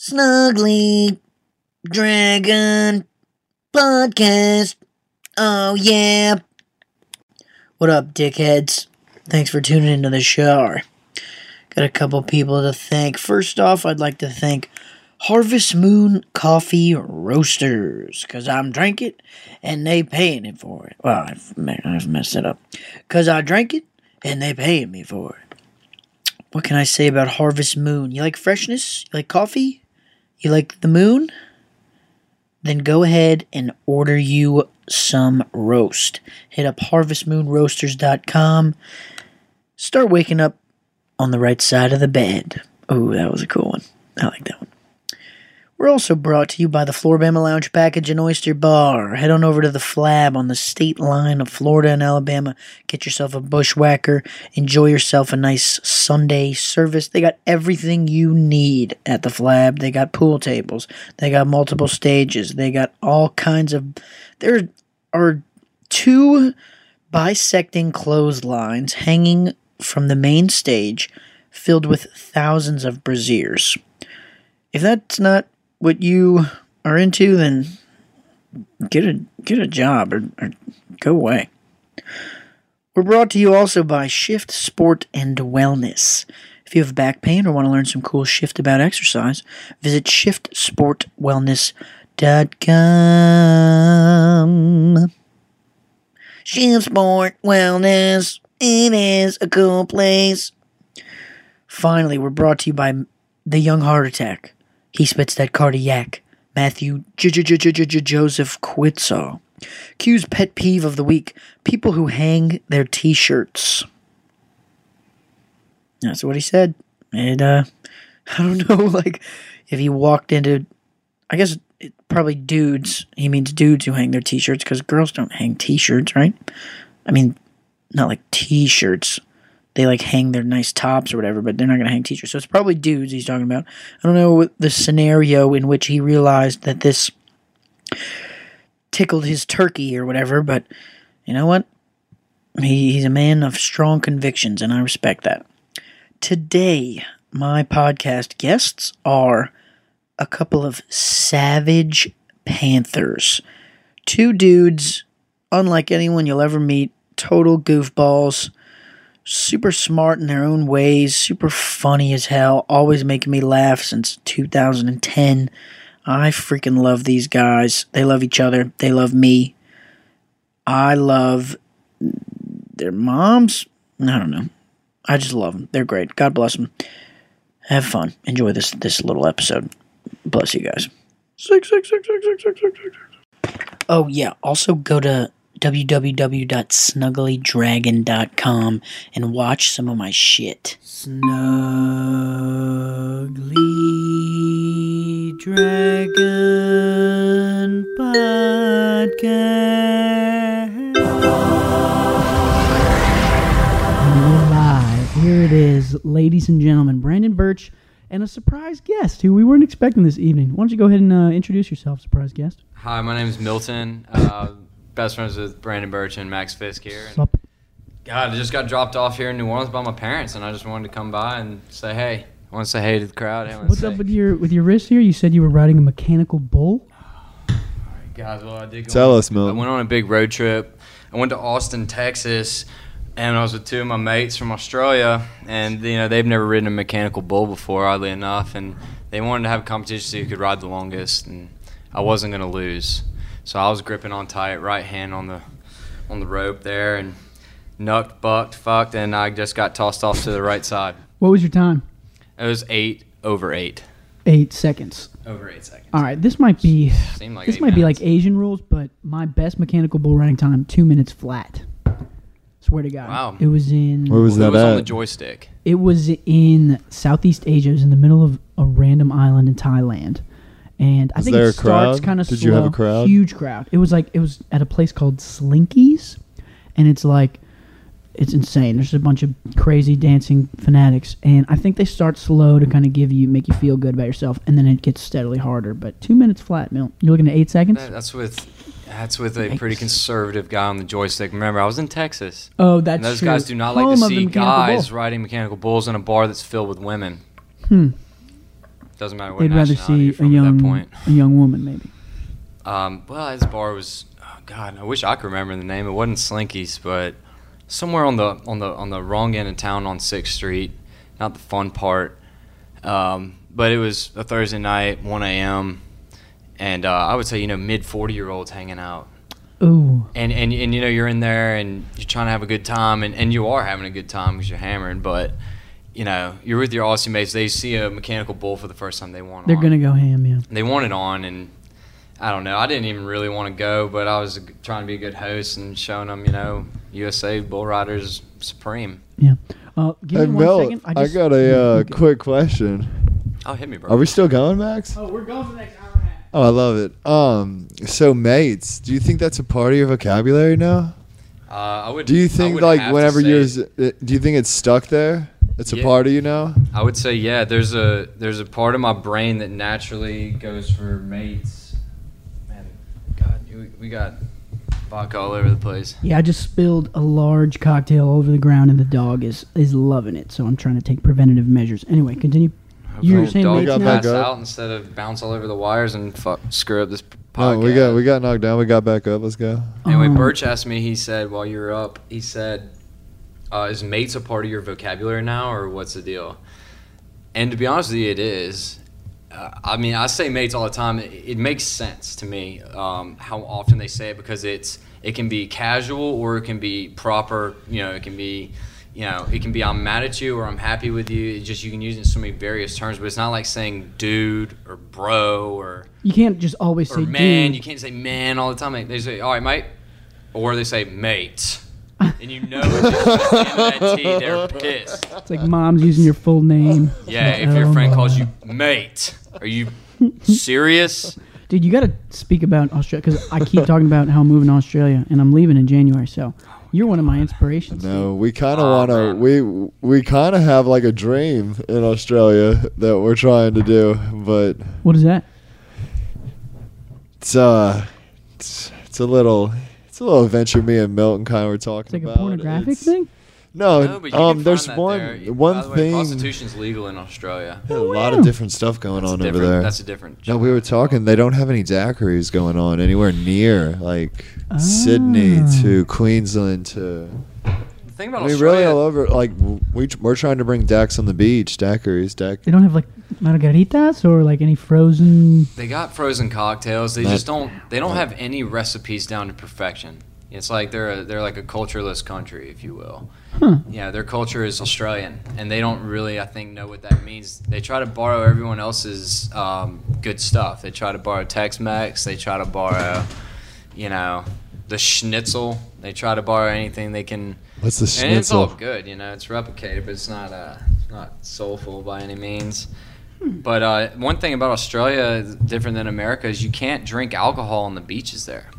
Snuggly Dragon Podcast. Oh, yeah. What up, dickheads? Thanks for tuning into the show. Got a couple people to thank. First off, I'd like to thank Harvest Moon Coffee Roasters, because I'm drinking and they paying it for it. Well, I've, I've messed it up. Because I drank it and they paying me for it. What can I say about Harvest Moon? You like freshness? You like coffee? You like the moon? Then go ahead and order you some roast. Hit up harvestmoonroasters.com. Start waking up on the right side of the bed. Oh, that was a cool one. I like that one. We're also brought to you by the Flora-Bama Lounge Package and Oyster Bar. Head on over to the Flab on the state line of Florida and Alabama. Get yourself a bushwhacker. Enjoy yourself a nice Sunday service. They got everything you need at the Flab. They got pool tables. They got multiple stages. They got all kinds of. There are two bisecting clotheslines hanging from the main stage filled with thousands of braziers. If that's not what you are into, then get a get a job or, or go away. We're brought to you also by Shift Sport and Wellness. If you have back pain or want to learn some cool shift about exercise, visit shiftsportwellness.com. Shift Sport Wellness, it is a cool place. Finally, we're brought to you by The Young Heart Attack. He spits that cardiac. Matthew Joseph Quitsaw. Q's pet peeve of the week people who hang their t shirts. That's what he said. And, uh, I don't know, like, if he walked into, I guess it, probably dudes. He means dudes who hang their t shirts because girls don't hang t shirts, right? I mean, not like t shirts they like hang their nice tops or whatever, but they're not going to hang t-shirts. So it's probably dudes he's talking about. I don't know the scenario in which he realized that this tickled his turkey or whatever, but you know what? He, he's a man of strong convictions, and I respect that. Today, my podcast guests are a couple of savage panthers. Two dudes, unlike anyone you'll ever meet, total goofballs super smart in their own ways, super funny as hell, always making me laugh since 2010. I freaking love these guys. They love each other. They love me. I love their moms. I don't know. I just love them. They're great. God bless them. Have fun. Enjoy this this little episode. Bless you guys. Six, six, six, six, six, six, six, six. Oh yeah. Also go to www.snugglydragon.com and watch some of my shit. Snuggly Dragon Podcast. We're live. Here it is, ladies and gentlemen. Brandon Burch and a surprise guest who we weren't expecting this evening. Why don't you go ahead and uh, introduce yourself, surprise guest? Hi, my name is Milton. Uh, best friends with Brandon Burch and Max Fisk here. And God, I just got dropped off here in New Orleans by my parents, and I just wanted to come by and say hey. I want to say hey to the crowd. Hey, I What's say, up with your with your wrist here? You said you were riding a mechanical bull. All right, guys? Well, I did. Go Tell on- us, Milton. I went on a big road trip. I went to Austin, Texas, and I was with two of my mates from Australia, and you know they've never ridden a mechanical bull before, oddly enough, and they wanted to have a competition to see who could ride the longest, and I wasn't gonna lose, so I was gripping on tight, right hand on the on the rope there, and nucked, bucked, fucked, and I just got tossed off to the right side. What was your time? It was eight over eight, Eight seconds. over eight seconds. All right, this might be like this eight might be like. Asian rules, but my best mechanical bull riding time two minutes flat. Swear to God. Wow. It was in. Where was It that was on the joystick. It was in Southeast Asia. It was in the middle of a random island in Thailand. And I Was think there it a starts crowd? kind of Did slow. you have a crowd? Huge crowd. It was like it was at a place called Slinkies, and it's like it's insane. There's a bunch of crazy dancing fanatics, and I think they start slow to kind of give you, make you feel good about yourself, and then it gets steadily harder. But two minutes flat, Mill. You're looking at eight seconds. That- That's with that's with a pretty conservative guy on the joystick. Remember, I was in Texas. Oh, that's And those true. guys do not like Home to of see guys bull. riding mechanical bulls in a bar that's filled with women. Hmm. Doesn't matter what They'd rather see a from at that young a young woman, maybe. Um, well, his bar was, oh God, I wish I could remember the name. It wasn't Slinky's, but somewhere on the on the on the wrong end of town on Sixth Street, not the fun part. Um, but it was a Thursday night, 1 a.m., and uh, I would say you know mid 40 year olds hanging out. Ooh, and, and and you know you're in there and you're trying to have a good time and, and you are having a good time because you're hammering but you know you're with your Aussie mates they see a mechanical bull for the first time they want they're on. gonna go ham, yeah. they want it on and I don't know I didn't even really want to go but I was trying to be a good host and showing them you know USA Bull Riders Supreme Uh, give Hey me one Mel, second. I, just- got a uh, Okay. quick question. oh hit me bro Are we still going, Max? Oh, we're going for the next hour and a half. Oh, I love it. Um, so mates, do you think that's a part of your vocabulary now? uh, I would Do you think like whenever you're, uh, do you think it's stuck there? It's a Yeah. part of you now. I would say yeah. There's a there's a part of my brain that naturally goes for mates. Man, God, you, we got vodka all over the place. Yeah, I just spilled a large cocktail over the ground, and the dog is is loving it. So I'm trying to take preventative measures. Anyway, continue. You were Hope saying dog mates got back pass up. out instead of bounce all over the wires and fuck screw up this No, podcast. we got we got knocked down. We got back up. Let's go. Anyway, Um, Burch asked me. He said while you were up, he said, uh, "Is mates a part of your vocabulary now, or what's the deal?" And to be honest with you, it is. Uh, I mean, I say mates all the time. It, it makes sense to me um, how often they say it because it's it can be casual or it can be proper. You know, it can be. You know, it can be I'm mad at you or I'm happy with you. It's just you can use it in so many various terms, but it's not like saying dude or bro or You can't just always or say man. dude. You can't say man all the time. They say, "All right, mate," or they say mate, and you know it's just at the end of that they're pissed. It's like mom's using your full name. Yeah, if your friend calls you mate, are you serious? Dude, you got to speak about Australia because I keep talking about how I'm moving to Australia and I'm leaving in January. So you're one of my inspirations. No, we kind of Aw, want to. We we kind of have like a dream in Australia that we're trying to do, but What is that? it's uh, it's, it's a little. It's a little adventure me and Milton kind of were talking It's like about. a pornographic It's- thing? No, No, but you um, can there's find that one there. You- one by the way, thing. Prostitution's legal in Australia. Yeah, a Oh, lot of different stuff going That's on over different- there. That's a different. No, we were talking. They don't have any daiquiris going on anywhere near like Sydney Ah. to Queensland to. The thing about I mean, Australia, really all over. Like we we're trying to bring Dax on the beach. Daiquiris, Dac. They don't have like margaritas or like any frozen. they got frozen cocktails. They Not- just don't. They don't have any recipes down to perfection. It's like they're a, they're like a cultureless country, if you will. Huh. Yeah, their culture is Australian, and they don't really, I think, know what that means. They try to borrow everyone else's um, good stuff. They try to borrow Tex-Mex. They try to borrow, you know, the schnitzel. They try to borrow anything they can, What's the and it's all good. You know, it's replicated, but it's not uh, not soulful by any means. But uh, one thing about Australia, different than America, is you can't drink alcohol on the beaches there.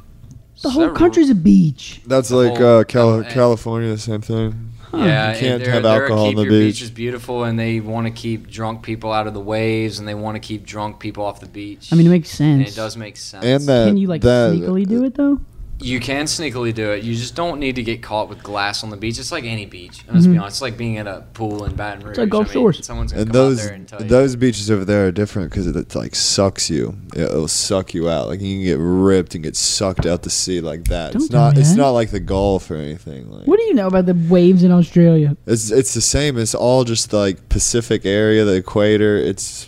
The whole Several- country's a beach. That's the like whole- uh, Cali- and- California, the same thing. Yeah, You can't they're- have they're alcohol on the your beach. beach is beautiful, and they want to keep drunk people out of the waves, and they want to keep drunk people off the beach. I mean, it makes and sense. it does make sense. And that Can you like that, sneakily do it though? You can sneakily do it. You just don't need to get caught with glass on the beach. It's like any beach. And let's be Mhm. honest, it's like being at a pool in Baton Rouge. It's like Gulf I mean, Shores. Someone's gonna And come out those there and tell you. those beaches over there are different because it, it like sucks you. It, it'll suck you out. Like you can get ripped and get sucked out to sea like that. Don't it's do not. It's not like the Gulf or anything. Like What do you know about the waves in Australia? It's it's the same. It's all just like Pacific area, the equator. It's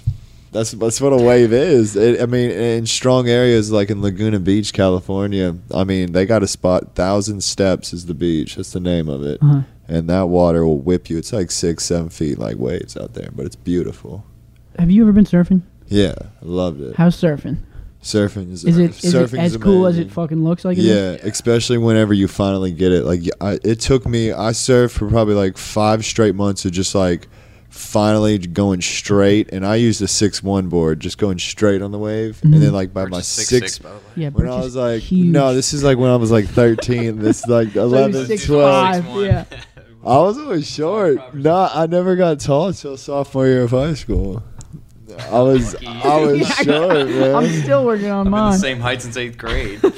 that's that's what a wave is. It, I mean, in strong areas like in Laguna Beach, California. I mean, they got a spot. Thousand Steps is the beach. That's the name of it. Uh-huh. And that water will whip you. It's like six, seven feet, like waves out there, but it's beautiful. Have you ever been surfing? Yeah, I loved it. How's surfing? Surfing is Is it is it surfing as is cool as it fucking looks like it is? Yeah, especially whenever you finally get it. Like I, it took me. I surfed for probably like five straight months of just like finally going straight. And I used a six one board, just going straight on the wave. Mhm. And then like by We're my just six, six, by the way. Yeah, when Burch I was like, huge. no, this is like when I was like thirteen. this is like So 11, he's 6'5". 12. Five, yeah. I was always short. No, I never got tall until sophomore year of high school. I was I was Yeah, I- short, man. I'm still working on I've been the mine. same height since eighth grade.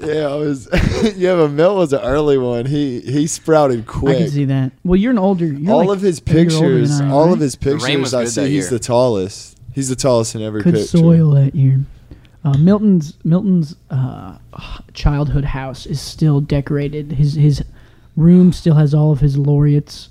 Yeah, I was. yeah, but Milt was an early one. He he sprouted quick. I quick. can see that. Well, you're an older. You're all like of his a year older than pictures, I am, all right? of his rain pictures, was I good see that he's year. the tallest. He's the tallest in every Could picture. soil that year. Uh, Milton's Milton's uh, childhood house is still decorated. His his room still has all of his laureates.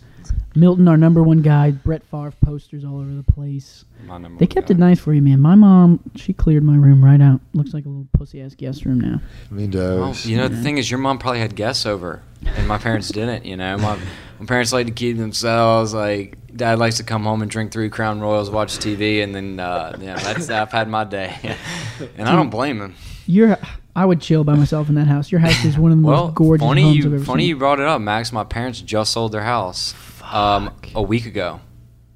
Milton, our number one guy, Brett Favre posters all over the place. My number They one kept guy. it nice for you, man. My mom, she cleared my room right out. Looks like a little pussy ass guest room now. Me Well, you know, the thing is, your mom probably had guests over, and my parents didn't. You know, my, my parents like to keep themselves. Like, dad likes to come home and drink three Crown Royals, watch TV, and then, uh, yeah, that's I've had my day, and I don't blame him. You're, I would chill by myself in that house. Your house is one of the Well, most gorgeous funny homes I've you ever funny seen. you brought it up, Max. My parents just sold their house um, a week ago.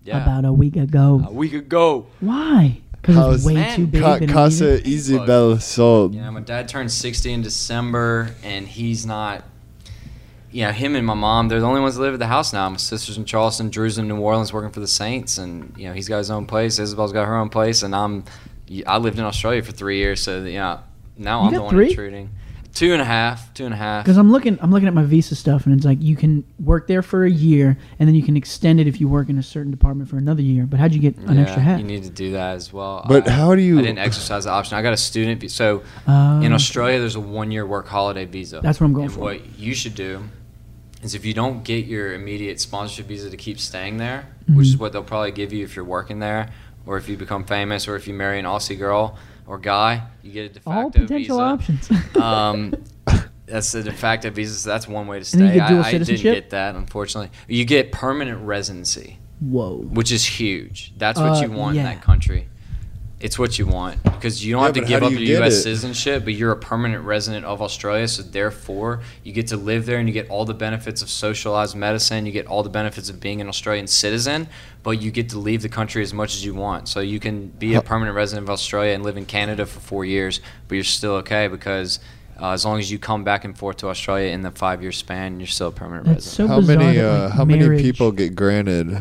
Yeah, About a week ago. a week ago. Why? Because it's way Man, too big. Ca- and Casa needed? Isabel sold. Yeah, my dad turned 60 in December, and he's not. You know, him and my mom, they're the only ones that live at the house now. My sister's in Charleston, Drew's in New Orleans working for the Saints, and, you know, he's got his own place. Isabel's got her own place, and I'm. I lived in Australia for three years, so, you know, now You I'm got the one three? intruding. Two and a half, two and a half. Because I'm looking, I'm looking at my visa stuff, and it's like you can work there for a year, and then you can extend it if you work in a certain department for another year. But how'd you get an yeah, extra half? You need to do that as well. But I- how do you- I didn't exercise the option. I got a student. vi- So Uh, in Australia, there's a one-year work holiday visa. That's what I'm going and for. What you should do is if you don't get your immediate sponsorship visa to keep staying there, Mhm. which is what they'll probably give you if you're working there, or if you become famous, or if you marry an Aussie girl or guy, you get a de facto all potential visa. options. Um, that's the de facto visa. So that's one way to stay. And you get dual I, I didn't citizenship? get that, unfortunately. You get permanent residency Whoa. which is huge. That's what Uh, you want yeah. in that country. It's what you want because you don't Yeah, have to give up do your U.S. it? citizenship, but you're a permanent resident of Australia. So therefore, you get to live there and you get all the benefits of socialized medicine. You get all the benefits of being an Australian citizen, but you get to leave the country as much as you want. So you can be a permanent resident of Australia and live in Canada for four years, but you're still okay because. Uh, as long as you come back and forth to Australia in the five-year span, you're still a permanent That's resident. so how many uh, like, how many people get granted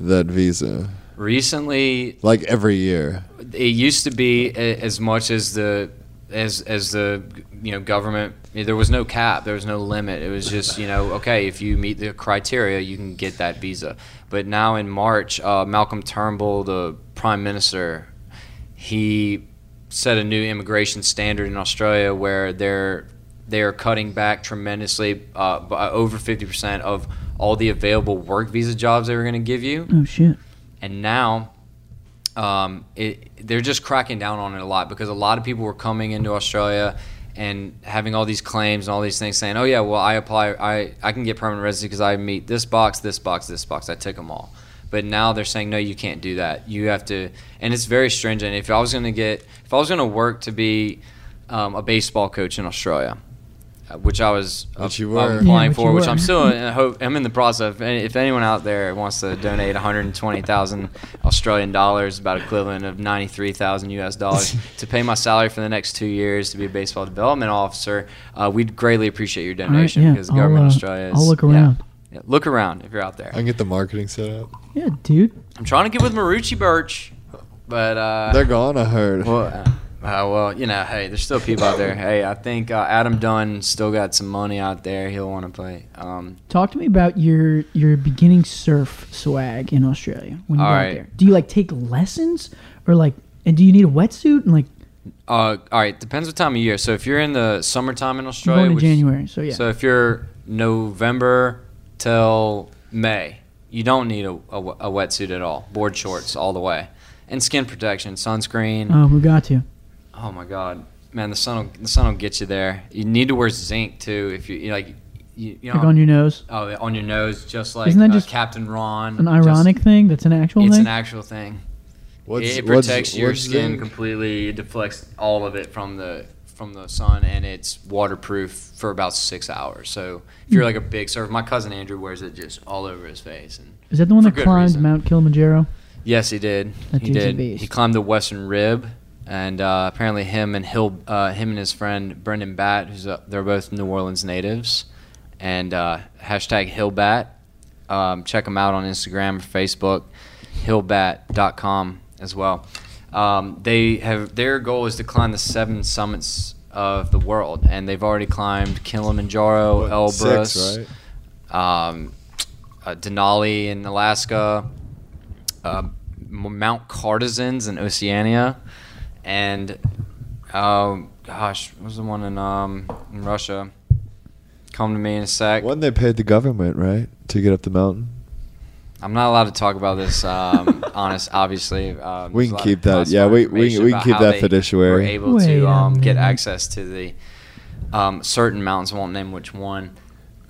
that visa? Recently, Like every year. it used to be a- as much as the as as the you know government there was no cap there was no limit it was just you know okay if you meet the criteria you can get that visa but now in march uh, malcolm turnbull the prime minister he set a new immigration standard in australia where they're they're cutting back tremendously uh, by over 50% of all the available work visa jobs they were going to give you Oh shit. And now um, it, they're just cracking down on it a lot because a lot of people were coming into Australia and having all these claims and all these things saying, "Oh yeah, well I apply, I I can get permanent residency because I meet this box, this box, this box. I tick them all." But now they're saying, "No, you can't do that. You have to," and it's very stringent. If I was going to get, if I was going to work to be um, a baseball coach in Australia, which I was Which uh, you were. applying Yeah, which for, you which were. I'm still in hope. I'm in the process. If, any- if anyone out there wants to donate 120,000 Australian dollars, about equivalent of 93,000 US dollars, to pay my salary for the next two years to be a baseball development officer, uh, we'd greatly appreciate your All right, donation yeah, because I'll, government uh, Australia is. I'll look around. Yeah, look around if you're out there. I can get the marketing set up. Yeah, dude. I'm trying to get with Marucci Burch, but uh, They're gone, I heard. well, uh, well, you know, hey, there's still people out there. Hey, I think uh, Adam Dunn still got some money out there. He'll want to play. Um, Talk to me about your your beginning surf swag in Australia when you got right. there. Do you like take lessons or like and do you need a wetsuit and like Uh, all right, depends what time of year. So if you're in the summertime in Australia, going to which- January? So yeah. So if you're November till May, you don't need a, a, a wetsuit at all. Board shorts all the way, and skin protection, sunscreen. oh, we got to. Oh my God, man, the sun will, the sun will get you there. You need to wear zinc too if you, you like. You, you know, Like on your nose. oh, on your nose, just like Isn't that uh, just Captain Ron. An just- ironic thing. That's an actual it's thing. an actual thing What's, it what's- protects your what's skin zinc? completely. It deflects all of it from the from the sun, and it's waterproof for about six hours. So if you're like a big surfer, my cousin Andrew wears it just all over his face. And Is that the one that climbed reason. Mount Kilimanjaro? yes, he did. That he did. He climbed the Western Rib, and uh, apparently him and Hill, uh, him and his friend Brendan Batt, who's a, they're both New Orleans natives, and uh, hashtag Hillbat. Um, check them out on Instagram or Facebook, hillbat.com as well. Um, they have their goal is to climb the seven summits of the world, and they've already climbed Kilimanjaro, What, Elbrus, Six, right? um, uh, Denali in Alaska, uh, Mount Carstensz in Oceania, and um, gosh, was the one in um in Russia? Come to me in a sec. One they paid the government right to get up the mountain. I'm not allowed to talk about this. Um, honest, obviously. Um, We can keep that- yeah, we- we- we can keep that they fiduciary. Were able Wait to um, get access to the um, certain mountains. I won't name which one.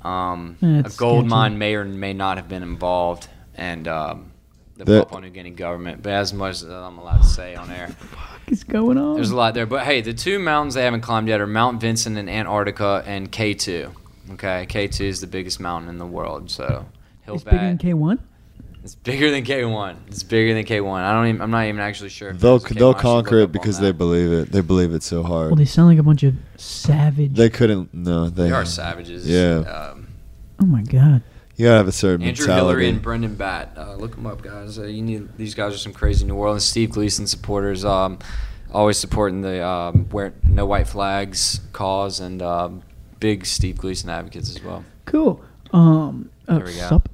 Um, a gold sketchy. mine may or may not have been involved, and um, the The- Papua New Guinea government. But as much as I'm allowed to say on air, What is going on? there's a lot there. But hey, the two mountains they haven't climbed yet are Mount Vinson in Antarctica and K2. Okay, K2 is the biggest mountain in the world. So it's bigger than K one. It's bigger than K1. It's bigger than K1. I don't even. I'm not even actually sure. They'll K1. they'll conquer it because they believe it. They believe it so hard. Well, they sound like a bunch of savage. they couldn't. No, they. They are savages. Yeah. Um, oh my god. You gotta have a certain Andrew mentality. Hillary and Brendan Batt. Uh, look them up, guys. Uh, you need these guys are some crazy New Orleans. Steve Gleason supporters. Um, always supporting the um, wear no white flags cause and um, big Steve Gleason advocates as well. Cool. Um. Uh, There we go. sup.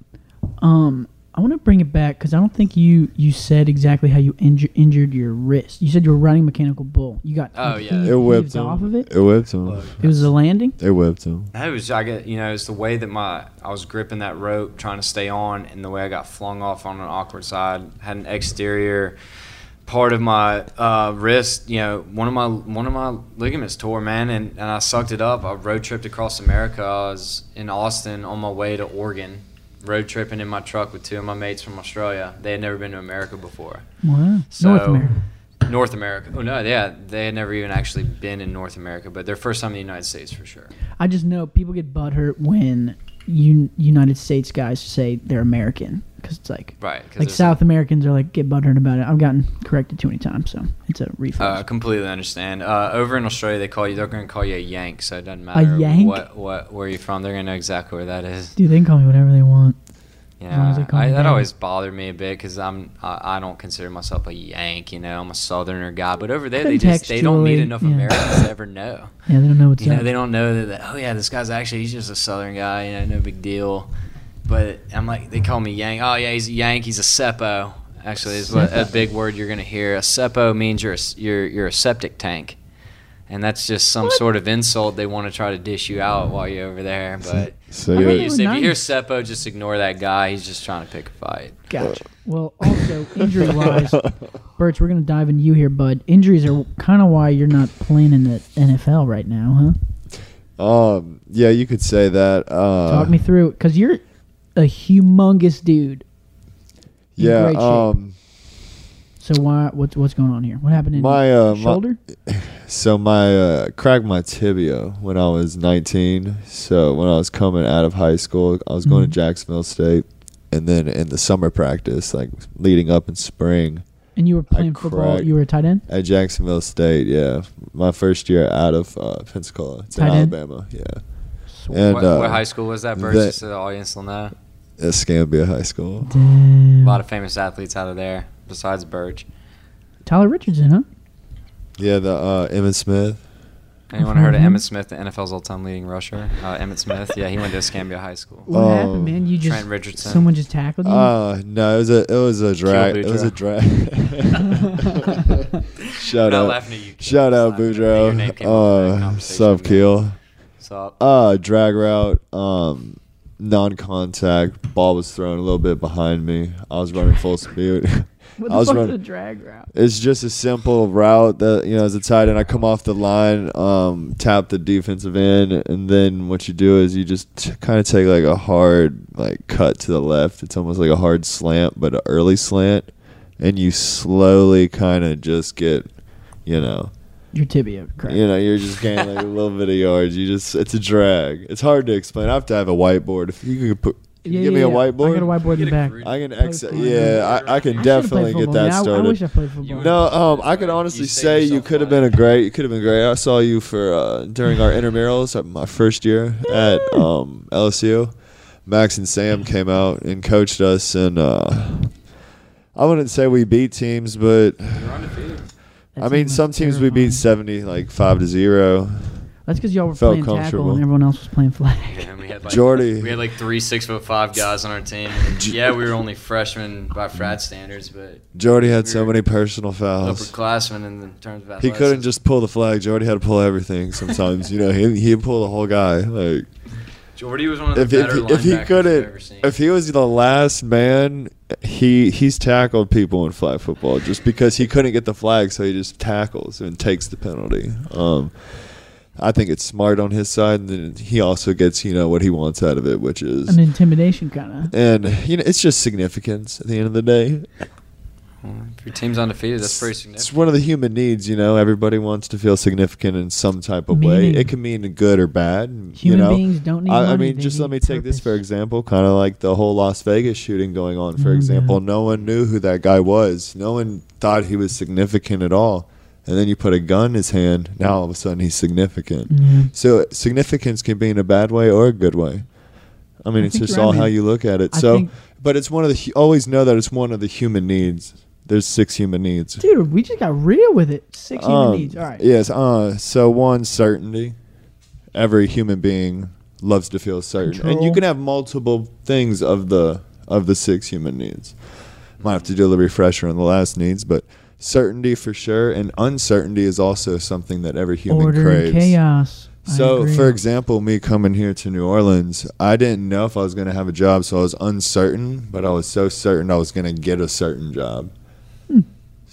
Um. I want to bring it back because I don't think you you said exactly how you inju- injured your wrist. You said you were riding mechanical bull. You got Oh, heaved- yeah. it whipped him. off of it. It whipped him. It was a landing. It whipped him. That was I get you know it's the way that my I was gripping that rope trying to stay on and the way I got flung off on an awkward side had an exterior part of my uh, wrist you know one of my one of my ligaments tore man and, and I sucked it up I road tripped across America I was in Austin on my way to Oregon road tripping in my truck with two of my mates from Australia. They had never been to America before. Wow. So- North America. North America. Oh no yeah they had never even actually been in North America but their first time in the United States for sure. I just know people get butthurt when un- United States guys say they're American because it's like right like South Americans are like get butthurt about it. I've gotten corrected too many times, so it's a reflex. Uh, I completely understand. Uh, over in Australia, they call you. They're going to call you a Yank, so it doesn't matter what what where you're from. They're going to know exactly where that is. Dude, they can call me whatever they want. Yeah, I, that always bothered me a bit because I'm I, I don't consider myself a Yank. You know, I'm a Southerner guy. But over there, they just they don't meet enough yeah. Americans to ever know. Yeah, they don't know what's You know, up. they don't know that, that. Oh yeah, this guy's actually he's just a Southern guy. You know, no big deal. But I'm like, they call me Yank. Oh yeah, he's a Yank. He's a seppo. Actually, is what a big word you're gonna hear. A seppo means you're a, s- you're you're a septic tank, and that's just some sort of insult they want to try to dish you out while you're over there. But So I if heard you, they if you hear nice. seppo, just ignore that guy. He's just trying to pick a fight. Gotcha. Well, also injury wise, Burch, we're gonna dive into you here, bud. Injuries are kind of why you're not playing in the NFL right now, huh? Um. Yeah, you could say that. Uh, Talk me through because you're a humongous dude. in Yeah. great shape. Um. So why? What's what's going on here? What happened in My, your uh, my- shoulder? So my uh, cracked my tibia when I was 19. So when I was coming out of high school, I was going Mhm. to Jacksonville State, and then in the summer practice, like leading up in spring and you were I playing football. You were a tight end. at Jacksonville State. Yeah, my first year out of uh, Pensacola, it's in end? Alabama. Yeah, and what, uh, what high school was that? Burst, that- just so the audience will know. Escambia High School. Damn. A lot of famous athletes out of there besides Burch. Tyler Richardson, huh? Yeah, the uh, Emmitt Smith. Anyone heard of Mhm. Emmitt Smith, the NFL's all-time leading rusher? Uh, Emmitt Smith, yeah, he went to Escambia High School. What Oh. happened, man? You just Trent Richardson. someone just tackled you. Uh no, it was a it was a drag. It was a drag. Shout Not out, you, shout out, Just laughing at Boudreaux. came up in that Uh, conversation, sub keel. Sup? Uh, drag route. Um, non-contact. Ball was thrown a little bit behind me. I was running full speed. what I the was fuck running. a drag route? It's just a simple route that you know as a tight end. I come off the line, um, tap the defensive end, and then what you do is you just t- kind of take like a hard like cut to the left. It's almost like a hard slant, but an early slant, and you slowly kind of just get, you know, Your tibia cracked. you know, you're just gaining like a little bit of yards. You just it's a drag. It's hard to explain. I have to have a whiteboard. If you could put, can you Yeah, give yeah, me a yeah. whiteboard. I got a whiteboard in the back. I can Play ex- yeah, I, I can I definitely get that Yeah, started. I, wish I played football. No, um, I could honestly You say you could have been a great. You could have been great. I saw you for uh, during our intramurals at my first year at um, LSU. Max and Sam came out and coached us, and uh, I wouldn't say we beat teams, but You're undefeated. That I mean some was teams we beat seventy, like five to zero. That's because y'all were Felt playing tackle comfortable. and everyone else was playing flag. Yeah, and we had like Jordy. We had like three six foot five guys on our team. And yeah, we were only freshmen by frat standards, but Jordy had so many personal fouls. upperclassmen in the terms of He couldn't just pull the flag. Jordy had to pull everything. Sometimes, you know, he he'd pull the whole guy. Like Jordy was one of the if if, better he- if he linebackers I've couldn't, ever seen. if he was the last man, he he's tackled people in flag football just because he couldn't get the flag, so he just tackles and takes the penalty. Um, I think it's smart on his side, and then he also gets you know what he wants out of it, which is. An intimidation kind of. and you know, it's just significance at the end of the day. Well, if your team's undefeated, that's pretty significant. It's one of the human needs, you know. Everybody wants to feel significant in some type of way. It can mean good or bad. Human you know? beings don't need I, I mean, they just let me take this for purpose. example. Kind of like the whole Las Vegas shooting going on. For Oh, example, God. no one knew who that guy was. No one thought he was significant at all. And then you put a gun in his hand. Now all of a sudden he's significant. Yeah. So significance can be in a bad way or a good way. I mean, I it's think just you're right, all how man. you look at it. I so, think- but it's one of the hu- always know that it's one of the human needs. There's six human needs. Dude, we just got real with it. Six human Um, needs. All right. Yes. Uh, so one certainty. Every human being loves to feel certain, and you can have multiple things of the of the six human needs. Might have to do a little refresher on the last needs, but certainty for sure, and uncertainty is also something that every human Order craves. chaos. So, for example, me coming here to New Orleans, I didn't know if I was going to have a job, so I was uncertain, but I was so certain I was going to get a certain job.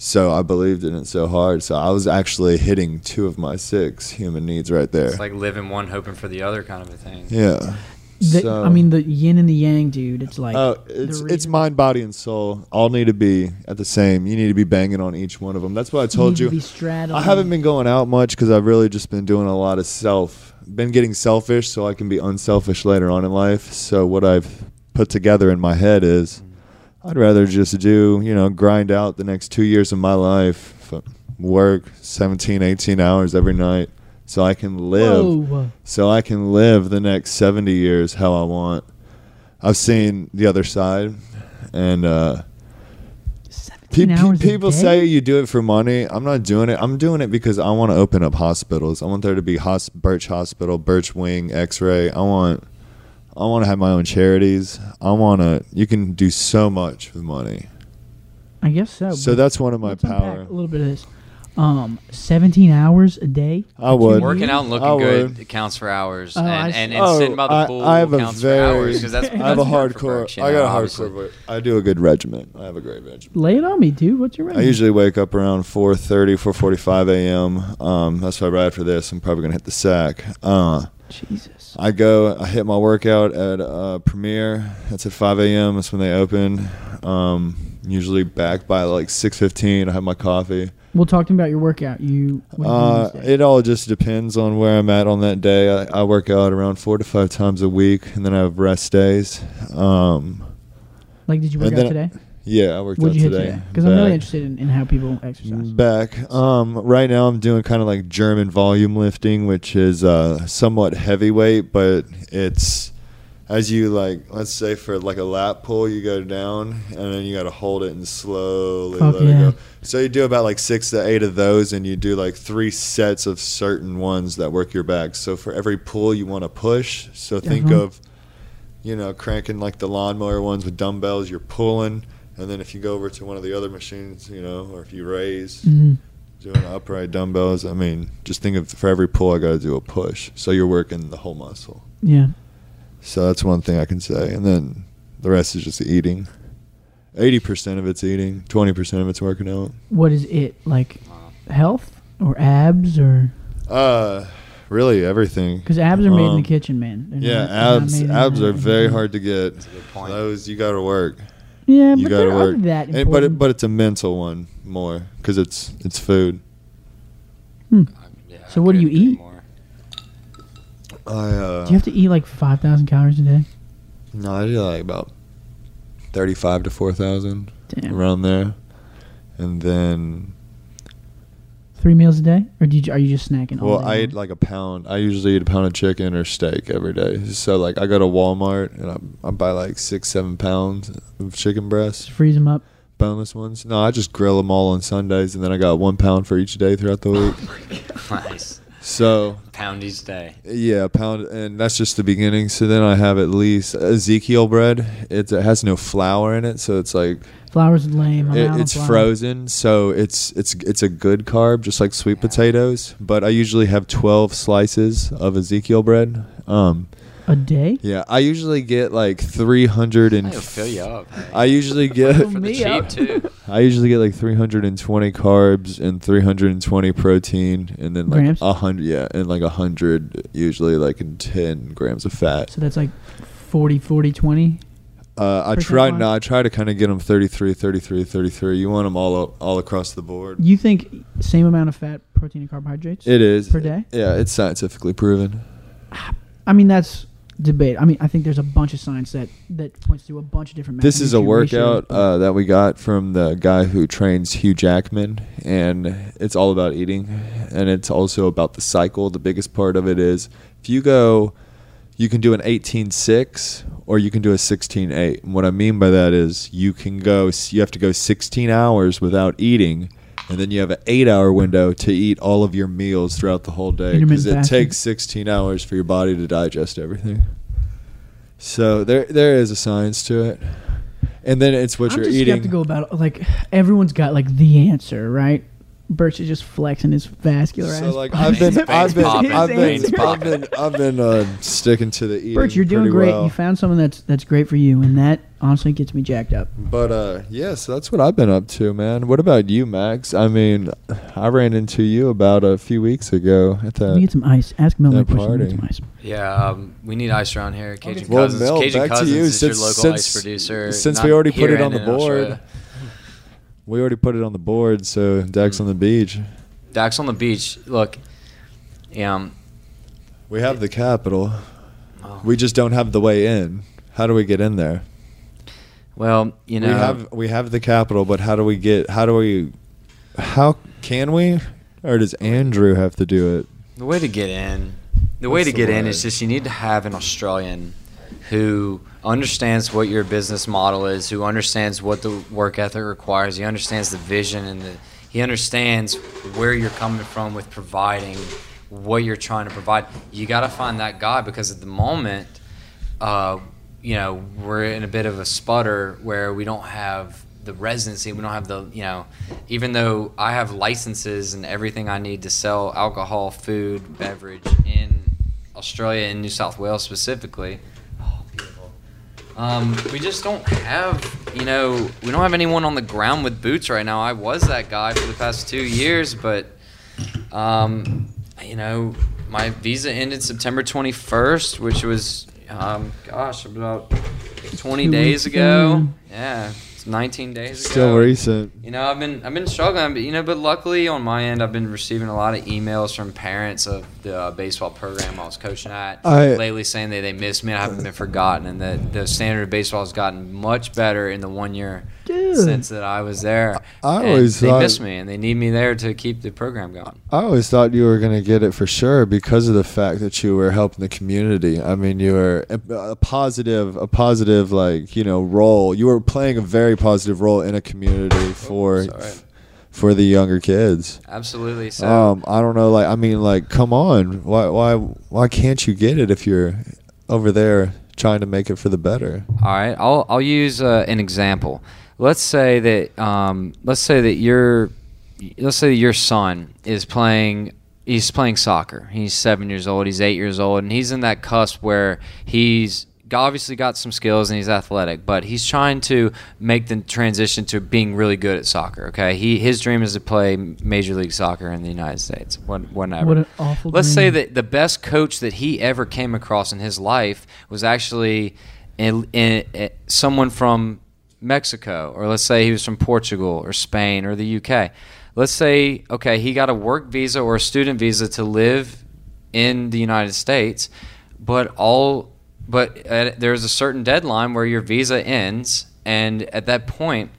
So I believed in it so hard. So I was actually hitting two of my six human needs right there. It's like living one, hoping for the other kind of a thing. yeah. The- so, I mean, the yin and the yang, dude. It's like. oh, the it's it's mind, body, and soul all need to be at the same. You need to be banging on each one of them. That's what I told need you. to be. I haven't been going out much because I've really just been doing a lot of self. Been getting selfish so I can be unselfish later on in life. So what I've put together in my head is, mm-hmm. I'd rather just do you know grind out the next two years of my life, work 17, 18 hours every night, so I can live. Whoa. So I can live the next seventy years how I want. I've seen the other side, and. uh Pe- pe- people say you do it for money. I'm not doing it. I'm doing it because I want to open up hospitals. I want there to be Burch Hospital, Burch Wing, X-ray. I want, I want to have my own charities. I want to. You can do so much with money. I guess so. So that's one of my let's power. A little bit of this. Um, 17 hours a day. I would. Working out and looking I good would. counts for hours, Oh, I and, and, and Oh, sitting by the pool I have a counts very- for hours because that's I have a that's work for hardcore. Burch, I know, got a obviously. hardcore. I do a good regimen. I have a great regimen. Lay it on me, dude. What's your I usually wake up around 4.30, 4.45 a.m. Um, that's why right after this, I'm probably gonna hit the sack. Uh, Jesus. I go, I hit my workout at uh, Premiere. That's at 5 a.m. That's when they open. Um, usually back by like 6:15. I have my coffee. We'll talk to me about your workout. You. what do you do Uh, it all just depends on where I'm at on that day. I, I work out around four to five times a week, and then I have rest days. Um, like, did you work out today? Yeah, I worked What'd out you today? Because I'm really interested in, in how people exercise. Back. Um, right now I'm doing kind of like German volume lifting, which is uh, somewhat heavyweight, but it's as you like. Let's say for like a lat pull, you go down and then you got to hold it and slowly Fuck let yeah. it go. So you do about like six to eight of those, and you do like three sets of certain ones that work your back. So for every pull you want to push, so think Uh-huh. of you know cranking like the lawnmower ones with dumbbells. You're pulling. And then if you go over to one of the other machines, you know, or if you raise, Mhm. doing upright dumbbells. I mean, just think of for every pull, I got to do a push. So you're working the whole muscle. Yeah. So that's one thing I can say. And then the rest is just eating. 80% of it's eating, 20% of it's working out. What is it like? Health or abs or? Uh, really everything. Because abs are made in Um, the kitchen, man. They're Yeah, not- abs abs are very hard to get. That's a good point. Those you got to work. Yeah, You but got they're to work. not that And- but it, but it's a mental one more cuz it's it's food. Hmm. Yeah, So I what do you eat? more. I uh Do you have to eat like 5,000 calories a day? No, I do like about 35 to 4,000 around there. And then Three meals a day? Or do you, are you just snacking all Well, day I eat like a pound. I usually eat a pound of chicken or steak every day. So like I go to Walmart and I, I buy like six, seven pounds of chicken breasts, Just freeze them up. boneless ones. No, I just grill them all on Sundays, and then I got one pound for each day throughout the oh week. nice. So pound each day. Yeah, a pound, and that's just the beginning. So then I have at least Ezekiel bread. It, it has no flour in it, so it's like Flowers is lame. It, it's flour. frozen. So it's it's it's a good carb, just like sweet potatoes. But I usually have twelve slices of Ezekiel bread. Um, A day? yeah, I usually get like three hundred and. It'll fill you up. I usually get For the me cheap too. I usually get like 320 carbs and 320 protein, and then like a hundred, yeah, and like a hundred usually like in 10 grams of fat. So that's like 40, 40, 20. Uh, I try no, I try to kind of get them 33, 33, 33. You want them all all across the board. You think same amount of fat, protein, and carbohydrates? It is Per day? Yeah, it's scientifically proven. I mean, that's debate. I mean, I think there's a bunch of science that that points to a bunch of different. Methods. This is a workout uh, that we got from the guy who trains Hugh Jackman, and it's all about eating, and it's also about the cycle. The biggest part of it is if you go, you can do an 18-6 or you can do a 16-8. And what I mean by that is you can go, you have to go 16 hours without eating. And then you have an eight-hour window to eat all of your meals throughout the whole day because it takes 16 hours for your body to digest everything. So there there is a science to it. And then it's what I'm you're just eating. skeptical about like everyone's got like the answer, right? Burch is just flexing his vascular So ass. like I've been Veins I've been popping, I've been I've popping. been I've been uh, sticking to the eating. Burch, you're doing pretty great. well. You found something that's that's great for you, and that honestly gets me jacked up. But uh yeah, so that's what I've been up to, man. What about you, Max? I mean, I ran into you about a few weeks ago at Let me get that. some ice. Ask Mel that that question. Get party. some ice. Yeah, um, we need ice around here. Cajun Well, Cousins. Mel, Cajun back to Cousins you, is since- your local since- ice producer. since not we already put here it on and the in board. Australia. We already put it on the board, so Hmm. on the beach. Dax on the beach. Look, um, We have the capital. oh, We just don't have the way in. How do we get in there? well, you know, we have we have the capital, but how do we get? How do we? How can we? Or does Andrew have to do it? The way to get in, the way What's to the get in is just you need to have an Australian who understands what your business model is, who understands what the work ethic requires, he understands the vision and the, he understands where you're coming from with providing what you're trying to provide. You got to find that guy because at the moment, uh, you know, we're in a bit of a sputter where we don't have the residency. We don't have the, you know, even though I have licenses and everything I need to sell alcohol, food, beverage in Australia and New South Wales specifically. Um, we just don't have, you know, we don't have anyone on the ground with boots right now. I was that guy for the past two years, but, um, you know, my visa ended September 21st, which was, um, gosh, about 20 Two days ago. Yeah, it's 19 days ago. Still recent. You know, I've been I've been struggling, but you know, but luckily on my end, I've been receiving a lot of emails from parents of the uh, baseball program I was coaching at I- lately, saying that they miss me and I haven't been forgotten, and that the standard of baseball has gotten much better in the one year Dude. since that I was there. I always they thought- miss me, and they need me there to keep the program going. I always thought you were going to get it for sure because of the fact that you were helping the community. I mean, you were a, a positive, a positive like you know role. You were playing a very positive role in a community for sorry. for the younger kids. Absolutely. So. Um, I don't know, like I mean, like come on, why why why can't you get it if you're over there trying to make it for the better? All right, I'll I'll use uh, an example. Let's say that um, let's say that your let's say that your son is playing he's playing soccer. He's seven years old. He's eight years old, and he's in that cusp where he's obviously got some skills and he's athletic, but he's trying to make the transition to being really good at soccer. Okay, he his dream is to play Major League Soccer in the United States. What, whatever. What an awful Let's say that the best coach that he ever came across in his life was actually in, in, in someone from Mexico, or let's say he was from Portugal or Spain or the UK. Let's say, okay, he got a work visa or a student visa to live in the United States, but all, but uh, there's a certain deadline where your visa ends, and at that point,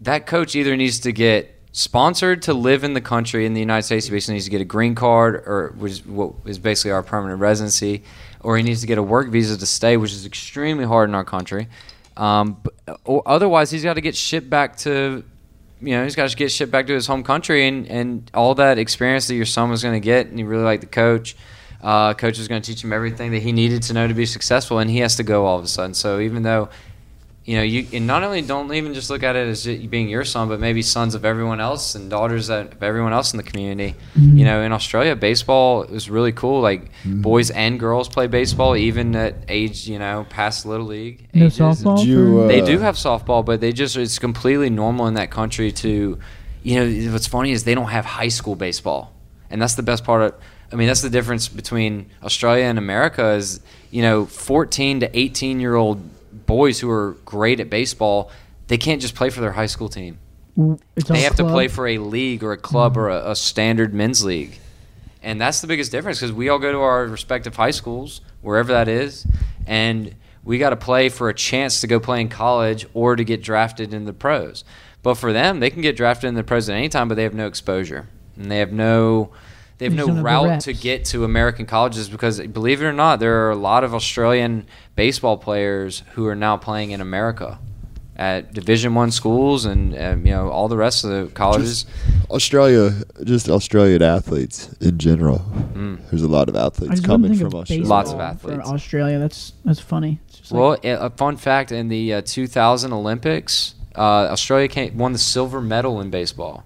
that coach either needs to get sponsored to live in the country in the United States. He basically needs to get a green card, or which is what is basically our permanent residency, or he needs to get a work visa to stay, which is extremely hard in our country. Um, otherwise, he's got to get shipped back to you know, he's got to get shipped back to his home country, and and all that experience that your son was going to get, and he really liked the coach. Uh, coach was going to teach him everything that he needed to know to be successful, and he has to go all of a sudden. So even though you know, you and not only don't even just look at it as it being your son, but maybe sons of everyone else and daughters of everyone else in the community. Mhm. You know, in Australia, baseball is really cool. Like Mhm. boys and girls play baseball, even at age you know past little league. No ages. softball. Did you, uh, They do have softball, but they just it's completely normal in that country to, you know, what's funny is they don't have high school baseball, and that's the best part of. I mean, that's the difference between Australia and America is you know, 14 to 18 year old boys who are great at baseball, they can't just play for their high school team. It's They have to play for a league or a club or a, a standard men's league. And that's the biggest difference because we all go to our respective high schools, wherever that is, and we got to play for a chance to go play in college or to get drafted in the pros. But for them, they can get drafted in the pros at any time, but they have no exposure. And they have no. They have no route to get to American colleges because, believe it or not, there are a lot of Australian baseball players who are now playing in America at Division One schools and um, you know all the rest of the colleges. Australia, just Australian athletes in general. Mm. There's a lot of athletes coming from Australia. Lots of athletes. for Australia. That's that's funny. It's just Well, like, a a fun fact in the uh, 2000 Olympics, uh, Australia came, won the silver medal in baseball.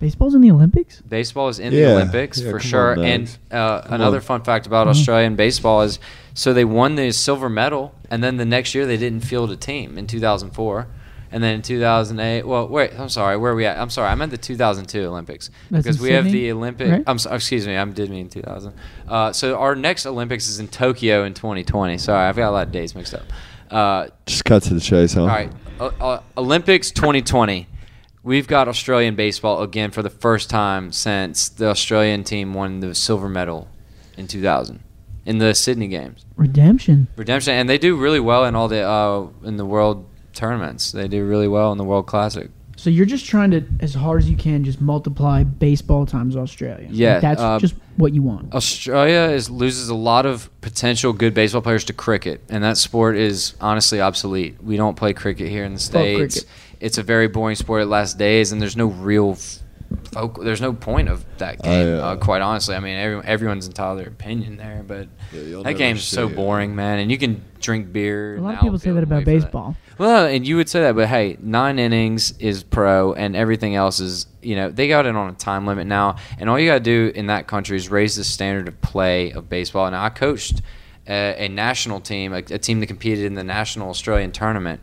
baseball's in the Olympics. Baseball is in Yeah, the Olympics yeah, for sure. on, and uh, another on. fun fact about Mhm. Australian baseball is so they won the silver medal, and then the next year they didn't field a team in 2004. And then in 2008, well, wait, I'm sorry, where are we at? I'm sorry, I meant the 2002 Olympics That's because in we have the Olympic. right? I'm so, excuse me, I did mean 2000. Uh, so our next Olympics is in Tokyo in 2020. Sorry, I've got a lot of days mixed up. Uh, Just cut to the chase, huh? all right, uh, uh, Olympics 2020. We've got Australian baseball again for the first time since the Australian team won the silver medal in 2000 in the Sydney Games. Redemption. Redemption, and they do really well in all the uh, in the world tournaments. They do really well in the World Classic. So you're just trying to, as hard as you can, just multiply baseball times Australia. Like, Yeah, that's uh, just what you want. Australia is loses a lot of potential good baseball players to cricket, and that sport is honestly obsolete. We don't play cricket here in the states. It's a very boring sport. It lasts days, and there's no real. F- there's no point of that I, game. uh, uh, quite honestly, I mean, every, everyone's entitled to their opinion there, but Yeah, that game's so it. boring, man. And you can drink beer. A lot of people say that about wait for that. baseball. Well, and you would say that, but hey, nine innings is pro, and everything else is, you know, they got it on a time limit now, and all you got to do in that country is raise the standard of play of baseball. And I coached a, a national team, a, a team that competed in the national Australian tournament.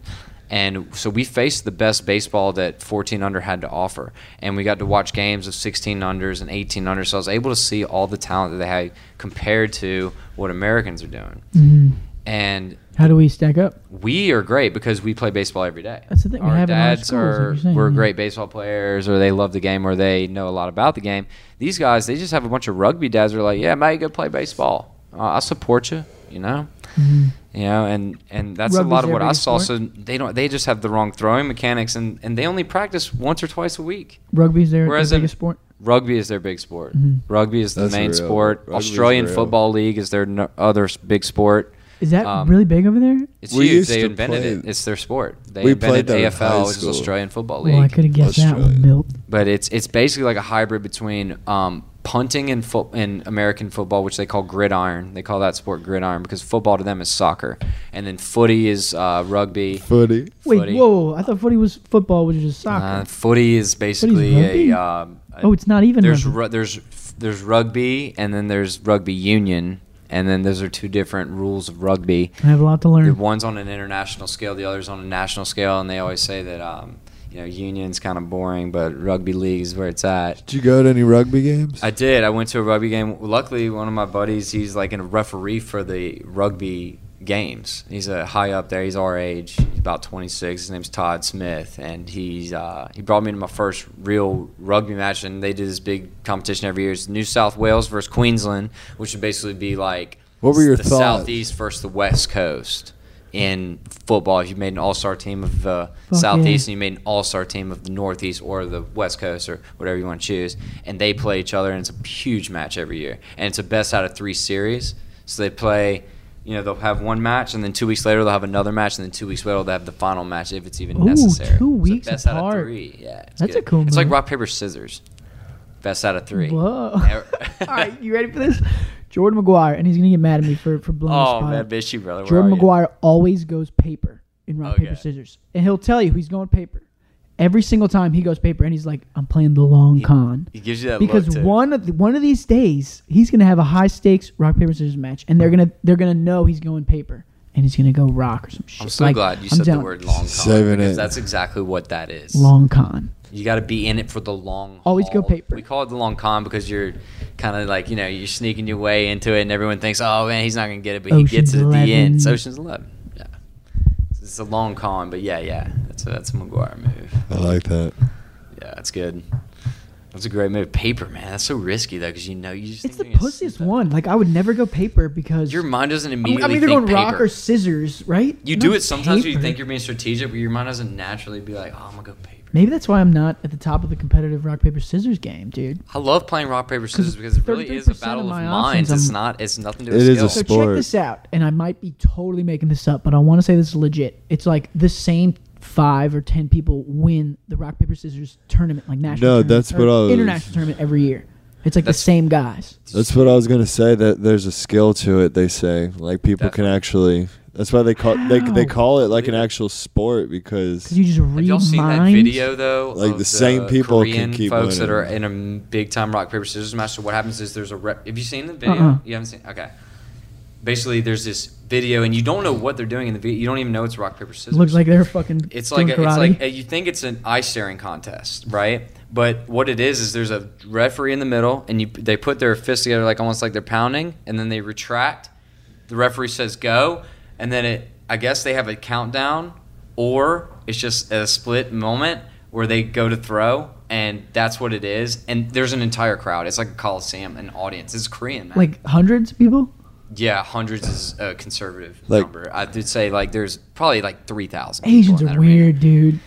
And so we faced the best baseball that 14 under had to offer. And we got to watch games of 16 unders and 18 unders. So I was able to see all the talent that they had compared to what Americans are doing. Mhm. And How do we stack up? we are great because we play baseball every day. That's the thing, we have dads schools, are saying, we're yeah. great baseball players, or they love the game, or they know a lot about the game. These guys, they just have a bunch of rugby dads. Who are like, yeah, Mate, go play baseball. Uh, I support you. You know, Mhm. You know, and and that's a lot of what I saw. sport? So they don't. They just have the wrong throwing mechanics, and and they only practice once or twice a week. Rugby's their, Whereas their in- biggest sport. Rugby is their big sport. Mhm. Rugby is the That's main real. sport. Rugby's Australian real. Football League is their no, other big sport. Is that Um, really big over there? It's We huge. used They to invented play- it. It's their sport. They We played invented that AFL, high which is. Australian Football League. Well, I could have guessed that one, Milt. but it's it's basically like a hybrid between um, punting and foot in American football, which they call gridiron. They call that sport gridiron because football to them is soccer, and then footy is uh, rugby. Footy. Wait, Footy. whoa! I thought footy was football, which is just soccer. Uh, footy is basically rugby? a, um, a- oh, it's not even. there's rugby. ru- there's there's rugby and then there's rugby union and then those are two different rules of rugby. I have a lot to The learn. one's on an international scale, the other's on a national scale, and they always say that um, you know union's kind of boring, but rugby league is where it's at. Did you go to any rugby games? I did. I went to a rugby game. Luckily, one of my buddies, he's like a referee for the rugby games. He's a high up there. He's our age. He's about 26. His name's Todd Smith, and he's uh, he brought me to my first real rugby match. And they do this big competition every year. It's New South Wales versus Queensland, which would basically be like What were your the thoughts? southeast versus the west coast in football. If you made an all-star team of the Fuck southeast yeah. and you made an all-star team of the northeast or the west coast or whatever you want to choose, and they play each other, and it's a huge match every year, and it's a best out of three series. So they play you know they'll have one match and then two weeks later they'll have another match and then two weeks later they'll have the final match if it's even Ooh, necessary. two So weeks best out of apart. three. Yeah, it's That's a cool It's like rock paper scissors. Best out of three. Whoa. All right, you ready for this? Jordan McGuire, and he's gonna get mad at me for for blowing oh his spot. man, bitch, you brother. where Jordan are you? McGuire always goes paper in rock Okay. paper scissors, and he'll tell you he's going paper every single time he goes paper, and he's like, "I'm playing the long con." He gives you that because look too. one of the, one of these days he's gonna have a high stakes rock paper scissors match, and they're gonna they're gonna know he's going paper, and he's gonna go rock or some shit. I'm so Like, glad you I'm said the telling- word long con Saving because it. that's exactly what that is. long con. You got to be in it for the long. Always go paper. We call it the long con because you're kind of like you know you're sneaking your way into it, and everyone thinks, oh man, he's not gonna get it, but he gets it at the end. It's Ocean's Eleven. Yeah, it's a long con, but yeah, yeah, that's a, that's a McGuire move. I like that. Yeah, that's good. That's a great move. Paper, man, that's so risky though because you know you just It's the think you're pussiest one. Like I would never go paper because Your mind doesn't I'm, immediately I'm either think going paper. rock or scissors, right? you Not do it sometimes when you think you're being strategic, but your mind doesn't naturally be like, oh, I'm gonna go paper. Maybe that's why I'm not at the top of the competitive rock paper scissors game, dude. I love playing rock paper scissors because it really is a 33% battle of of my minds. options, It's I'm- not. It's nothing to do It with is a skill. So sport. check this out, and I might be totally making this up, but I want to say this is legit. It's like the same five or ten people win the rock paper scissors tournament, like national. No, tournament, that's or what I was- international tournament every year. It's like That's- the same guys. That's what I was gonna say. That there's a skill to it. They say like people can actually. That's why they call they they call it like an actual sport because Because you just Have read y'all seen minds. that video though? Like of the same people can Korean keep folks that are in a big time rock paper scissors match. So what happens is there's a. Re- have you seen the video? Uh-uh. You haven't seen? Okay. Basically, there's this video, and you don't know what they're doing in the video. You don't even know it's rock paper scissors. Looks like they're fucking. It's doing like a, it's like a, you think it's an ice staring contest, right? But what it is is there's a referee in the middle, and you they put their fists together like almost like they're pounding, and then they retract. The referee says go, and then it. I guess they have a countdown, or it's just a split moment where they go to throw, and that's what it is. And there's an entire crowd. It's like a coliseum, an audience. It's Korean, man. like hundreds of people. yeah, hundreds is a conservative Like- number. I did say like there's probably like three thousand. Asians are weird, dude.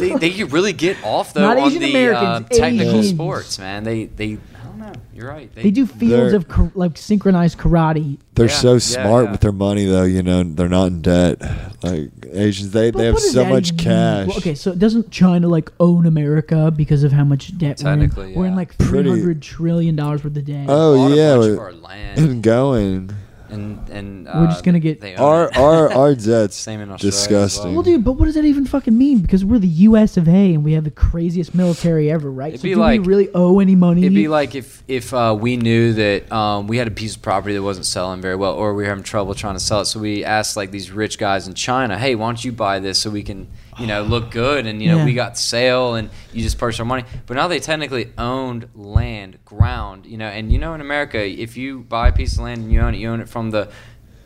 they, they really get off though Not on Asian the Americans, uh, technical Asians. sports, man. They they I. You're right. They do fields of kar- like synchronized karate. they're Yeah, so smart yeah. with their money though. You know they're not in debt. Like Asians, they But they have so much even mean? cash. Well, okay, so doesn't China like own America because of how much debt we're in? Technically, We're in like three hundred trillion dollars worth of debt. Oh yeah, bunch but- of and going. And and We're uh, just gonna get- they own Our it. our our debts Same in Australia as disgusting. well, dude, but what does that even fucking mean? Because we're the U.S. of A. and we have the craziest military ever, right? It'd so be do like- we really owe any money? It'd be like if if uh, we knew that um, we had a piece of property that wasn't selling very well, or we were having trouble trying to sell it. So we asked like these rich guys in China, "Hey, why don't you buy this so we can, you know, look good?" And you know, Yeah. we got sale, and you just purchase our money. But now they technically owned land, ground, you know. And you know, in America, if you buy a piece of land and you own it, you own it from the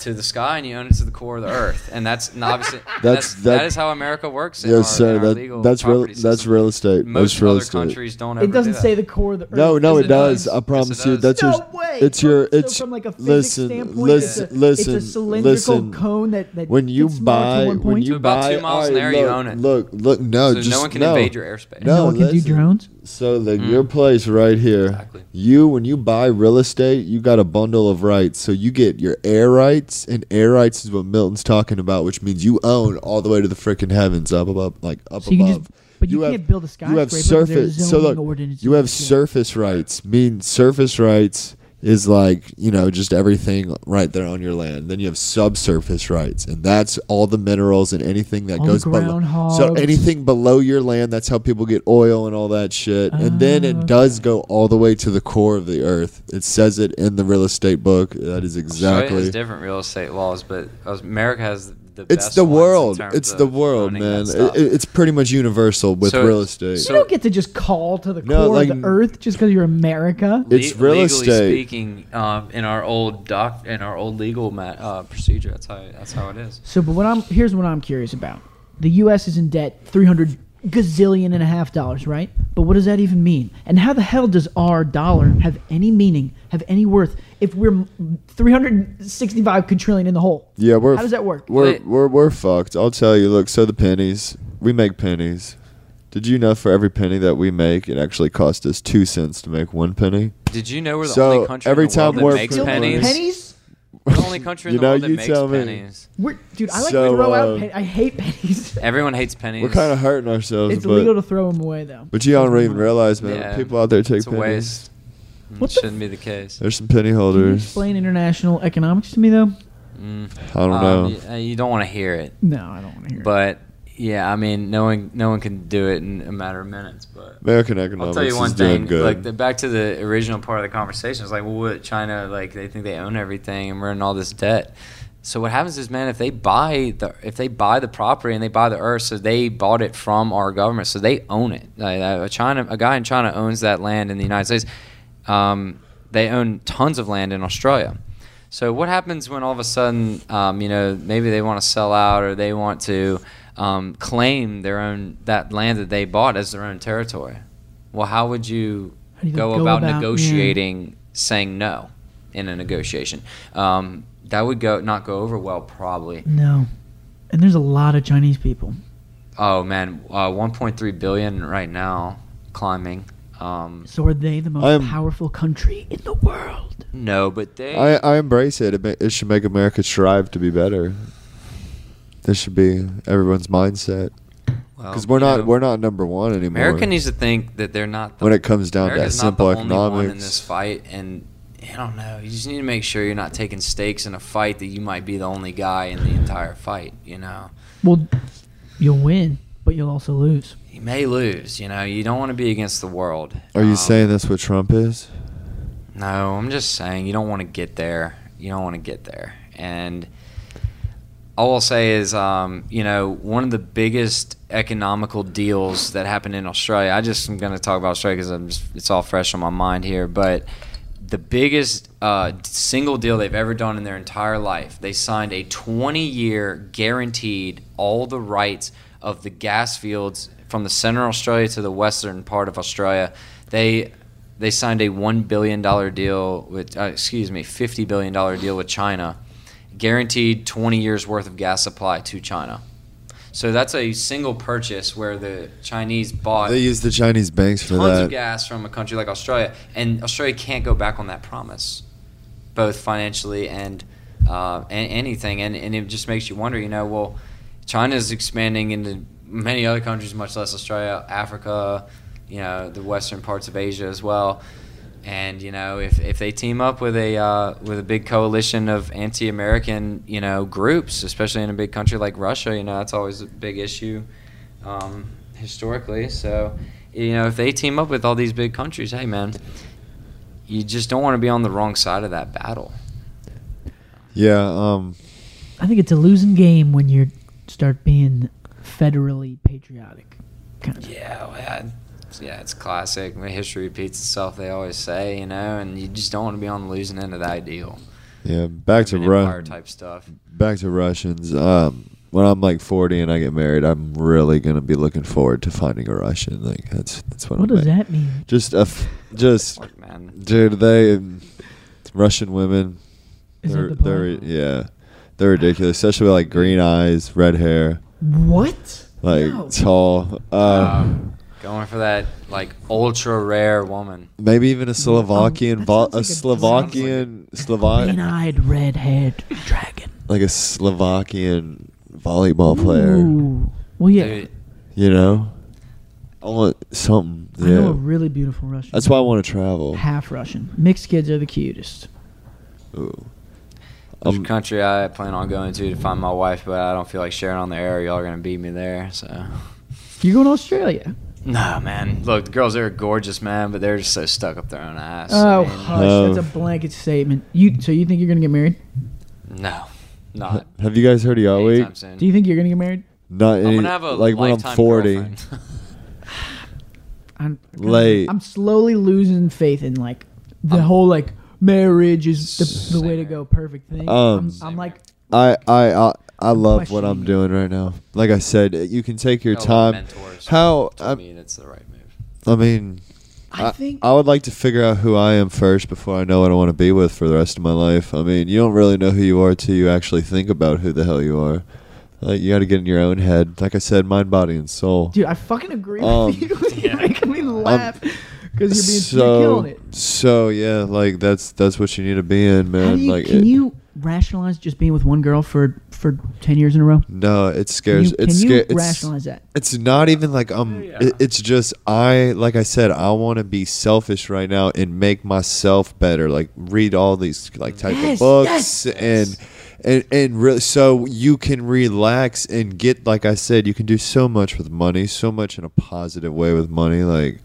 to the sky and you own it to the core of the earth, and that's and obviously That's- that's, that that- is how America works. yes, our- sir. in That, that's real. property That's real estate. Most that's real other estate. countries don't ever it doesn't do say the core of the earth. No, no, Yes, it it does. does. I promise Yes, it you. That's no your. way. It's So- your. so from like a physics listen, standpoint, listen, it's a, listen, It's a cylindrical listen. cone that, that when you gets smaller to buy, when you So about buy, two miles in alright, there, you look, own it. Look, look, no, so just no one can no. invade your airspace. No, no one can do drones. So like Mm. your place right here, Exactly. you when you buy real estate, you got a bundle of rights. So you get your air rights, and air rights is what Milton's talking about, which means you own all the way to the freaking heavens, up above, like up So above. just, but you, You have- can't build a you have skyscraper. surface. So look, you have surface rights. Mean surface rights is like you know just everything right there on your land. Then you have subsurface rights, and that's all the minerals and anything that All the goes below. So anything below your land, that's how people get oil and all that shit. And then it ah. does go all the way to the core of the earth. It says it in the real estate book. That is Australia exactly. has different real estate laws, but America has the It's best the ones in world. terms It's the world, man. It, it- it's pretty much universal with So- real estate. so- You don't get to just call to the No, core like- of the earth just because you're America. It's Le- real legally estate. speaking, um, in our old doc, in our old legal ma- uh, procedure, that's how that's how it is. So, but what I'm here's what I'm curious about. The U.S. is in debt 300 gazillion and a half dollars, right? But what does that even mean? And how the hell does our dollar have any meaning, have any worth, if we're 365 quadrillion in the hole? Yeah, we're How does that work? We're Wait. we're we're fucked. I'll tell you. Look, so the pennies we make pennies. Did you know for every penny that we make, it actually cost us two cents to make one penny? Did you know we're the So, only country every in the world that we're makes pennies? pennies? We're the only country in You the know, world that you makes tell me. pennies. We're, dude, I like So, to throw uh, out. Pen- I hate pennies. Everyone hates pennies. We're kind of hurting ourselves, it's but illegal to throw them away, though. but you don't even realize, man. Yeah. People out there take It's a pennies. waste. Mm, What the shouldn't be the case. There's some penny Can you holders. explain international economics to me, though? Mm. I don't Um, know. You, uh, you don't want to hear it, No, I don't want to hear. it. but yeah, I mean, no one, no one can do it in a matter of minutes. But American I'll economics tell you one thing. good. Like the, back to the original part of the conversation, it's like, well, what China like they think they own everything and we're in all this debt. So what happens is, man, if they buy the if they buy the property and they buy the earth, so they bought it from our government, so they own it. Like, uh, a China, a guy in China owns that land in the United States. Um, they own tons of land in Australia. So what happens when all of a sudden, um, you know, maybe they want to sell out or they want to um, claim their own that land that they bought as their own territory? Well, how would you, How you go, go about, about- yeah. negotiating saying no in a negotiation? Um, that would go not go over well, probably. no, and there's a lot of Chinese people. Oh man, uh, 1.3 billion right now, climbing. Um, So are they the most I'm- powerful country in the world? no, but they. I, I embrace it. It, it should make America strive to be better. This should be everyone's mindset well, because we're not know, we're not number one anymore. America needs to think that they're not the when it comes down to that simple not the only one in this fight, and I don't know. You just need to make sure you're not taking stakes in a fight that you might be the only guy in the entire fight. You know, Well, you'll win, but you'll also lose. you may lose. You know, you don't want to be against the world. Are you Um, saying that's what Trump is? No, I'm just saying you don't want to get there. You don't want to get there. And all I'll say is, um, you know, one of the biggest economical deals that happened in Australia. I just am going to talk about Australia because it's all fresh on my mind here. But the biggest uh, single deal they've ever done in their entire life, they signed a 20-year guaranteed all the rights of the gas fields from the center of Australia to the western part of Australia. They they signed a one billion dollar deal with, uh, excuse me, fifty billion dollar deal with China, guaranteed twenty years worth of gas supply to China. So that's a single purchase where the Chinese bought They use the Chinese banks for tons that. of gas from a country like Australia, and Australia can't go back on that promise, both financially and uh, and anything. And, and it just makes you wonder, you know, well, China's expanding into many other countries, much less Australia, Africa, you know, the western parts of Asia as well. And you know, if, if they team up with a uh, with a big coalition of anti-American you know groups, especially in a big country like Russia, you know that's always a big issue um, historically. So you know, if they team up with all these big countries, hey man, you just don't want to be on the wrong side of that battle. Yeah, um, I think it's a losing game when you start being federally patriotic. Kind of. Yeah, well, yeah, it's- yeah, it's classic. When history repeats itself, they always say, you know, and you just don't want to be on the losing end of that deal. yeah. Back to Russia type stuff. back to Russians. Um, when I'm like 40 and I get married, I'm really gonna be looking forward to finding a Russian. Like that's that's what. What I'm does at. that mean? Just a f- just Look, man, dude. They Russian women. Is they're, the they're yeah, they're ridiculous. Especially with like green eyes, red hair, What? like No. tall. Uh, um, going for that like ultra rare woman. maybe even a Slovakian, that vo- sounds a like a- Slovakian, Slovak, Green-eyed, red-haired dragon. like a Slovakian volleyball player. Ooh. Well, yeah. Dude, You know, I want something. I know a Yeah, really beautiful Russian. that's why I want to travel. half Russian. Mixed kids are the cutest. Ooh. There's Um, a country I plan on going to to find my wife, but I don't feel like sharing on the air. Y'all are gonna beat me there, so. You're going to Australia. No, man. Look, the girls there are gorgeous, man, but they're just so stuck up their own ass. Oh, I mean, hush! Oh. That's a blanket statement. You so you think you're gonna get married? no, not. Have you guys heard of Yacht Week? anytime soon. Do you think you're gonna get married? Not I'm any, gonna have a like when I'm lifetime 40. girlfriend. I'm Late. I'm slowly losing faith in like the whole like marriage is the, the way to go perfect thing. Um, I'm, I'm like I I I, I love what I'm doing right now. Like I said, you can take your Got a lot of time. mentors How told I, me it's the right move. I mean, I think I would like to figure out who I am first before I know what I want to be with for the rest of my life. I mean, you don't really know who you are till you actually think about who the hell you are. Like you got to get in your own head. Like I said, mind, body, and soul. dude, I fucking agree Um, with you. you're yeah. making me laugh because you're being so you're killing it. so yeah, like that's that's what you need to be in, man. How do you, like can it- you rationalize just being with one girl for for ten years in a row? No, it Can scares. you, it's can you sca- it's, rationalize that? It's not even like um. Yeah. It, it's just I like I said I want to be selfish right now and make myself better. Like read all these like type Yes, of books yes, and and and really so you can relax and get like I said you can do so much with money, so much in a positive way with money. Like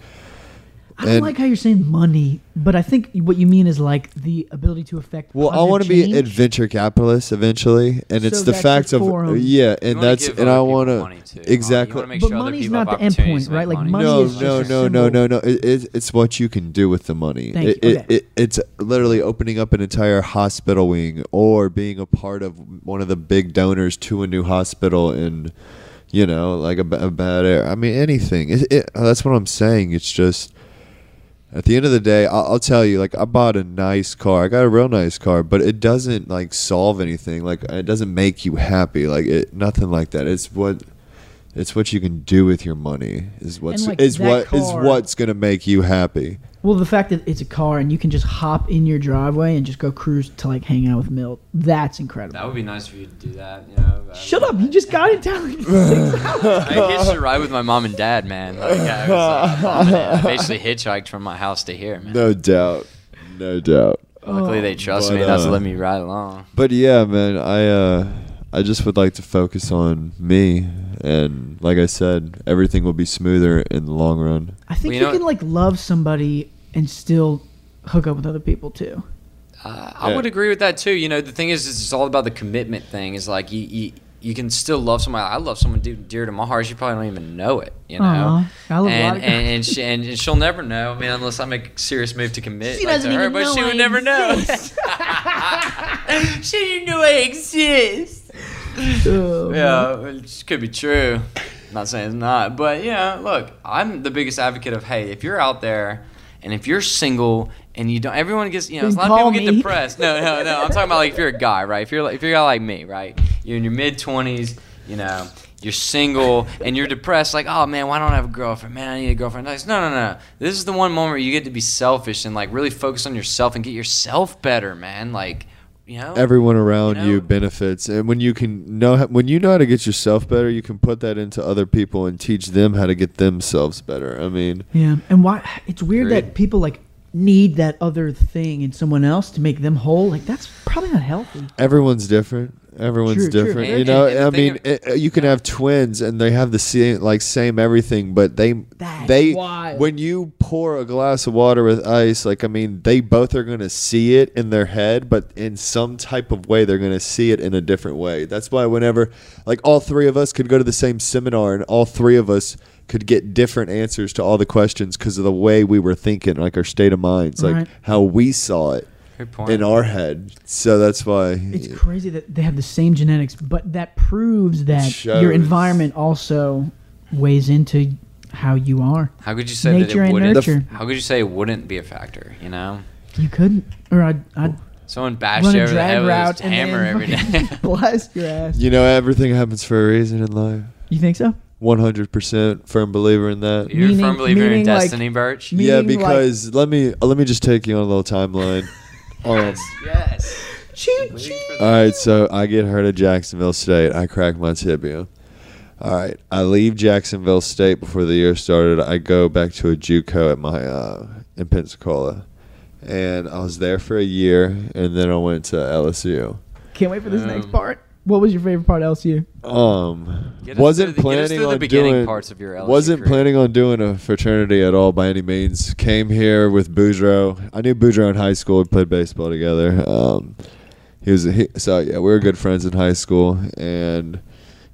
I don't and- like how you're saying money, but I think what you mean is like the ability to affect. Well, I want to be change. adventure capitalist eventually, and it's the that's fact the of forum. yeah, and that's and I want to exactly. You make But sure money's not the end point, right? Like, money. money no, is just no, no, no, no, no. It, it, it's what you can do with the money. Thank it, you. it, Okay. it, it's literally opening up an entire hospital wing or being a part of one of the big donors to a new hospital and you know like a, a bad air. I mean anything. It, it, that's what I'm saying. It's just. At the end of the day, I'll, I'll tell you, like I bought a nice car. I got a real nice car, but it doesn't like solve anything. Like it doesn't make you happy. Like it, nothing like that. It's what, it's what you can do with your money. Is what's like, is what is car- what's gonna make you happy. Well, the fact that it's a car and you can just hop in your driveway and just go cruise to like hang out with Milt, that's incredible. That would be nice for you to do that. You know. but- Shut up! You just got in town. I hitched a ride with my mom and dad, man. Like, I, was, uh, mom. I basically hitchhiked from my house to here, man. No doubt, no doubt. Luckily, they trust But, me enough to uh, let me ride along. But yeah, man, I uh, I just would like to focus on me, and like I said, everything will be smoother in the long run. I think Well, you you, know can like love somebody and still hook up with other people too. Uh, I Yeah. would agree with that too. You know, the thing is, is it's all about the commitment thing. Is like you, you, you can still love somebody. I love someone dear, dear to my heart. She probably don't even know it. You know, Aw, I love a lot and of and and, she, and and she'll never know. I mean, unless I make a serious move to commit She like, doesn't to her, even but know she I would never know. exist. she didn't know I exist. Oh, Yeah, it could be true. not saying it's not, but yeah, look, I'm the biggest advocate of hey, if you're out there and if you're single and you don't, everyone gets, you know, a lot of people get depressed. No, no, no. I'm talking about like if you're a guy, right? If you're like, if you're a guy like me, right? You're in your mid 20s, you know. You're single and you're depressed, like, oh man, why don't I have a girlfriend? Man, I need a girlfriend. Like, no, no, no. This is the one moment where you get to be selfish and like really focus on yourself and get yourself better, man. Like, you know, Everyone around You you, benefits, and when you can know how- when you know how to get yourself better, you can put that into other people and teach them how to get themselves better. I mean, Yeah, and why? It's weird Agreed. that people like need that other thing in someone else to make them whole. Like that's probably not healthy. everyone's different. Everyone's True, true. different. And- you know, and the I thing mean, it, eh, eh, you can have twins and they have the same like same everything, but they That's they wild. when you pour a glass of water with ice, like I mean, they both are going to see it in their head, but in some type of way, they're going to see it in a different way. That's why whenever like all three of us could go to the same seminar and all three of us could get different answers to all the questions because of the way we were thinking, like our state of minds, like Right. how we saw it Good point. in our head. So that's why It's crazy that they have the same genetics, but that proves that shows. your environment also weighs into how you are. How could you say Nature that it and wouldn't? nurture. How could you say it wouldn't be a factor? You know, You couldn't, or I'd, I'd someone bashed run you a over the head drag with route his and hammer then every day. fucking blast your ass. You know, everything happens for a reason in life. You think so? One hundred percent firm believer in that. You're a Meaning- firm believer in meaning like- destiny, Burch. Me- yeah, meaning, like- because let me let me just take you on a little timeline. um, Yes. Choo all right, so I get hurt at Jacksonville State. I crack my tibia. All right, I leave Jacksonville State before the year started. I go back to a JUCO at my uh, in Pensacola, and I was there for a year, and then I went to LSU. Can't wait for this next Um, part. What was your favorite part of LSU? Um, wasn't the- planning through the on beginning doing parts of your LSU wasn't career. planning on doing a fraternity at all by any means. Came here with Boudreaux. I knew Boudreaux in high school. We played baseball together. Um, he was he, so yeah. We were good friends in high school, and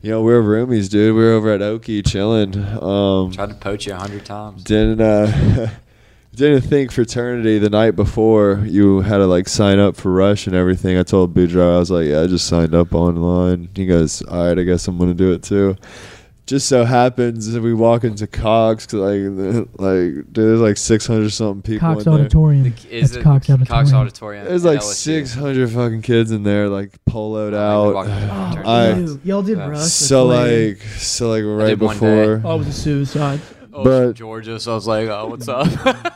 you know we were roomies, dude. We were over at Okie chilling. Um, Tried to poach you a hundred times. didn't uh, didn't think fraternity the night before you had to like sign up for Rush and everything. I told Boudreaux, I was like, yeah, I just signed up online. He goes, all right, I guess I'm gonna do it too. Just so happens that we walk into Cox, 'cause, like, like dude, there's like 600 something people Cox in there. Auditorium. Is That's it Cox Auditorium. Cox Auditorium. There's like LSU. 600 fucking kids in there, like poloed Oh, out. walking through the Oh. I- y'all did Yeah. Rush. so like, so like right before. oh, it was a suicide. Oh, but- Georgia, so I was like, oh, what's up?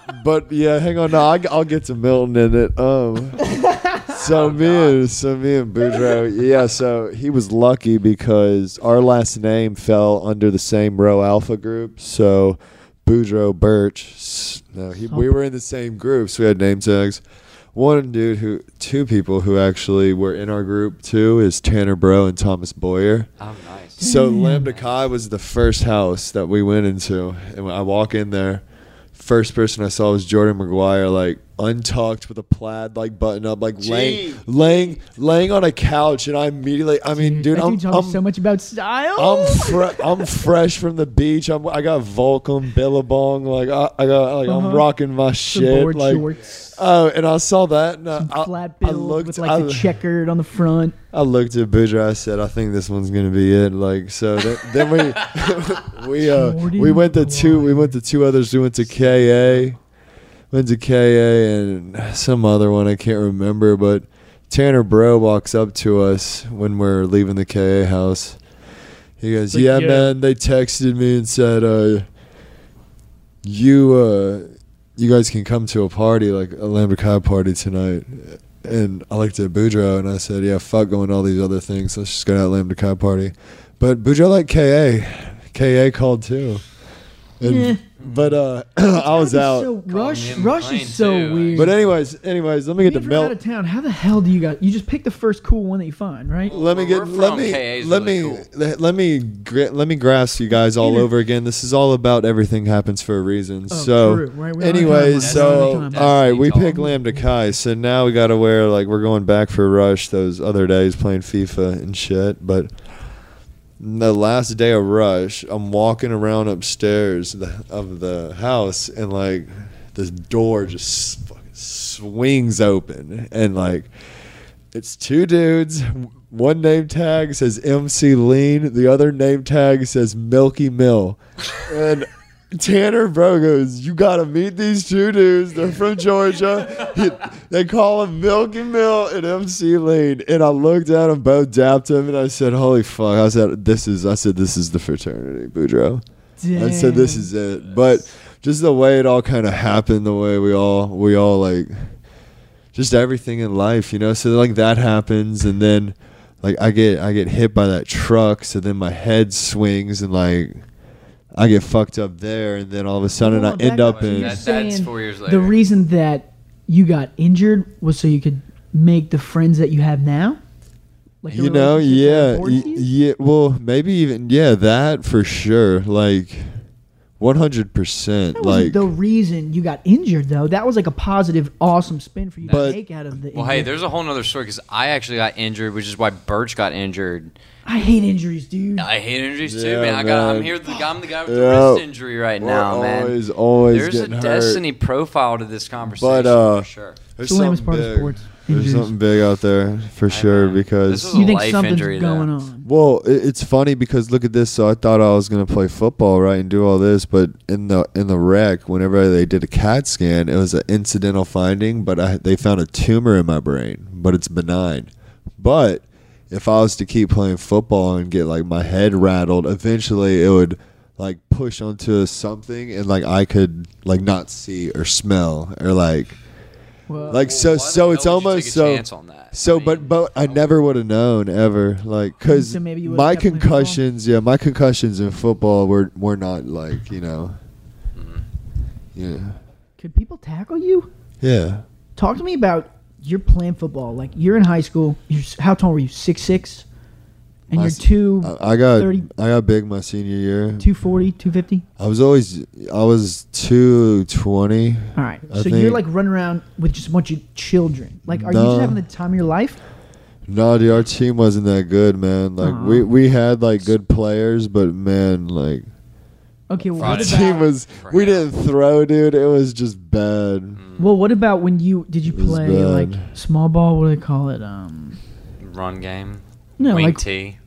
But yeah, hang on. No, I, I'll get to Milton in it. Um, so Oh, me and so me and Boudreaux, yeah. So he was lucky because our last name fell under the same row alpha group. So Boudreaux Burch. No, he, we were in the same group, so we had name tags. One dude who, two people who actually were in our group too is Tanner Bro and Thomas Boyer. Oh, nice. So Lambda Chi was the first house that we went into, and when I walk in there, first person I saw was Jordan McGuire, like untucked with a plaid, like button up, like laying, Gee. laying, laying on a couch, and I immediately, I mean, dude, that I'm, dude talks I'm, so much about style. I'm, fre- I'm fresh from the beach. I'm, I got Volcom, Billabong, like I, I got, like Uh-huh. I'm rocking my Some shit, board like. shorts, Oh, and I saw that, and I, some I, flat I looked, with like I, the checkered on the front. I looked at Boudreaux. I said, "I think this one's gonna be it." Like so. Then, then we we uh Jordan we went to two. We went to two others. We went to KA, went to KA, and some other one I can't remember. But Tanner Bro walks up to us when we're leaving the KA house. He goes, Like, "Yeah, yeah. man. They texted me and said, uh, you uh, you guys can come to a party like a Lambda Chi party tonight." And I looked at Boudreaux and I said, "Yeah, fuck going to all these other things. Let's just go to that Lambda Chi party." But Boudreaux like KA, KA called too. And, Yeah. But uh, I was out. So Rush, him Rush is so too. weird. But anyways, anyways, let me get the If you're out of town, how the hell do you got? You just pick the first cool one that you find, right? Let me Where get. we're Let me. KA is Let me. cool. Let, let me. gra- Let me grasp you guys all Either- over again. This is all about everything happens for a reason. Oh, so, right? We don't have anyways, so We don't have timelines. all right, we Destiny pick. Lambda Chi. So now we got to wear like we're going back for Rush those other days playing FIFA and shit. But the last day of Rush, I'm walking around upstairs of the house and like this door just fucking swings open and like it's two dudes. One name tag says MC Lean. The other name tag says Milky Mill. And Tanner Bro goes, You got to meet these two dudes. They're from Georgia. He- they call him Milky Mill and MC Lane. And I looked at them, both dapped him, and I said, Holy fuck. I said, This is, I said, This is the fraternity, Boudreaux. I said, This is it. But just the way it all kind of happened, the way we all, we all like, just everything in life, you know. So like that happens, and then like I get I get hit by that truck, so then my head swings, and like I get fucked up there, and then all of a sudden Hold I end up up. In. you're That- that's saying four years The reason that you got injured was so you could make the friends that you have now. Like the you know, relationships that are yeah, important y- to you? yeah. Well, maybe even yeah, that for sure. Like, one hundred percent. That wasn't Like, the reason you got injured, though. That was like a positive, awesome spin for you But- to make out of the. Well, hey, injury. there's a whole nother story because I actually got injured, which is why Burch got injured. I hate injuries, dude. I hate injuries Yeah, too, man. I got, I'm man. here. The, I'm the guy with the Yeah. wrist injury right we're now, man. always always There's a getting hurt. destiny profile to this conversation But, uh, for sure. There's It's the lamest something part of big. sports, There's injuries. something big out there for Hey, sure man. because This was you think life something's injury, though. going on? Well, it, it's funny because look at this. So I thought I was gonna play football, right, and do all this, but in the in the wreck, whenever they did a CAT scan, it was an incidental finding, but I, they found a tumor in my brain, but it's benign. But if I was to keep playing football and get like my head rattled, eventually it would like push onto something, and like I could like not see or smell or like Well, like so. Why So it's hell would you almost so. chance on that? So, I but mean, but I never would have known ever, like, cause So maybe you would've my kept playing football? concussions, yeah, my concussions in football were were not like you know, Mhm. yeah, could people tackle you? yeah. Talk to me about you're playing football. Like you're in high school. You're how tall were you? Six six, and My you're two. I, I got 30 I got big my senior year. 240, 250? I was always I was two twenty. All right. I so you're like running around with just a bunch of children. Like, are you just having the time of your life? No, dude, our team wasn't that good, man. Like we we had like good players, but man, like Okay. Well, what the Friday. team about? was we didn't throw, dude. It was just bad. Mm. Well, what about when you did you It was play like bad. small ball? What do they call it? Um, run game, no, wing like tee.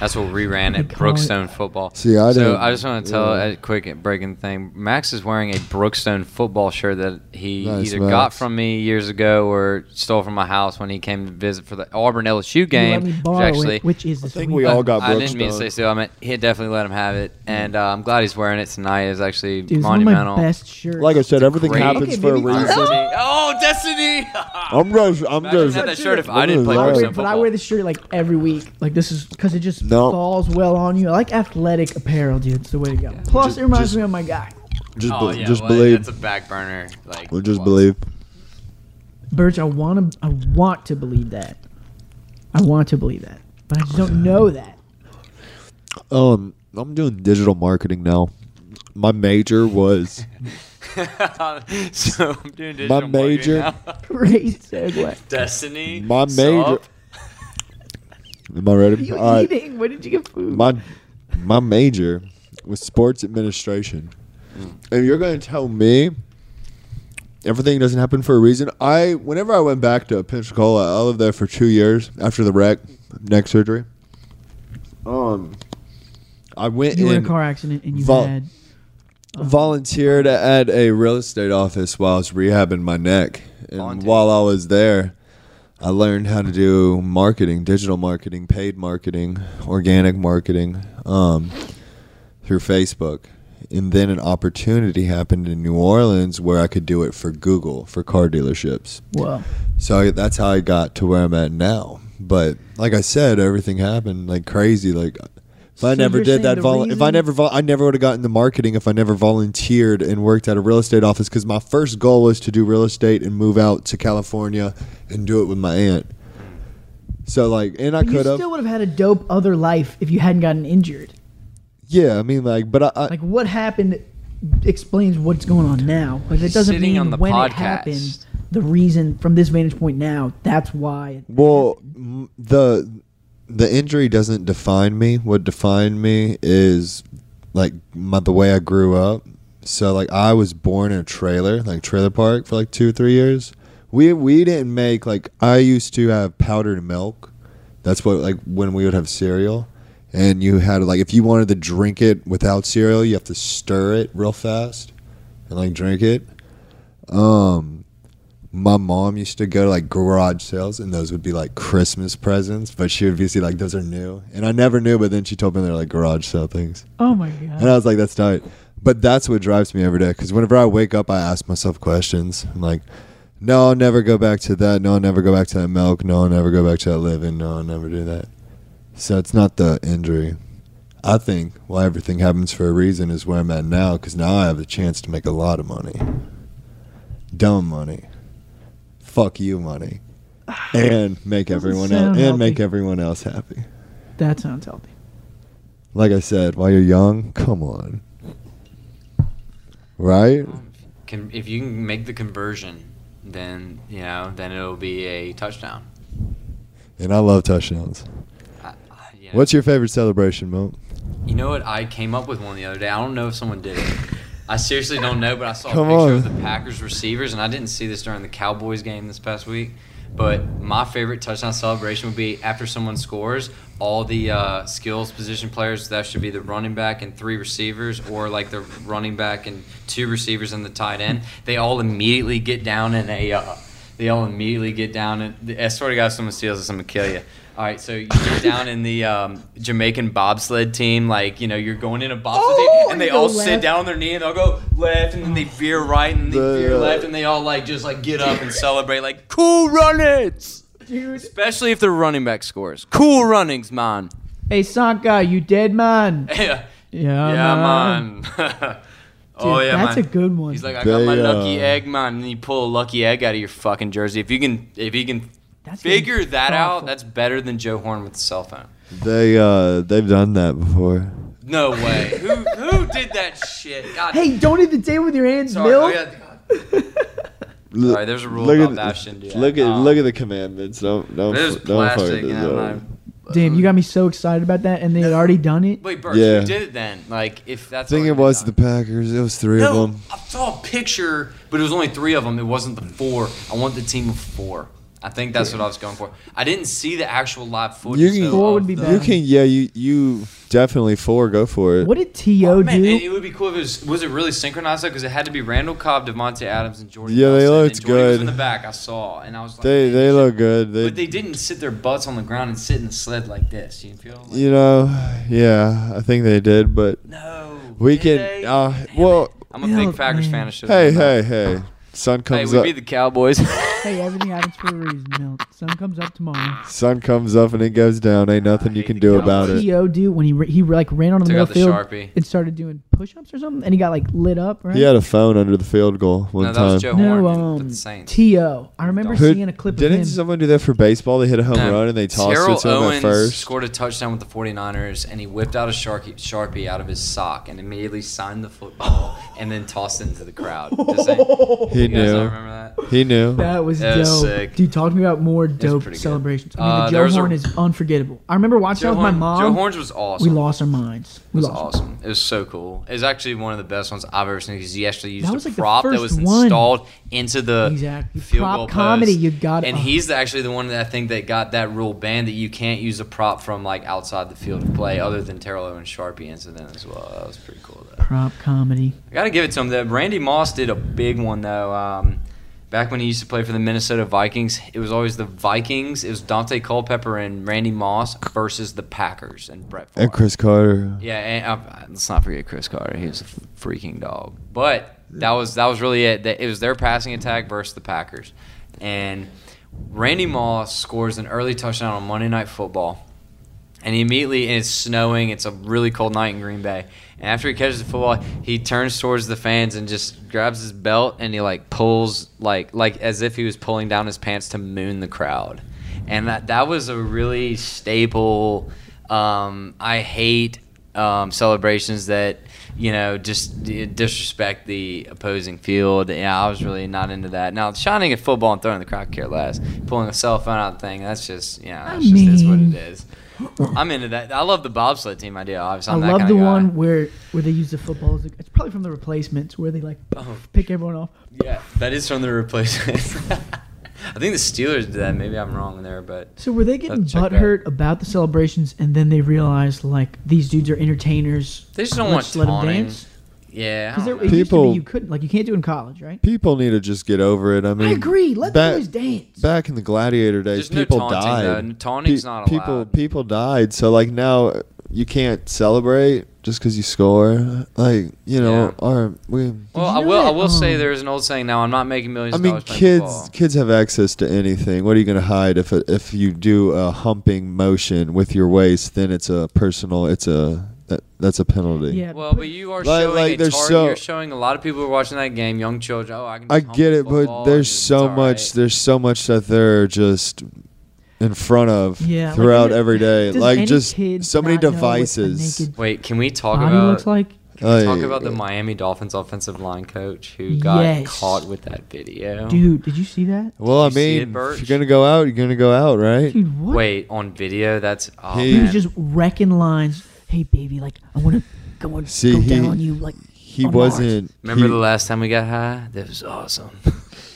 That's what we ran at Brookstone football. See, I so didn't- I just want to tell yeah. a quick breaking thing. Max is wearing a Brookstone football shirt that he Nice, either Max. got from me years ago or stole from my house when he came to visit for the Auburn LSU game. which actually, it, which is I this think week. we all got I didn't mean to say so. I meant he definitely let him have it, and uh, I'm glad he's wearing it tonight. It's actually Dude, it's one of monumental. my best shirts. Like I said, everything great- happens Okay, for a reason. Destiny. Oh, Destiny! I'm just, I'm Imagine just. had that shirt if I'm didn't play I lying. wear, Brookstone but I wear this shirt like every week. Like this is because it just No. falls well on you. I like athletic apparel, dude. It's the way to go. Plus, Just- it reminds just- me of my guy. Just, oh, be- yeah, just well, believe. It's a back burner. Like, We'll just well, believe. Burch, I want to, I want to believe that. I want to believe that, but I just don't know that. Um, I'm doing digital marketing now. My major was so I'm doing digital My marketing major- now. Great segue. Destiny. my sup? major. Am I ready? You All right. eating? Where did you get food? My my major was sports administration. And you're going to tell me everything doesn't happen for a reason? I whenever I went back to Pensacola, I lived there for 2 years after the wreck, neck surgery. Um I went you were in in a car accident and you vol- had. um, volunteered at a real estate office while I was rehabbing my neck. And Volunteer. while I was there, I learned how to do marketing, digital marketing, paid marketing, organic marketing um, through Facebook. And then an opportunity happened in New Orleans where I could do it for Google for car dealerships. Wow. So I, that's how I got to where I'm at now. But like I said, everything happened like crazy. Like if I never did that, the vol- if I never, vol- I never would have gotten the marketing if I never volunteered and worked at a real estate office. Because my first goal was to do real estate and move out to California and do it with my aunt. So like, and I But you could have, still would have had a dope other life if you hadn't gotten injured. yeah. I mean, like, but I, I Like what happened explains what's going on now. Like it doesn't Sitting mean on the when podcast. it happened. The reason from this vantage point now, that's why. Well, m- the the injury doesn't define me. What defined me is like my, the way I grew up. So like I was born in a trailer, like trailer park for like 2 or 3 years. We we didn't make like I used to have powdered milk. That's what like when we would have cereal and you had like if you wanted to drink it without cereal, you have to stir it real fast and like drink it. Um my mom used to go to like garage sales and those would be like Christmas presents, but she would be see like those are new. And I never knew, but then she told me they're like garage sale things. Oh my God. And. I was like, that's tight. But that's what drives me every day because whenever I wake up, I ask myself questions. I'm like, no, I'll never go back to that. No, I'll never go back to that milk. No, I'll never go back to that living. No, I'll never do that. So it's not the injury. I think why everything happens for a reason is where I'm at now because now I have the chance to make a lot of money. Dumb money. Fuck you money. And make everyone else sound and make everyone else happy. That sounds healthy. Like I said, while you're young, come on. Right? Um, can, if you can make the conversion, then you know, then it'll be a touchdown. And I love touchdowns. I, I, you know, What's your favorite celebration, Mo? You know what? I came up with one the other day. I don't know if someone did it. I seriously don't know, but I saw Come a picture on. of the Packers receivers, and I didn't see this during the Cowboys game this past week. But my favorite touchdown celebration would be after someone scores, all the uh, skills position players, that should be the running back and three receivers, or like the running back and two receivers and the tight end. They all immediately get down in a. Uh, they all immediately get down and I swear to God, if someone steals this, I'm gonna kill you. All right, so you get down in the um, Jamaican bobsled team, like you know, you're going in a bobsled Oh, team, and they you go all sit down on their knee and they'll go left, and then they veer right, and they The- veer left, and they all like just like get up and celebrate, like cool runnings. Dude. Especially if the running back scores, cool runnings, man. Hey Sanka, you dead man? yeah, Yeah, yeah, man. oh Dude, yeah, that's man. a good one. He's like, I got my lucky uh, egg, man. And then you pull a lucky egg out of your fucking jersey. If you can, if you can That's figure that out, that's better than Joe Horn with the cell phone. They uh they've done that before. No way. who who did that shit? God. Hey, don't eat the table with your hands, sorry. Bill. Oh, yeah, Look, Sorry, there's a rule look about at, that I shouldn't do that. Look at Oh. look at the commandments. Don't don't There's don't fuck plastic. this You know, Damn, you got me so excited about that, and they had already done it. Wait, Bert, Yeah. who did it then? Like, if that's I think it was the. Packers. It was three No, of them. I saw a picture, but it was only three of them. It wasn't the four. I want the team of four. I think that's what I was going for. I didn't see the actual live footage. You can- though, Four would be better. You can, yeah, you you definitely four. Go for it. What did T.O. Oh, man, do? and it would be cool if it was. Was it really synchronized though? Because it had to be Randall Cobb, Davante Adams, and Jordy. Yeah, they looked and Jordy Was good. in the back, I saw, and I was like, They man, they shit. look good. They, But they didn't sit their butts on the ground and sit in the sled like this. You feel? Like, you know, yeah, I think they did. But no. we did can. they? Uh, well, it. I'm a Yeah, big Packers man. fan. I should. hey, hey, hey. Sun comes Hey, comes we up. beat the Cowboys. hey, everything happens for a reason. Milt. Sun comes up tomorrow. Sun comes up and it goes down. Ain't nothing I you can do Cowboys. about it. T.O. do when he ra- he like ran onto the Took middle out the field Sharpie. and started doing push-ups or something, and he got like lit up. Right? He had a phone under the field goal one no, that time. was Joe No, Horn um, with the Saints. T.O. I remember Who- seeing a clip of Didn't him. someone do that for baseball? They hit a home No, run and they tossed Terrell it to him Owens at first. scored a touchdown with the 49ers, and he whipped out a sharpie, sharpie out of his sock and immediately signed the football and then tossed it into the crowd. Just saying, He you guys don't knew. remember that? He knew. That was That dope. was sick. Dude, talk to me about more dope pretty good. celebrations. I mean, Uh, the there Joe was a- Horn is unforgettable. I remember watching Joe that with my Horn- mom. Joe Horns was awesome. we lost our minds. It We was lost. awesome. It was so cool. It was actually one of the best ones I've ever seen because he actually used That a like prop that was one. installed into the Exactly. field Prop goal comedy, post. you got. And Oh. he's actually the one that I think that got that rule banned that you can't use a prop from like outside the field of play, other than Terrell Owens Sharpie incident as well. That was pretty cool though. Prop comedy. I gotta give it to him. That Randy Moss did a big one though. Um, back when he used to play for the Minnesota Vikings, it was always the Vikings. It was Daunte Culpepper and Randy Moss versus the Packers and Brett Favre. And Cris Carter. Yeah, and uh, let's not forget Cris Carter. He was a freaking dog. But that was that was really it. It was their passing attack versus the Packers, and Randy Moss scores an early touchdown on Monday Night Football, and he immediately and it's snowing. It's a really cold night in Green Bay. And after he catches the football, he turns towards the fans and just grabs his belt and he like pulls like like as if he was pulling down his pants to moon the crowd. And that that was a really staple. Um, I hate um, celebrations that you know just disrespect the opposing field. Yeah, I was really not into that. Now shining at football and throwing the crowd care less. Pulling a cell phone out thing. That's just yeah. That's I just is what it is. I'm into that. I love the bobsled team idea. Obviously, I I'm that love the guy. one where where they use the football. A, it's probably from the replacements where they like Oh. pick everyone off. Yeah, that is from the replacements. I think the Steelers did that. Maybe I'm wrong there, but So were they getting Let's check that. butthurt about the celebrations, and then they realized like these dudes are entertainers? they just don't want let 'em taunting. dance. Yeah, I Because don't it know. used to be People- you couldn't like you can't do it in college, right? People need to just get over it. I mean, I agree. Let back- the boys dance. back in the gladiator days, There's no people taunting, died. though. Taunting's Pe- not people allowed. people died. So like now you can't celebrate just because you score. Like you know, Yeah. our we. Well, you I know will. I that, will say um, there's an old saying now. I'm not making millions. I of mean, dollars playing kids football. kids have access to anything. What are you going to hide if it, if you do a humping motion with your waist? Then it's a personal. It's a that that's a penalty. Yeah. Well, but you are Like- showing like, a target. so- you're showing a lot of people who are watching that game, young children. Oh, I can. I get it, but there's so much. right. There's so much that they're just in front of Yeah, throughout is it- every day. Like just so many not know what a devices. Wait, can we talk about? looks like. Can we talk about the Miami Dolphins offensive line coach who got Yes. caught with that video? Dude, did you see that? Well, I You see it, mean, if you're gonna go out, you're gonna go out, right? Dude, what? Wait, on video? That's oh He- He man. was just wrecking lines. Hey, baby, like I want to go and See, go he- down on you, like He on Mars. wasn't. Remember he, the last time we got high? That was awesome.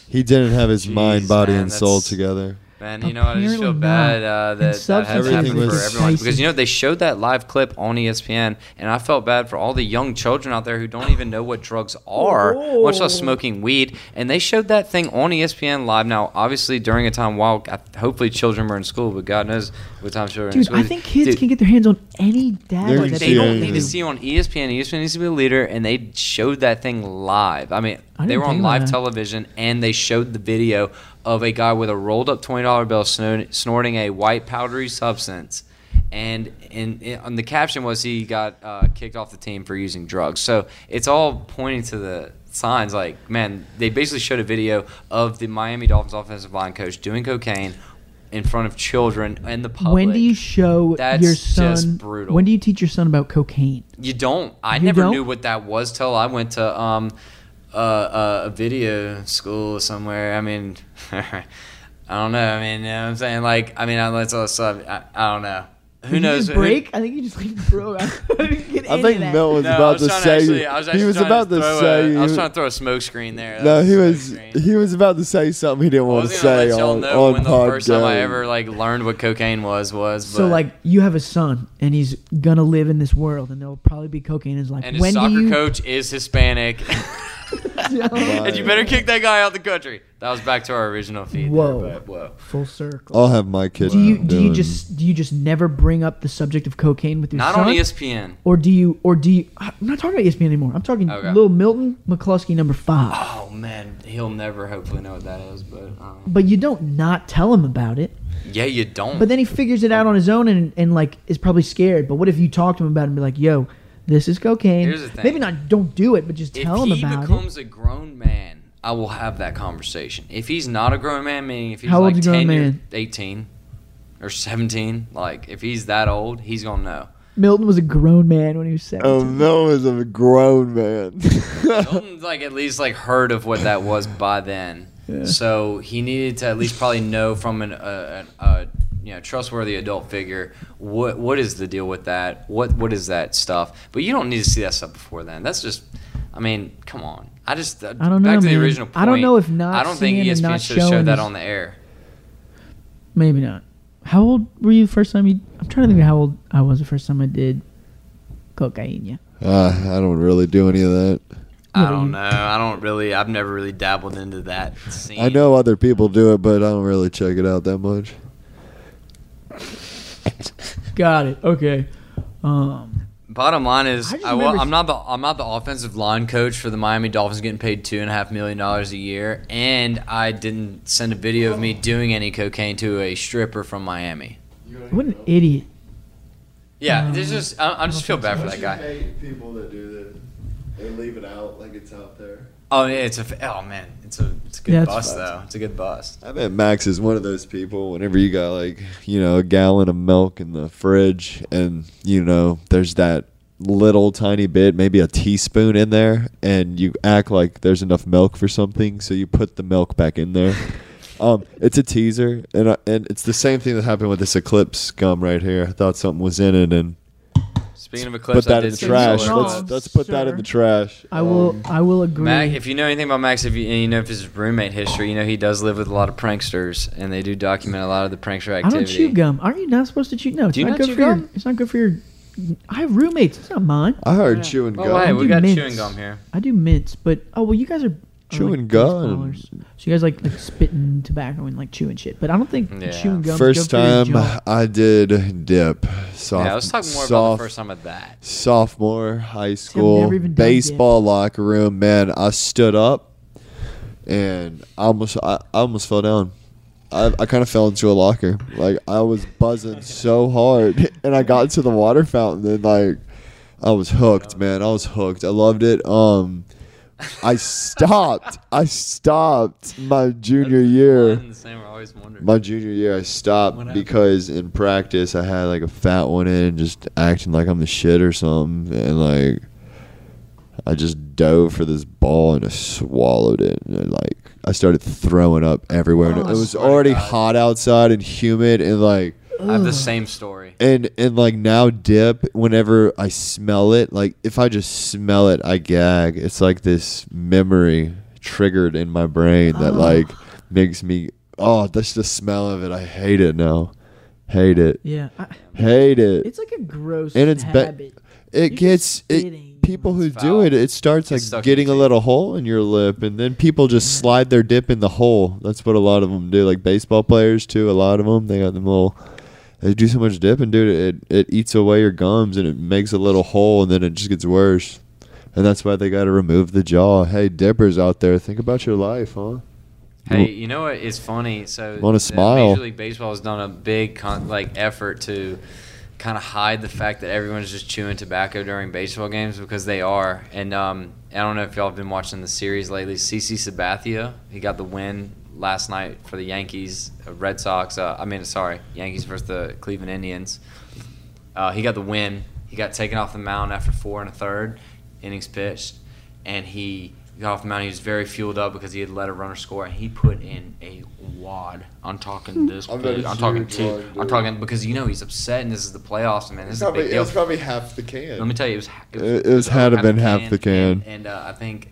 he didn't have his Jeez, mind, body, man, and soul that's- together. Man, you know, I just feel Apparently bad uh, that that substance happened abuse for is everyone because you know they showed that live clip on ESPN, and I felt bad for all the young children out there who don't even know what drugs are, much less Oh. smoking weed. And they showed that thing on ESPN live. Now, obviously, during a time while hopefully children were in school, but God knows what time children. are in Dude, school. I think kids Dude, can get their hands on any data. They're that they don't anything. need to see on ESPN. ESPN needs to be a leader, and they showed that thing live. I mean, I they were on live that. television, and they showed the video of a guy with a rolled up twenty dollar bill snorting a white powdery substance. And and, and the caption was he got uh, kicked off the team for using drugs. So it's all pointing to the signs. Like man, they basically showed a video of the Miami Dolphins offensive line coach doing cocaine in front of children and the public. When do you show That's your just son? brutal. When do you teach your son about cocaine? You don't. I You never don't? knew what that was till I went to um, uh, a video school somewhere. I mean, I don't know. I mean, you know what I'm saying? Like, I mean, I- let's I, I don't know. Who Did you knows? just Who- break? I think you just like broke. I I think of. Milt was No, about was to say. actually- was he was about to throw say. A, I was trying to throw a smoke screen there. That no, was he was screen. he was about to say something he didn't I want to say let y'all on, know on when the first time I ever like learned what cocaine was was. So like you have a son and he's gonna live in this world and there'll probably be cocaine in his life. and his when soccer you? coach is Hispanic. and you better kick that guy out the country. That was back to our original feed. Whoa. There, but whoa. Full circle. I'll have my kid. do you do you just do you just never bring up the subject of cocaine with your Not son? Not on ESPN. or do you or do you? I'm not talking about ESPN anymore. I'm talking Okay. little Milton McCluskey number five. Oh man, he'll never hopefully know what that is, but um, But you don't not tell him about it. yeah, you don't. But then he figures it out on his own and, and like is probably scared. But what if you talk to him about it and be like, "Yo, this is cocaine." Here's the thing. Maybe not. Don't do it, but just if tell him he about becomes a grown man, I will have that conversation. If he's not a grown man, meaning if he's How like old's a grown 10 year- man? 18 or 17, like if he's that old, he's gonna know. Milton was a grown man when he was seventeen. Oh, Mel was a grown man. Milton's like at least like heard of what that was by then, so he needed to at least probably know from an uh, an uh, you know trustworthy adult figure what what is the deal with that? What what is that stuff? But you don't need to see that stuff before then. That's just, I mean, come on. I just uh, I don't back know, to the man. original point. I don't know if not I don't think seeing ESPN not should have showing showed that is- on the air. Maybe not. How old were you the first time you? I'm trying to think of how old I was the first time I did cocaine. Yeah. uh, I don't really do any of that. I don't know. I don't really. I've never really dabbled into that scene. I know other people do it, but I don't really check it out that much. Got it. Okay. Um. Bottom line is, I I, well, I'm not the I'm not the offensive line coach for the Miami Dolphins, getting paid two and a half million dollars a year, and I didn't send a video of me doing any cocaine to a stripper from Miami. What an idiot. Yeah, Um, there's just I, I just feel bad for that guy. people that do that. They leave it out like it's out there. Oh, yeah, it's a f- oh man, it's a it's a good Yeah, it's bust fun. though. It's a good bust. I bet Max is one of those people. Whenever you got like you know a gallon of milk in the fridge, and you know there's that little tiny bit, maybe a teaspoon in there, and you act like there's enough milk for something, so you put the milk back in there. Um, it's a teaser, and I, and it's the same thing that happened with this Eclipse gum right here. I thought something was in it, and Speaking of eclipse, put I that in did the see trash. Solar Let's Eclipse. let's put that in the trash. I will. Um, I will agree. Mac, if you know anything about Max, if you and you know if his roommate history, you know he does live with a lot of pranksters, and they do document a lot of the prankster I activity. don't chew gum. Aren't you not supposed to chew? No, it's Do you not not good chew for your. gum? It's not good for your. I have roommates. It's not mine. I heard Yeah. chewing Oh, gum. hey, we do got mints. chewing gum here. I do mints, but oh well, you guys are. Are Chewing like gum. So you guys like like spitting tobacco and like chewing shit, but I don't think Yeah. chewing gum. First good time. I did dip. Soft, yeah, let's talk more about soft- the first time of that. sophomore high school baseball locker room. Man, I stood up and I almost I, I almost fell down. I, I kind of fell into a locker. Like I was buzzing so hard, and I got to the water fountain, and like I was hooked, man. I was hooked. I loved it. Um, I stopped. I stopped my junior year. The same, I always wondered. My junior year, I stopped because in practice I had like a fat one in, just acting like I'm the shit or something, and like I just dove for this ball and I swallowed it, and like I started throwing up everywhere. and Oh, it was already hot outside and humid, and like I have the same story. and and like now dip whenever I smell it, like if I just smell it, I gag. It's like this memory triggered in my brain that like makes me oh, that's the smell of it. I hate it now. Hate it. Yeah, I, Hate it. it's like a gross And it's be- habit. it you're gets just it, people who do foul. it, it starts Gets like stuck in getting a your little hole in your lip and then people just slide their dip in the hole. That's what a lot of them do. Like baseball players too, a lot of them, they got them little they do so much dipping, dude. It it eats away your gums and it makes a little hole, and then it just gets worse. And that's why they got to remove the jaw. Hey, dippers out there, think about your life, huh? Hey, you know what is funny? So Wanna smile. Major League Baseball has done a big con- like effort to kind of hide the fact that everyone's just chewing tobacco during baseball games because they are. And um, I don't know if y'all have been watching the series lately. CC Sabathia, he got the win last night for the Yankees, uh, Red Sox. Uh, I mean, sorry, Yankees versus the Cleveland Indians. Uh, he got the win. He got taken off the mound after four and a third innings pitched, and he He got off the mound. He was very fueled up because he had let a runner score, and he put in a wad. I'm talking this I bet big. it's I'm talking huge two. wad, I'm dude. talking because you know he's upset, and this is the playoffs, man. This is a Probably, big it was probably half the can. Let me tell you, it was. It- it was had to over been half the can. And, and, uh, I think,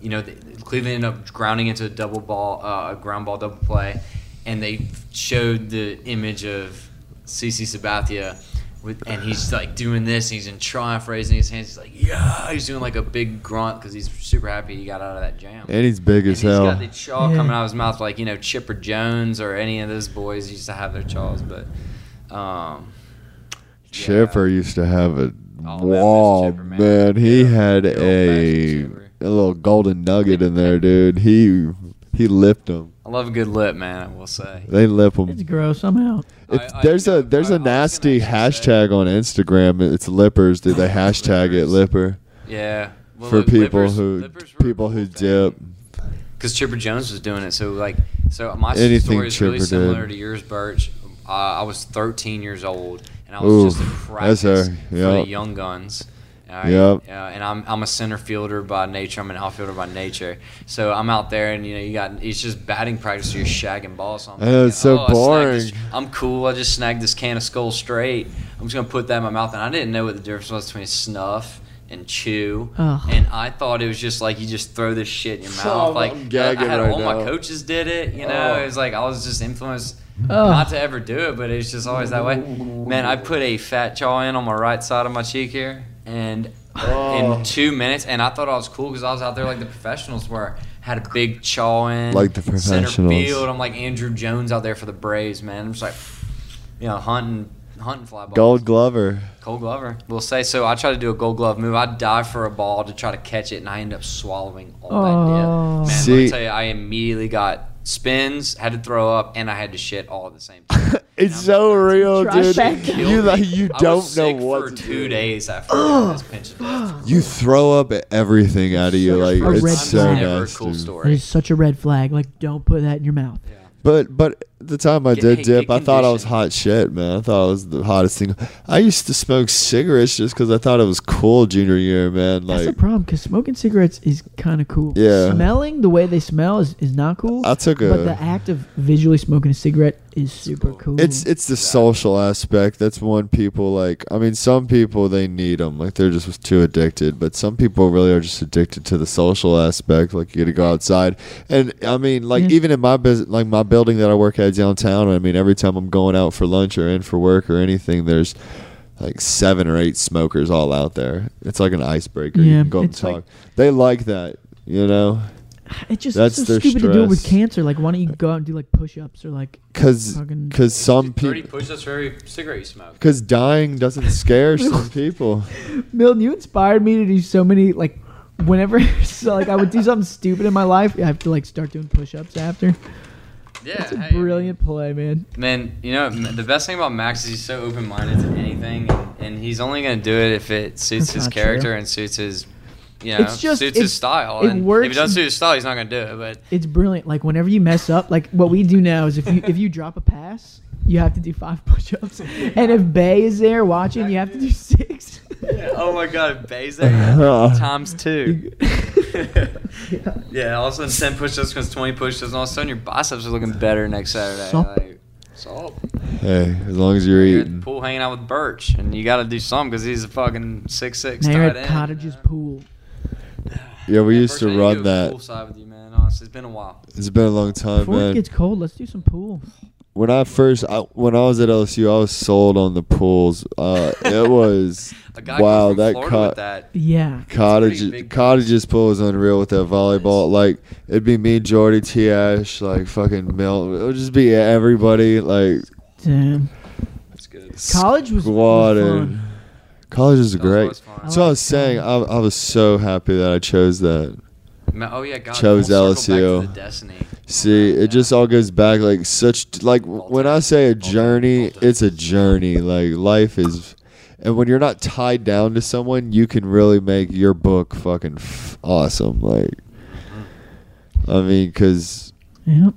you know, the, Cleveland ended up grounding into a double ball, uh, a ground ball double play, and they showed the image of CC Sabathia. With, and he's like doing this, and he's in triumph, raising his hands. He's like, "Yeah!" He's doing like a big grunt because he's super happy he got out of that jam. and he's big And as he's hell. got the chaw Yeah. coming out of his mouth, like you know Chipper Jones or any of those boys used to have their chaws. But um, Chipper used to have a Oh, wall, Chipper, man. man. He Yeah, had a Chipper. A little golden nugget in there, dude. He he lipped them. I love a good lip, man. I will say. They lip them. It's gross. I'm out. If I- I- there's a there's I- a I nasty actually say- hashtag on Instagram. It's lippers. Did they hashtag it Lippers. lipper Yeah. Well, for look, people Lippers- who Lippers people who dip? Because Chipper Jones was doing it. So like, so my Anything story is really similar did. to yours, Burch. Uh, I was 13 years old, and I was Ooh, just in that's practice her. for the young guns. All right? Yep. Uh, and I'm I'm a center fielder by nature. I'm an outfielder by nature. So I'm out there, and you know, you got it's just batting practice. You're shagging balls. So I'm I it's so "Oh, I snagged this- boring." I'm cool. I just snagged this can of Skoal Straight. I'm just gonna put that in my mouth, and I didn't know what the difference was between snuff and chew. Ugh. And I thought it was just like you just throw this shit in your mouth. Oh, like I'm I, gagging I had right all my coaches did it. You know, Oh. it was like I was just influenced Ugh. not to ever do it, but it's just always that way. Man, I put a fat jaw in on my right side of my cheek here, and Oh. in two minutes, and I thought I was cool because I was out there like the professionals were. Had a big chaw in, Like the center field. I'm like Andruw Jones out there for the Braves, man. I'm just like, you know, hunting, hunting fly balls. Gold Glover. Gold Glover. We'll say so. I try to do a Gold Glove move. I dive for a ball to try to catch it, and I end up swallowing all Oh. that dip. Man, oh. let me tell you, I immediately got spins, had to throw up, and I had to shit all at the same time. It's so real, dude. Trifecta. You like you don't was know sick what for to two do. days after I got this pinch of death. You throw up at everything out of you, like a red it's so flag. never a nasty. cool That story. is such a red flag. Like, don't put that in your mouth. But but the time I Get- did hey, dip, I thought I was hot shit, man. I thought I was the hottest thing. I used to smoke cigarettes just because I thought it was cool junior year, man. That's the problem because smoking cigarettes is kind of cool. Yeah. Smelling the way they smell is, is not cool. I took a. but the act of visually smoking a cigarette is super cool. cool. it's it's the social aspect. That's one people like. I mean, some people they need them, like they're just too addicted. But some people really are just addicted to the social aspect. Like you got to go outside, and I mean, like Yeah. even in my business, like my building that I work at downtown. I mean, every time I'm going out for lunch or in for work or anything, there's like seven or eight smokers all out there. It's like an icebreaker. you Yeah, can go up and it's like- talk. they like that, you know, It's just That's it's so their stupid to do it with cancer. Like, why don't you go out and do like push-ups or like because because some people. push-ups for every cigarette you smoke. Because dying doesn't scare some people. Milton, you inspired me to do so many like whenever so like I would do something stupid in my life, I have to like start doing push-ups after. Yeah, That's a hey, brilliant play, man. Man, you know the best thing about Max is he's so open-minded to anything, and, and he's only gonna do it if it suits That's his character true. and suits his, you know, It's just- suits it- his style. it and works if it doesn't suit his style, he's not gonna do it. But It's brilliant. Like whenever you mess up, like what we do now is if you if you drop a pass, you have to do five push-ups, and if Bay is there watching, you have to do six. oh my God, Bay's there times two. yeah. all of a sudden ten push-ups becomes twenty push-ups, and all of a sudden your biceps are looking better next Saturday. Sup. Like, salt. Hey, as long as you're You're at the eating. pool hanging out with Burch, and you got to do something because he's a fucking six six now you're tight at end. Cottage's pool. Yeah, we Yeah, used to I run go that. Poolside with you, man. Honestly, it's been a while. It's been a long time, Before it gets cold, let's do some pool. When I first, I, when I was at LSU, I was sold on the pools. Uh, it was A guy wow. from That Florida co- with that. Yeah. cottage cottages pool is unreal with that volleyball. Like it'd be me, Jordy, T. Ash, like fucking Mel. It would just be everybody like Damn. That's good. College was, was squatted. fun. College is That was great. always. That's what I was saying. I. I was so happy that I chose that. Ma- Oh yeah, God. Chose full circle LSU. Back to the Destiny. See, Yeah. it just all goes back like such like when I say a journey, it's a journey. Like life is, and when you're not tied down to someone, you can really make your book fucking f- awesome. Like, I mean, because Yep.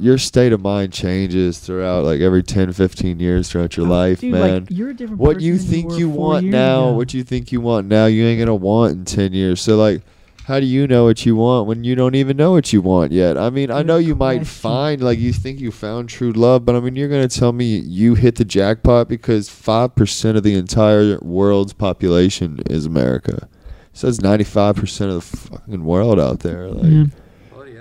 your state of mind changes throughout like every 10, 15 years throughout your Oh, life, dude, man. Like, you're a different what you think were you want now, ago. what you think you want now, you ain't gonna want in ten years. So like, how do you know what you want when you don't even know what you want yet? I mean, I know you might find like you think you found true love, but I mean, you're gonna tell me you hit the jackpot because five percent of the entire world's population is America. So five percent of the fucking world out there. Like.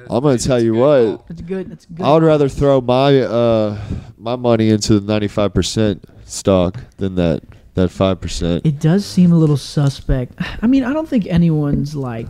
I'm gonna tell you what. That's good. That's good. I would rather throw my uh my money into the ninety five percent stock than that that five percent. It does seem a little suspect. I mean, I don't think anyone's like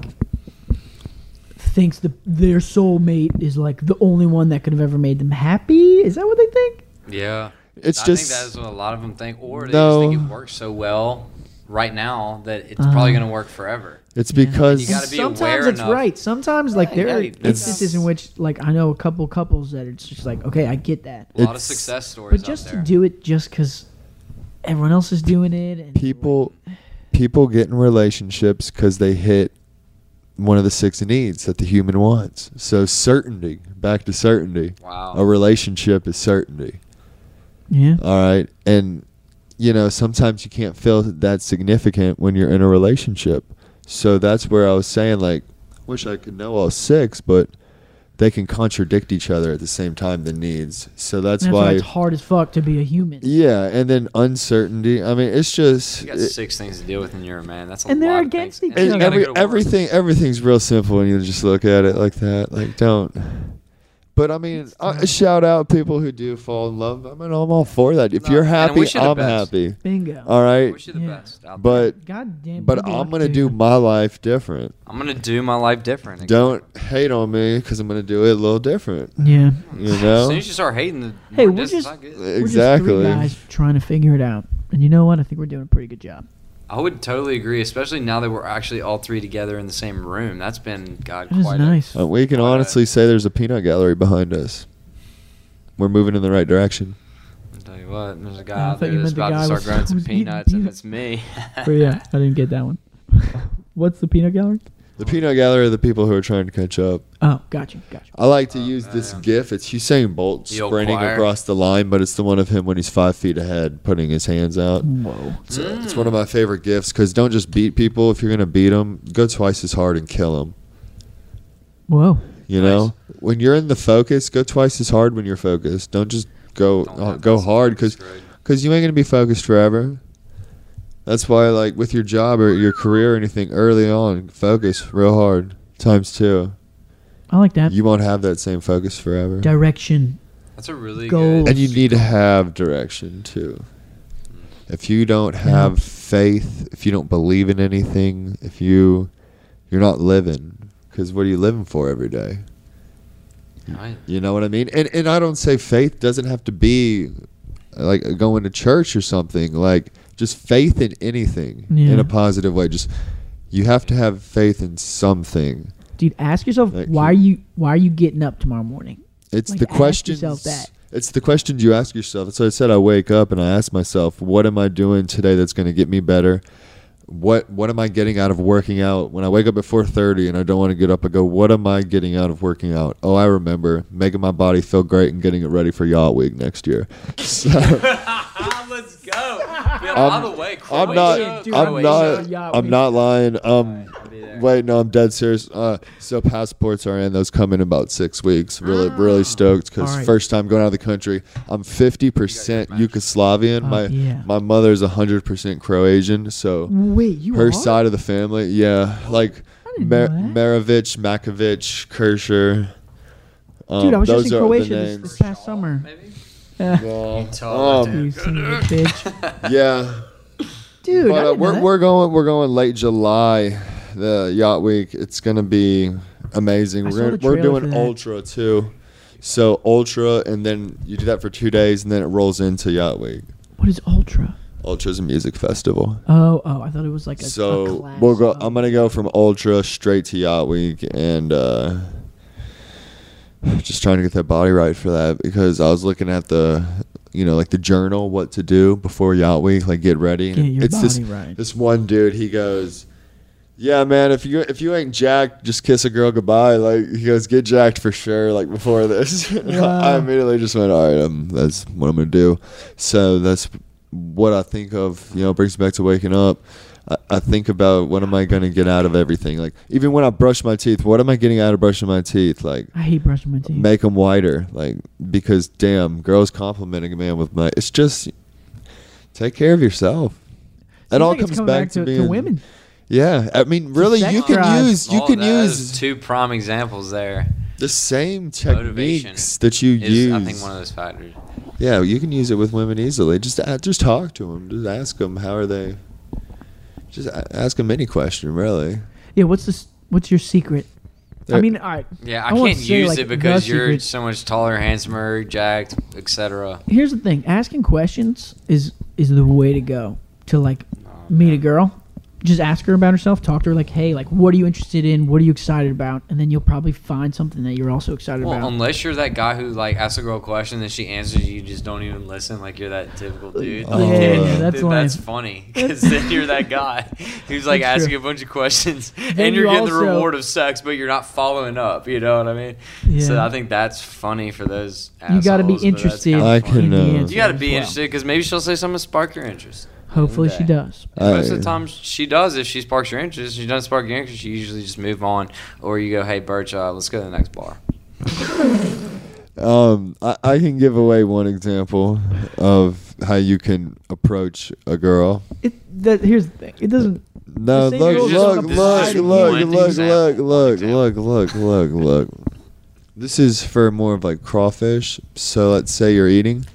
thinks the their soulmate is like the only one that could have ever made them happy. Is that what they think? Yeah. It's I just- think that's what a lot of them think, or they No. just think it works so well right now that it's probably going to work forever. It's Yeah. because You gotta be Sometimes aware it's enough. right. Sometimes like Yeah, there are yeah, instances in which like I know a couple couples that it's just like okay, I get that, A lot of success stories but out just to do it just because everyone else is doing it and people people get in relationships because they hit one of the six needs that the human wants. So certainty, back to certainty. wow. A relationship is certainty. yeah. All right, and you know sometimes you can't feel that significant when you're in a relationship. So that's where I was saying like, I wish I could know all six, but they can contradict each other at the same time. The needs. So that's, That's why. why it's hard as fuck to be a human. yeah, and then uncertainty. I mean, it's just You got it- six things to deal with, and you're a man. That's a And they're lot of against things. each And you other. every, go to work. everything everything's real simple when you just look at it like that. Like don't. But I mean, uh, shout out people who do fall in love. I mean, I'm all for that. If No, you're and happy, wish you the I'm best. happy. Bingo. All right, Wish you the Yeah. best. Out there. but God damn. but good I'm luck gonna to do my life different. I'm gonna do my life different. Don't hate on me because I'm gonna do it a little different. Yeah. You As know, soon as you start hating, the Hey, more we're distance just- I get. We're just exactly. three guys trying to figure it out. And you know what? I think we're doing a pretty good job. I would totally agree, especially now that we're actually all three together in the same room. That's been God That is quite nice. Uh, we can Quite a- honestly say there's a peanut gallery behind us. We're moving in the right direction. A, I'll tell you what, there's a guy I out thought there you that's meant the about to guy start was- growing some was eating peanuts, and it's me. But yeah, I didn't get that one. What's the peanut gallery? The peanut gallery are the people who are trying to catch up. Oh, got you, got you. I like to Oh, use this gif. It's Usain Bolt The old sprinting choir. across the line, but it's the one of him when he's five feet ahead, putting his hands out. Whoa. It's, uh, it's one of my favorite gifs because don't just beat people. If you're gonna beat them, go twice as hard and kill them. Whoa. You Nice. know, when you're in the focus, go twice as hard when you're focused. Don't just go Don't uh, have go that hard because grade. because you ain't gonna be focused forever. That's why, like with your job or your career or anything, early on, focus real hard times two. I like that. You won't have that same focus forever. Direction. That's a really Goals. good. And you need to have direction too. Mm. If you don't have faith, if you don't believe in anything, if you you're not living, because what are you living for every day? Right. You know what I mean? And and I don't say faith doesn't have to be like going to church or something. Like just faith in anything in a positive way. Just you have to have faith in something. Dude, ask yourself Thank why are you why are you getting up tomorrow morning? It's Like, the ask questions. It's the questions you ask yourself. So I said I wake up and I ask myself, what am I doing today that's going to get me better? What what am I getting out of working out? When I wake up at 4:30 and I don't want to get up, I go, what am I getting out of working out? Oh, I remember making my body feel great and getting it ready for Yacht Week next year. So Let's go. Yeah, by the way, I'm not. Dude, I'm not. Yacht I'm Week. not lying. Um, I'll be there. wait, no, I'm dead serious. Uh, so passports are in. Those come in about six weeks. Really, really stoked because Alright. first time going out of the country. I'm 50 percent Yugoslavian. Oh, my yeah. my mother's 100 percent Croatian. So Wait, you her are? side of the family, yeah, like didn't Mar- know that. Maravich, Makovic, Kirscher. Um, Dude, I was just in Croatia this, this past summer. Maybe. Yeah. Tall, Um, you son of a bitch. yeah. Dude, But, uh, we're that. we're going we're going late July, the yacht week. It's gonna be amazing. I We're saw gonna, the we're doing for that. ultra too. So ultra, and then you do that for two days, and then it rolls into yacht week. What is Ultra? Ultra is a music festival. Oh, oh, I thought it was like a, a so class we'll go. of- I'm gonna go from ultra straight to yacht week, and uh, just trying to get that body right for that because I was looking at the, you know, like the journal, what to do before yacht week, like get ready. Get your it's this body right. this one dude. He goes, "Yeah, man, if you if you ain't jacked, just kiss a girl goodbye." Like he goes, "Get jacked for sure." Like before this, Wow. I immediately just went, "All right, um, that's what I'm gonna do." So that's what I think of. You know, brings me back to waking up. I, I think about what am I going to get out of everything. Like even when I brush my teeth, what am I getting out of brushing my teeth? Like I hate brushing my teeth. make them whiter. Like because damn, girls complimenting a man with my. It's just take care of yourself. It all like comes coming back, to, to being women. Yeah, I mean, really, you can drive. use you All can that is use two prime examples there. the same Motivation techniques that you Is use. I think one of those factors. Yeah, you can use it with women easily. Just uh, just talk to them. Just ask them how are they. Just ask them any question, really. Yeah, what's this? What's your secret? I mean, all right. Yeah, I I, can't say, use like, it because you're secret. so much taller, handsomer, jacked, etc. Here's the thing: asking questions is is the way to go to like oh, meet a girl. Just ask her about herself. Talk to her like, hey, like, what are you interested in? What are you excited about? And then you'll probably find something that you're also excited Well, about. unless you're that guy who like asks a girl a question and she answers you, you just don't even listen. Like you're that typical dude. Oh, Like, yeah, dude, yeah, that's dude, that's funny because then you're that guy who's like That's asking true. a bunch of questions Then and you're you getting the reward of sex, but you're not following up. You know what I mean? Yeah. So Yeah. I think that's funny for those. You gotta be assholes, but that's interested. I funny. can, in the uh, answer You got to be well. interested because maybe she'll say something to spark your interest. Hopefully, she does. And most of the time, she does. If she sparks your interest, if she doesn't spark your interest, you usually just move on, or you go, "Hey, Burch, uh, let's go to the next bar." Um, I, I can give away one example of how you can approach a girl. It that here's the thing. It doesn't. No, The same look, rules look, don't look, apply look, look, look, example, look, look, look, look, look. This is for more of like crawfish. So let's say you're eating.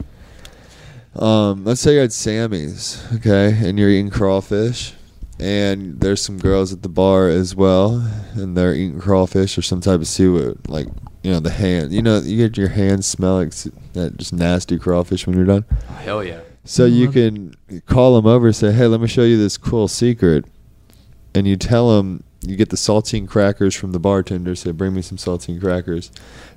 Um, let's say you're at Sammy's, okay, and you're eating crawfish, and there's some girls at the bar as well, and they're eating crawfish or some type of seafood, like you know the hand. You know, you get your hands smell like that just nasty crawfish when you're done. Hell yeah! So you can call them over and say, "Hey, let me show you this cool secret," and you tell them you get the saltine crackers from the bartender. Say, "Bring me some saltine crackers,"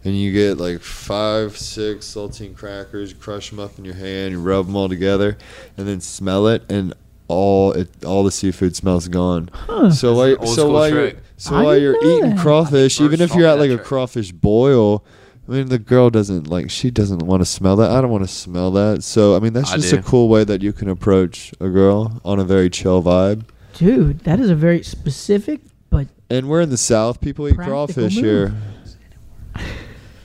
and you get like five, six saltine crackers. You crush them up in your hand. You rub them all together, and then smell it, and all it all the seafood smells gone. Huh. So That's while so school while you're so I while you're eating that. crawfish, even if you're at like a trick. crawfish boil. I mean, the girl doesn't like. She doesn't want to smell that. I don't want to smell that. So, I mean, that's I just do. a cool way that you can approach a girl on a very chill vibe. Dude, that is a very specific but And we're in the South. People eat crawfish move. here.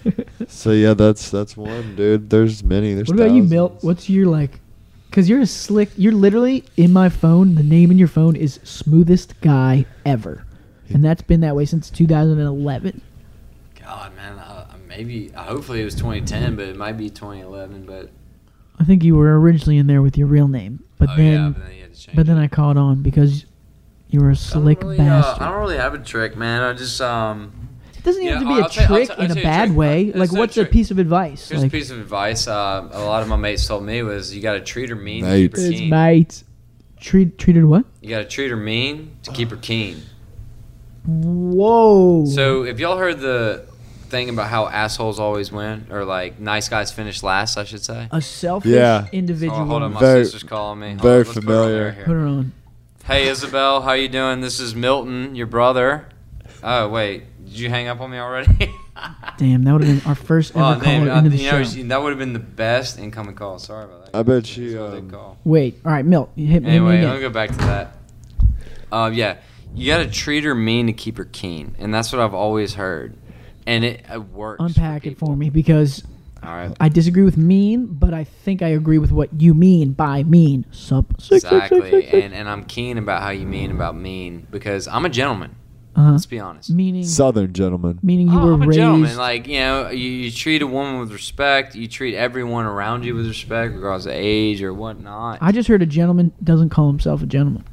So yeah, that's that's one, dude. There's many. There's What about you. Milt? What's your like? Because you're a slick. You're literally in my phone. The name in your phone is smoothest guy ever, and that's been that way since 2011. God, man, uh, maybe uh, hopefully it was 2010, but it might be 2011. But I think you were originally in there with your real name, but oh, then, yeah, but then you had to but then. I caught on because you were a don't slick really, uh, bastard. I don't really have a trick, man. I just um. It doesn't Yeah, even have to be I'll a tell- I'll trick tell- I'll in a tell a bad trick. way. It's Like, no what's a trick. piece of advice? Here's like, a piece of advice. Uh, a lot of my mates told me was you got to treat her mean, to keep her it's keen. mates. Treat treated what? You got to treat her mean to keep her keen. Whoa. So if y'all heard the thing about how assholes always win, or like nice guys finish last, I should say. a selfish Yeah. individual. Oh, hold on, my Very- sister's calling me. Hold very on, let's put her on familiar. here. Put her on. Hey Isabel, how you doing? This is Milton, your brother. Oh wait, did you hang up on me already? Damn, that would have been our first ever oh, caller damn, into the you know, show. she- that would have been the best incoming call. Sorry about that. I bet she. That's Um, call. Wait, all right, Milt, hit, hit me Anyway, again. let me go back to that. Uh, yeah, you got to treat her mean to keep her keen, and that's what I've always heard, and it, it works. Unpack it for me because All right. I disagree with mean, but I think I agree with what you mean by mean. Sup? Exactly, sick, sick. and and I'm keen about how you mean about mean because I'm a gentleman. Uh-huh. Let's be honest. meaning Southern gentleman. meaning you oh, were I'm a raised. gentleman. Like you know, you, you treat a woman with respect. You treat everyone around you with respect, regardless of age or whatnot. I just heard a gentleman doesn't call himself a gentleman.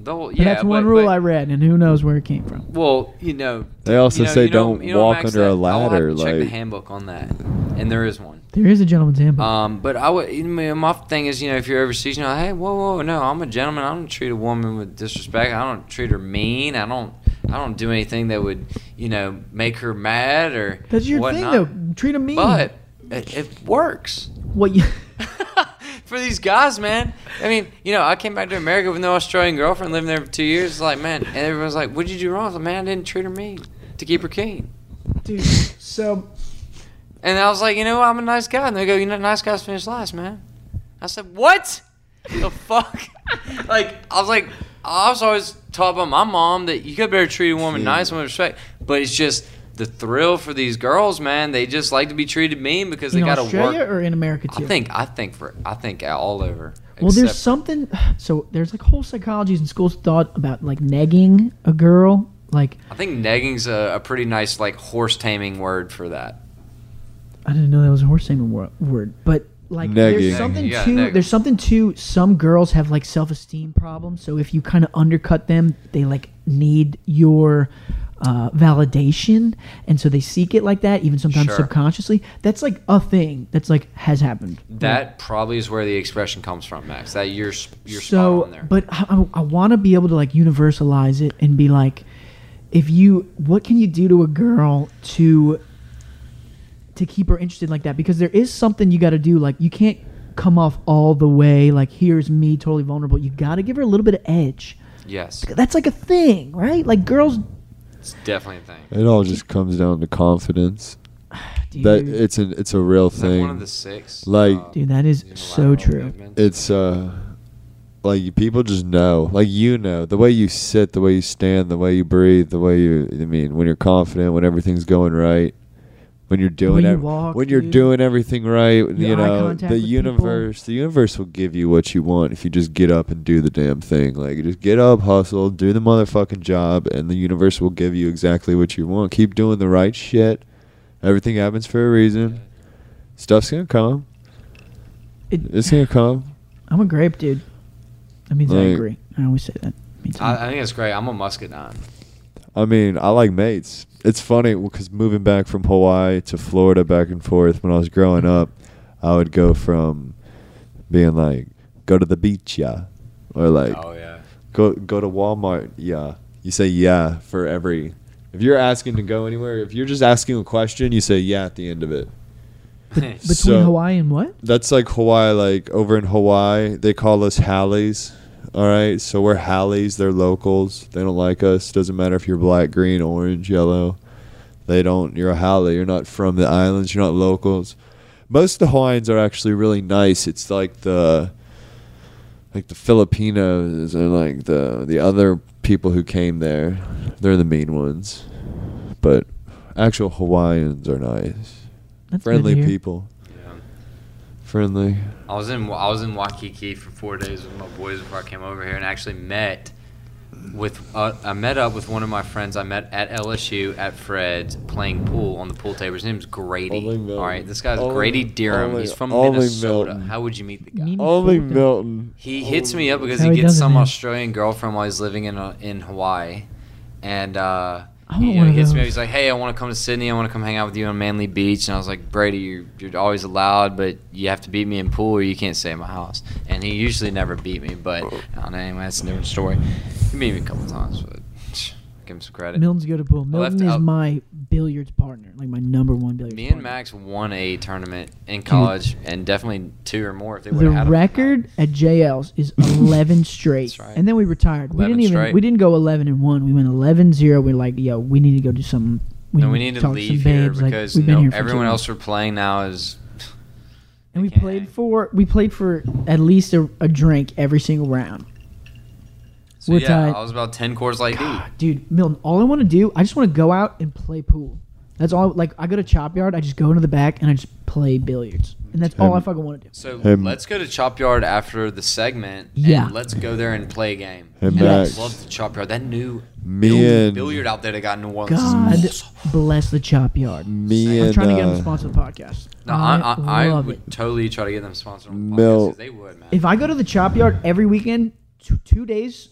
The whole- But yeah, that's one but- rule but- I read, and who knows where it came from. Well, you know. They also you know- say you know- don't you know, walk Max, under a that- I'll have ladder, to check the like- handbook on that, and there is one. There is a gentleman's handbook. Um, but I would. you know, My thing is, you know, if you're overseas, you know, hey, whoa, whoa, no, I'm a gentleman. I don't treat a woman with disrespect. I don't treat her mean. I don't. I don't do anything that would, you know, make her mad or. that's your whatnot. thing, though. Treat him mean. But it, it works. what you? for these guys, man. I mean, you know, I came back to America with no Australian girlfriend, living there for two years. It's like, man, and everyone's like, "What'd you do wrong?" I was like, "Man, I didn't treat her mean to keep her keen." Dude, so And I was like, "You know, what? I'm a nice guy." And they go, "You know, nice guys finish last, man." I said, "What? the fuck?" like, I was like, I was always taught by my mom that you could better treat a woman nice and with respect. But it's just the thrill for these girls, man. They just like to be treated mean because they got to Australia work. or in America too? I think I think for I think all over. Well, there's something. So there's like whole psychologies and schools thought about like negging a girl. Like I think negging's a, a pretty nice like horse taming word for that. I didn't know that was a horse taming wor- word, but like Negging. there's something Yeah, to neg. there's something to some girls have like self esteem problems. So if you kind of undercut them, they like need your uh, validation, and so they seek it like that, even sometimes Sure. subconsciously. That's like a thing that's like has happened. That probably is where the expression comes from, Max. That you're s- you're so, spot on there. but I, I want to be able to like universalize it and be like, if you, what can you do to a girl to to keep her interested like that? Because there is something you got to do. Like you can't come off all the way like here's me totally vulnerable. You got to give her a little bit of edge. yes, That's like a thing, right? Like girls, it's definitely a thing. It all just comes down to confidence. dude, That it's an it's a real Is thing. one of the six? Like- uh, dude, that is so true. movements? it's uh like people just know like you know the way you sit the way you stand the way you breathe the way you i mean when you're confident when everything's going right when you're doing you ev- walk, when you're dude. doing everything right Your you know the with people. universe the universe will give you what you want if you just get up and do the damn thing like just get up hustle do the motherfucking job and the universe will give you exactly what you want keep doing the right shit everything happens for a reason stuff's gonna come It, it's gonna come I'm a grape, dude. That means I agree. I always say that. It means I- I, I think it's great. I'm a muscadine. I mean, I like mates. It's funny because moving back from Hawaii to Florida back and forth when I was growing up, I would go from being like, go to the beach, yeah, or like, oh yeah. go go to Walmart, yeah. You say yeah for every. If you're asking to go anywhere, if you're just asking a question, you say yeah at the end of it. Between So- Hawaii and what? That's like Hawaii. Like over in Hawaii, they call us haoles. All right, so we're haoles. They're locals. They don't like us. Doesn't matter if you're black, green, orange, yellow. They don't. You're a haole. You're not from the islands. You're not locals. Most of the Hawaiians are actually really nice. It's like the like the Filipinos and like the the other people who came there. They're the mean ones. But actual Hawaiians are nice. That's Friendly people. Yeah. Friendly. I was in I was in Waikiki for four days with my boys before I came over here, and actually met with uh, I met up with one of my friends I met at LSU at Fred's playing pool on the pool table. His name's Grady. All right, this guy's Only- Grady Dirham. only- He's from only Minnesota. Milton. How would you meet the guy? Meet- Only Milton. He hits me up because he he gets does it, some man. Australian girlfriend while he's living in uh, in Hawaii, and uh, I he, want you know, he hits me up. He's like, "Hey, I want to come to Sydney. I want to come hang out with you on Manly Beach." And I was like, "Brady, you're, you're always allowed, but you have to beat me in pool, or you can't stay at my house." And he usually never beat me, but oh. I don't know, anyway, that's a different story. He beat me a couple times, but give him some credit. Milton's good at pool. Milton is my billiards partner, like my number one billiards. Me and partner. Max won a tournament in college, and definitely two or more if they would The have had 'em. record at JL's is 11 straight, That's right. and then we retired. We 11 didn't even straight. we didn't go 11 and one. We went 11-0. We're like, yo, we need to go do something. No, we need to talk leave here babes. Like, because we've been no, here for too everyone long. else we're playing now is And we can't played for we played for at least a, a drink every single round. So We're yeah, tied. I was about ten cores like deep. Dude, Milton, all I want to do, I just want to go out and play pool. That's all. Like, I go to Chop Yard, I just go into the back and I just play billiards, and that's all I fucking want to do. So Hey, let's go to Chop Yard after the segment. Yeah. And let's go there and play a game. Hey, And Max. I love the Chop Yard. That new Me bill- and- billiard out there they got in New Orleans. God awesome. bless the Chop Yard. Me I'm and trying to get them to uh, sponsor the podcast. No, I, I, I love would it. totally try to get them sponsored on the podcast Mil- 'cause they would, man. If I go to the Chop Yard every weekend, two, two days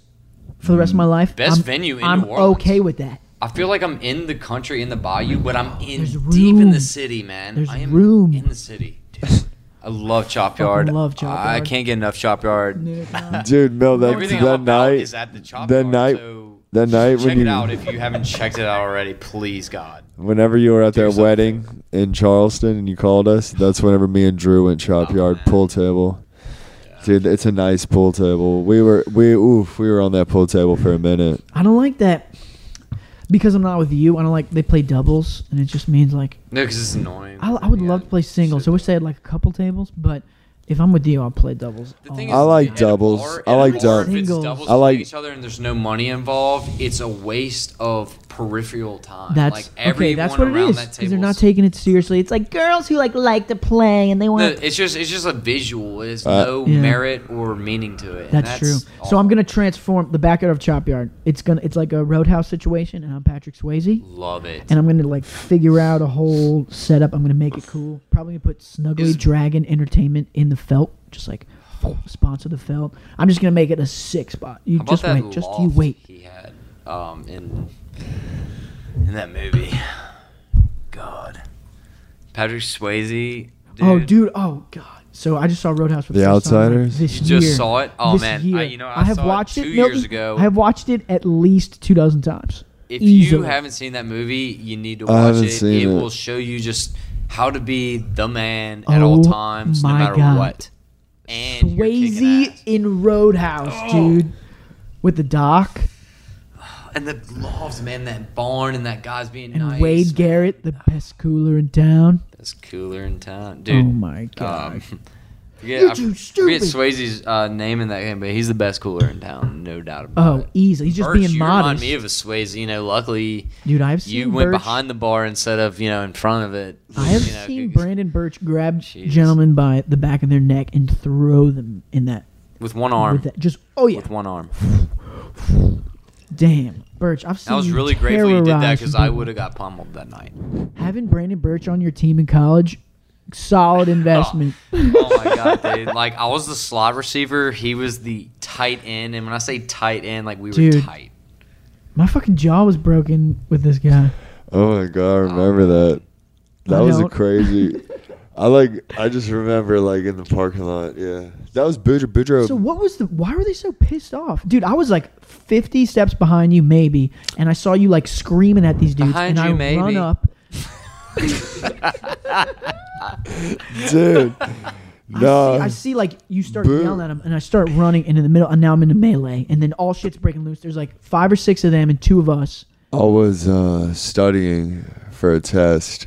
for the rest of my life, Best I'm, venue in I'm New Orleans. okay with that. I feel like I'm in the country, in the bayou, but I'm in There's deep in the city, man. There's I am room. in the city. I love Chop Yard. love Chop I can't get enough Chop Yard. Dude, Mel, that, Everything that night, is at the Chop that Yard. night- so that night check when it you, out if you haven't checked it out already. Please, God. whenever you were at Do that yourself wedding in Charleston and you called us, that's whenever me and Drew went chop Oh, yard man. pool table. Dude, it's a nice pool table. We were we oof, we were on that pool table for a minute. I don't like that because I'm not with you. I don't like they play doubles, and it just means like No, because it's annoying. I, I would Yeah, love to play singles. sit I wish they had like a couple tables, but If I'm with you, I'll play doubles. The thing is, I like at a doubles. bar- I at a like bar, dou- If it's Singles. doubles I like- playing each other and there's no money involved, it's a waste of peripheral time. That's like okay. everyone That's what it around is. that Because they're not taking it seriously. It's like girls who like like to play and they No, want. it's just it's just a visual. There's Uh, no Yeah. merit or meaning to it. and That's, true. all. So I'm gonna transform the backyard of Chop Yard. It's gonna it's like a roadhouse situation, and I'm Patrick Swayze, love it. and I'm gonna like figure out a whole setup. I'm gonna make it cool. Probably gonna put Snuggly Is- Dragon Entertainment in the felt, just like sponsor the felt. I'm just gonna make it a six spot. You How just wait. Just you wait. He had um in in that movie. God, Patrick Swayze. Dude, Oh, dude. Oh, God. So I just saw Roadhouse for the, The first time, like, Outsiders? this You just saw it? Oh, This man. I- you know, I have saw it watched two it years Milton, ago. I have watched it at least two dozen times. If Easily. you haven't seen that movie, you need to I watch haven't it. seen it it. will show you just how to be the man at Oh all times, no matter God. what. And Swayze in Roadhouse, Oh. dude, with the doc and the lofts, man, that barn and that guy's being and nice. Wade Garrett, the best cooler in town. Best cooler in town, dude. oh my god. Um, forget, You're I too forget stupid. Swayze's uh, name in that game, but he's the best cooler in town, no doubt about it. oh, it. easy. He's just Burch, being you modest. remind me of a Swayze. You know, luckily dude, I've seen you went Burch, behind the bar instead of you know in front of it. I have you know, seen Brandon Burch grab Jesus. gentlemen by the back of their neck and throw them in that. with one arm. With that, just oh yeah, With one arm. damn Burch. I've seen I was you really grateful you did that terrorize because I people. would have got pummeled that night. having Brandon Burch on your team in college. Solid oh. investment. oh my god, dude! Like I was the slot receiver, he was the tight end, and when I say tight end, like we were Dude. tight. My fucking jaw was broken with this guy. Oh my god, I remember that. Um, that I was a don't. crazy. I like. I just remember like in the parking lot. Yeah, that was Boudreaux. Boudreaux. So what was the? Why were they so pissed off, dude? I was like fifty steps behind you, maybe, and I saw you like screaming at these dudes, Behind and you, I maybe. run up. dude. I, no. see, I see like you start Boo. yelling at them, and I start running, and in the middle, and now I'm in a melee, and then all shit's breaking loose. There's like five or six of them, and two of us. I was uh, studying for a test.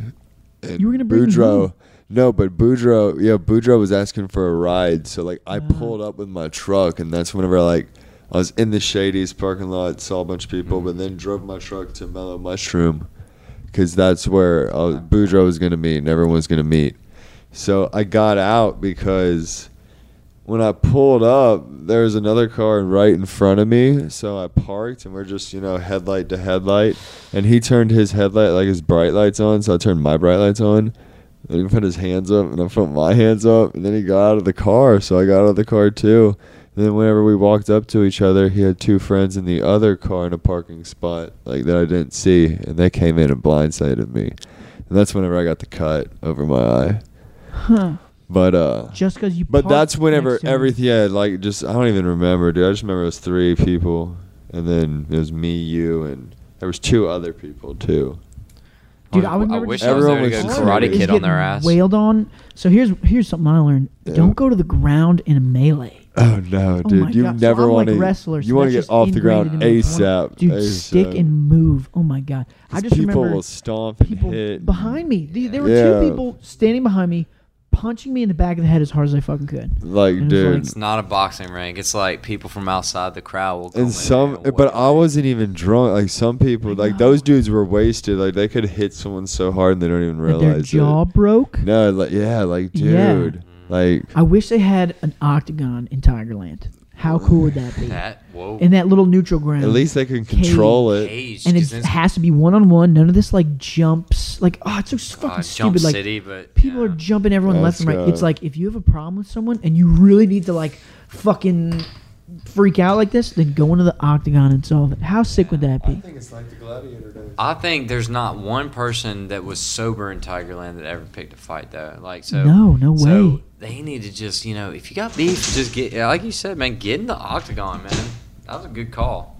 And You were gonna bring Boudreaux. who? No, but Boudreaux, yeah, Boudreaux was asking for a ride. So like I Ah. pulled up with my truck, and that's whenever like I was in the Shady's parking lot, saw a bunch of people, but then drove my truck to Mellow Mushroom because that's where uh, Boudreaux was gonna meet, and everyone was gonna meet. So I got out because when I pulled up, there was another car right in front of me. So I parked, and we're just you know headlight to headlight, and he turned his headlight like his bright lights on, so I turned my bright lights on. And he put his hands up, and I put my hands up, and then he got out of the car, so I got out of the car too. And then whenever we walked up to each other, he had two friends in the other car in a parking spot like that I didn't see, and they came in and blindsided me. And that's whenever I got the cut over my eye. Huh. But uh, Just because you. but that's whenever next to him. everything. Yeah, like just I don't even remember, dude. I just remember it was three people, and then it was me, you, and there was two other people too. Dude, I would I never wish just- I was there to Everyone go was karate just- kid on their ass. Wailed on. So here's here's something I learned. Yeah. Don't go to the ground in a melee. Oh no, Oh dude! my you God. Never I'm want like to. wrestler, so you want to get off the ground ingrained into. ASAP. Dude, ASAP. stick and move. Oh my god! I 'Cause just people remember will stomp and people hit. behind me. There there were Yeah. two people standing behind me, punching me in the back of the head as hard as I fucking could. Like, And it's dude. like- It's not a boxing ring. It's like people from outside the crowd will come in and some, and but I wasn't even drunk. Like some people, I like know. those dudes were wasted. Like they could hit someone so hard and they don't even Like their realize jaw it. broke. No, like yeah, like Yeah. Dude, like I wish they had an octagon in Tigerland. How cool would that be? that. Whoa. In that little neutral ground. at least they can Cage. control it. Cage, and it has to be one on one. None of this like jumps. Like oh, it's so fucking uh, Jump stupid. Like City, but people yeah. are jumping everyone left and right. It's like if you have a problem with someone and you really need to like fucking freak out like this, then go into the octagon and solve it. How sick would that be? I think it's like the gladiator days. I think there's not one person that was sober in Tigerland that ever picked a fight though. Like so. No, no so way. they need to just you know if you got beef, just get like you said, man, get in the octagon, man. That was a good call.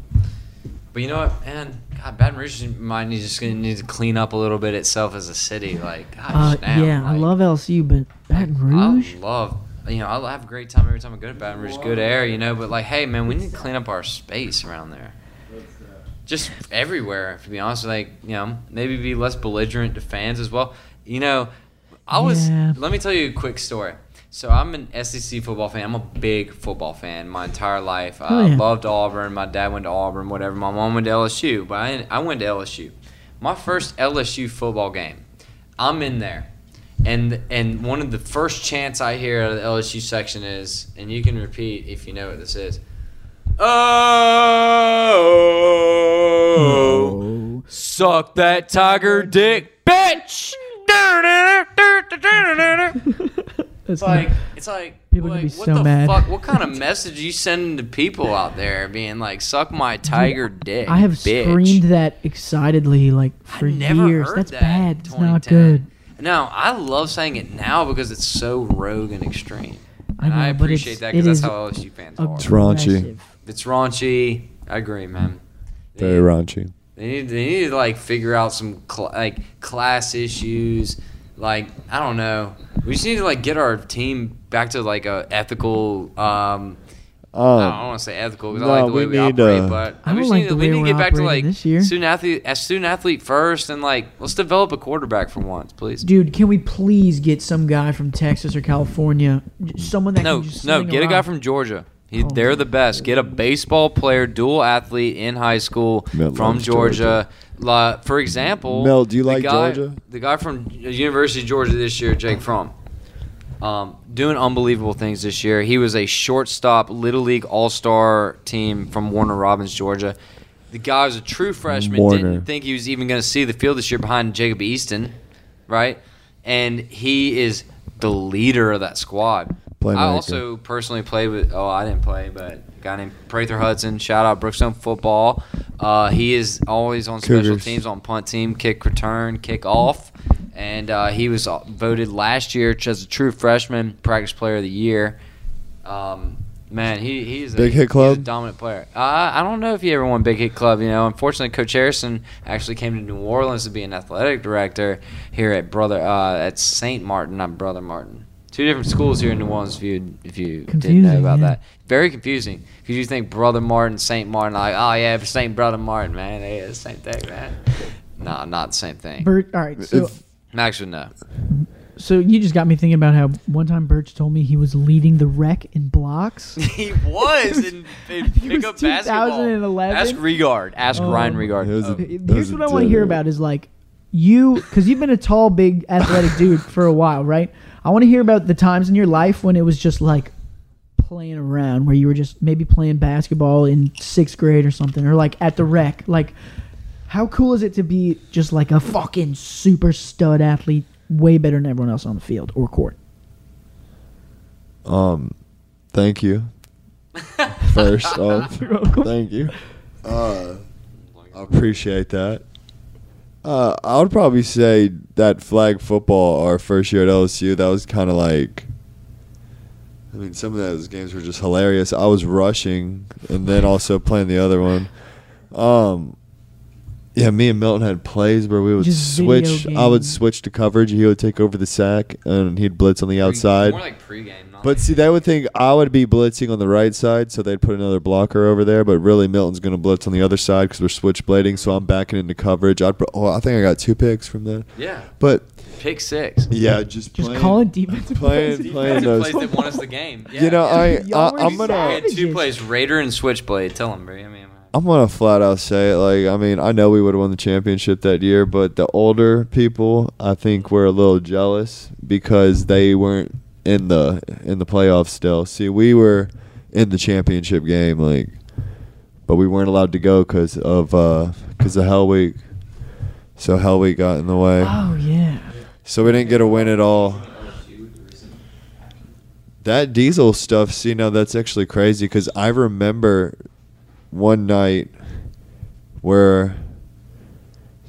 But you know what, man? God, Baton Rouge might need just gonna need to clean up a little bit itself as a city. Like, Uh, gosh, damn, yeah, I love LSU, but Baton Rouge. I love, you know, I'll have a great time every time I go to Baton Rouge. Good air, you know. But like, hey, man, we need to clean up our space around there. Just everywhere, to be honest. Like, you know, maybe be less belligerent to fans as well. You know, I was. Yeah. Let me tell you a quick story. So I'm an SEC football fan. I'm a big football fan my entire life. Oh, I Oh, yeah. loved Auburn. My dad went to Auburn, whatever. My mom went to LSU, but I, I went to LSU. My first LSU football game, I'm in there. And and one of the first chants I hear out of the LSU section is, and you can repeat if you know what this is. Oh, suck that tiger dick, bitch. It's like not- it's like People like, can be what so the mad. fuck? What kind of message you sending to people out there, being like, "Suck my tiger dick"? I have bitch. screamed that excitedly like I for never years. heard That's that bad. in It's not good. No, I love saying it now because it's so rogue and extreme. I And I, know, but appreciate it's- that it because that's is how LSU fans are. It's raunchy. It's raunchy. I agree, man. They Very need- raunchy. They need they need to like figure out some cl- like class issues. Like I don't know. We just need to like get our team back to like a ethical. Um, I don't Um, want to say ethical because no, I like the way we we, need, operate, uh, but I we don't just like need, the to, we need to get back to like this year. student athlete, as student athlete first, and like let's develop a quarterback for once, please. Dude, can we please get some guy from Texas or California, someone that No, can just no, sling get a guy from Georgia. He, Oh, they're the best. Get a baseball player, dual athlete in high school Milt from loves Georgia. La, for example, Mel, do you like guy- Georgia? The guy from University of Georgia this year, Jake Fromm, um, doing unbelievable things this year. He was a shortstop, little league all star team from Warner Robins, Georgia. The guy was a true freshman. Warner. Didn't think he was even going to see the field this year behind Jacob Eason, right? And he is the leader of that squad. Playmaker. I also personally played with. Oh, I didn't play, but a guy named Prather Hudson. Shout out Brookstone football. Uh, he is always on special Cougars. teams, on punt team, kick return, kick off, and uh, he was uh, voted last year as a true freshman practice player of the year. Um, man, he he's a, Big Hit he's a Club? dominant player. Uh, I don't know if he ever won Big Hit Club. You know, unfortunately, Coach Harrison actually came to New Orleans to be an athletic director here at brother uh, at Saint Martin, not Brother Martin. Two different schools here in New Orleans. If you if you didn't know about yeah. that, very confusing because you think Brother Martin, Saint Martin, like oh yeah, Saint Brother Martin, man, they is the same thing, man. No, not the same thing. Bert, all right, so If- Max would know. so you just got me thinking about how one time Burch told me he was leading the rec in blocks. he was in, in think it was pickup basketball. 2011. Ask Regard. Ask Oh. Ryan Regard. It a- Oh. Here's what I want to hear about is like you, because you've been a tall, big, athletic dude for a while, right? I want to hear about the times in your life when it was just like playing around, where you were just maybe playing basketball in sixth grade or something, or like at the rec. Like, how cool is it to be just like a fucking super stud athlete, way better than everyone else on the field or court? Um, thank you. First off, thank you. Uh, I appreciate that. Uh, I would probably say that flag football our first year at LSU. That was kind of like. I mean, some of those games were just hilarious. I was rushing and then also playing the other one. Um, yeah, me and Milton had plays where we would Just video switch. I would switch to coverage. He would take over the sack, and he'd blitz on the outside. More like pregame. Not But see, they would think I would be blitzing on the right side, so they'd put another blocker over there. But really, Milton's going to blitz on the other side because we're switchblading. So I'm backing into coverage. I'd, pro- oh, I think I got two picks from that. yeah. But Pick six. yeah, just Just playing, call it defensive playing- plays. playing Defensive those- plays that won us the game. Yeah, you know. I, Y'all I were I'm gonna had two plays, Raider and Switchblade. Tell them, bro. I mean, I'm gonna flat out say it. Like, I mean, I know we would have won the championship that year, but the older people, I think, were a little jealous because they weren't in the in the playoffs still. See, we were in the championship game, like, but we weren't allowed to go because of uh, because of Hell Week. So Hell Week got in the way, Oh yeah. so we didn't get a win at all. That diesel stuff, see, now that's actually crazy because I remember one night where,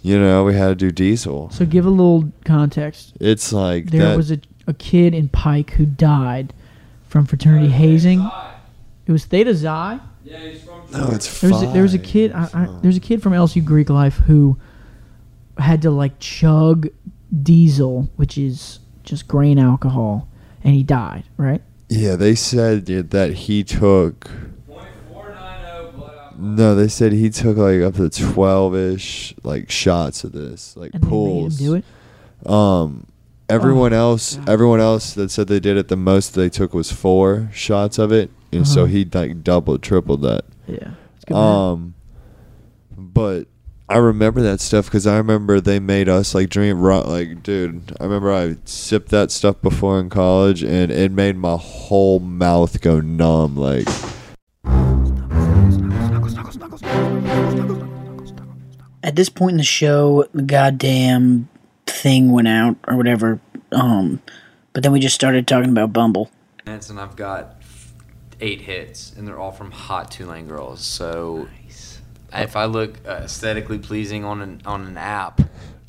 you know, we had to do diesel. So give a little context. It's like There that. was a, a kid in Pike who died from fraternity hazing. It was Theta Xi. Yeah, he's from. No, it's There was a, there was a kid. I, I, there's a kid from LSU Greek life who had to like chug diesel, which is just grain alcohol, and he died. Right? Yeah, they said that he took. No, they said he took like up to twelve ish like shots of this, like And they made him pulls. do it. Um, everyone Oh, else, God. everyone else that said they did it, the most they took was four shots of it, and so Uh-huh. he like doubled, tripled that. Yeah. It's good, man. Um, but I remember that stuff because I remember they made us like drink raw. Like, dude, I remember I sipped that stuff before in college, and it made my whole mouth go numb. Like, At this point in the show, the goddamn thing went out or whatever. Um, but then we just started talking about Bumble. and I've got eight hits, and they're all from hot Tulane girls. So if I look uh, aesthetically pleasing on an on an app,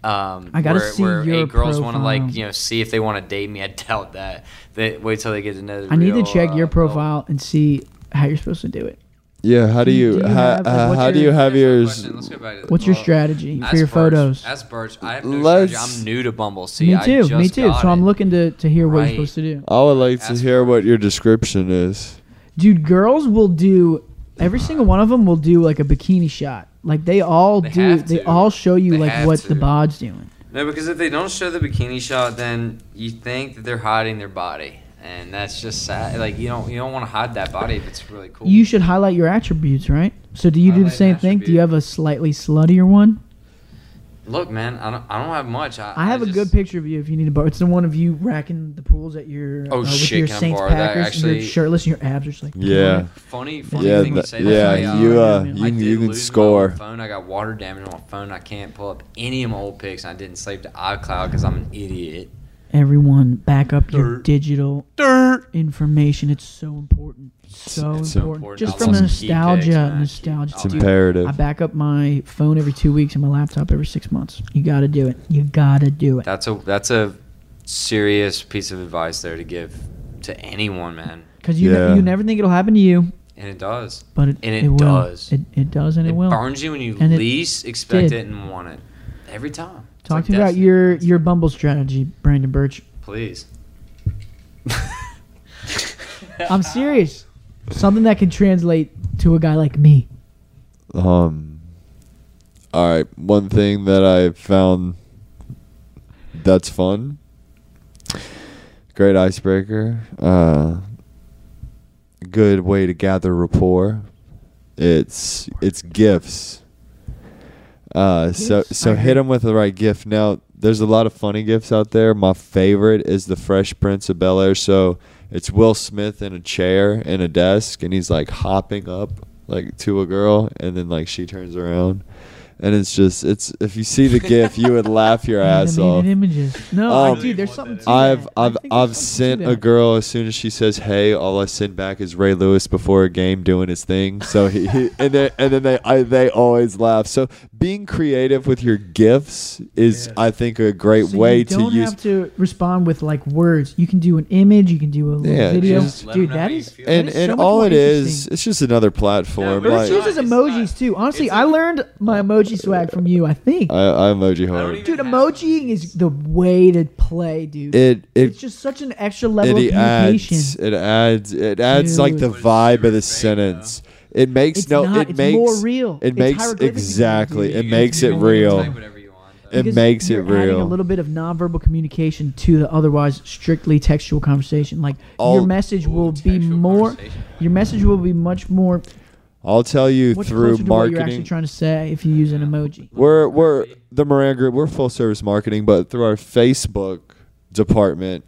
um, I gotta where, see where your eight girls want to like you know see if they want to date me, I doubt that. They wait till they get to know. The I need to check uh, your oh. profile and see how you're supposed to do it. Yeah, how do Do you- you, do you how, have, like, uh, what's how do your- you have yours? Let's go back to the- What's your well, strategy for ask your Burch. photos? Ask Burch. I have no Let's- strategy. I'm new to Bumble. See, me I too. just Me too. got So I'm looking to, to hear what Right. you're supposed to do. I would like to Ask hear for what your description is. Dude, girls will do every single one of them will do like a bikini shot. Like they all They do. have They to. all show you They like have what to. the bod's doing. No, because if they don't show the bikini shot, then you think that they're hiding their body, and that's just sad. Like you don't you don't want to hide that body if it's really cool. You should highlight your attributes, right? So do you do the same thing? Do you have a slightly sluttier one? Look, man, I don't I don't have much. I, I have a just- good picture of you if you need to borrow. It's the one of you racking the pools at your Oh, uh, with shit, your can Saints borrow that? Packers. and Actually- you're shirtless and your abs are just like Yeah. Funny, funny Yeah, thing you that- say. yeah, that. I, you, uh, I you, I can- you can score. Phone. I got water damage on my phone. I can't pull up any of my old pics. I didn't save to iCloud because I'm an idiot. Everyone, back up your Dirt. digital information. It's so important. So it's important. important. Just I'll from post key nostalgia, pics, man. nostalgia. It's It's Dude, imperative. I back up my phone every two weeks and my laptop every six months. You got to do it. You got to do it. That's a that's a serious piece of advice there to give to anyone, man. Because you, Yeah. you never think it'll happen to you, And it does. but it, And it will. does. It, it does and it, It will. burns you when you And it least expect did. it and want it. Every time. It's Talk like to me about your, your Bumble strategy, Brandon Burch. Please. I'm serious. Something that can translate to a guy like me. Um. All right. One thing that I found that's fun. Great icebreaker. Uh, good way to gather rapport. It's it's gifts. Uh, so so hit them with the right gift. Now, there's a lot of funny gifts out there. My favorite is the Fresh Prince of Bel Air. So it's Will Smith in a chair in a desk, and he's like hopping up like to a girl, and then like she turns around, and it's just it's if you see the gif, you would laugh your ass off. Images. No, Um, I, dude, there's something to I've that. I've I've sent a girl as soon as she says hey, all I send back is Ray Lewis before a game doing his thing. So he, he and then and then they I, they always laugh. So being creative with your gifts is I think a great So way you to don't have to respond with like words. You can do an image. You can do a little Yeah, video. just Dude, know that how you is feel. that and is and so much all more it is, it's just another platform. but Burch it's like uses It's emojis not- too. Honestly, I learned my emoji swag from you. I think. I, I emoji hard. even Dude, have emojiing is the way to play, dude. It it's just such an extra level it of communication. adds it adds it adds like the vibe of the It's super fake, sentence. It makes It's no. not. It it's makes more real. It It's makes hieroglyphic, exactly. dude. It You makes can- it real. type whatever you want, though. It Because makes it you're adding real. a little bit of nonverbal communication to the otherwise strictly textual conversation. Like All- your message Ooh, will be textual more. conversation. Your message will be much more I'll tell you much through closer to what you're actually marketing. trying to say if you use an emoji. We're we're the Moran Group. We're full service marketing, but through our Facebook department,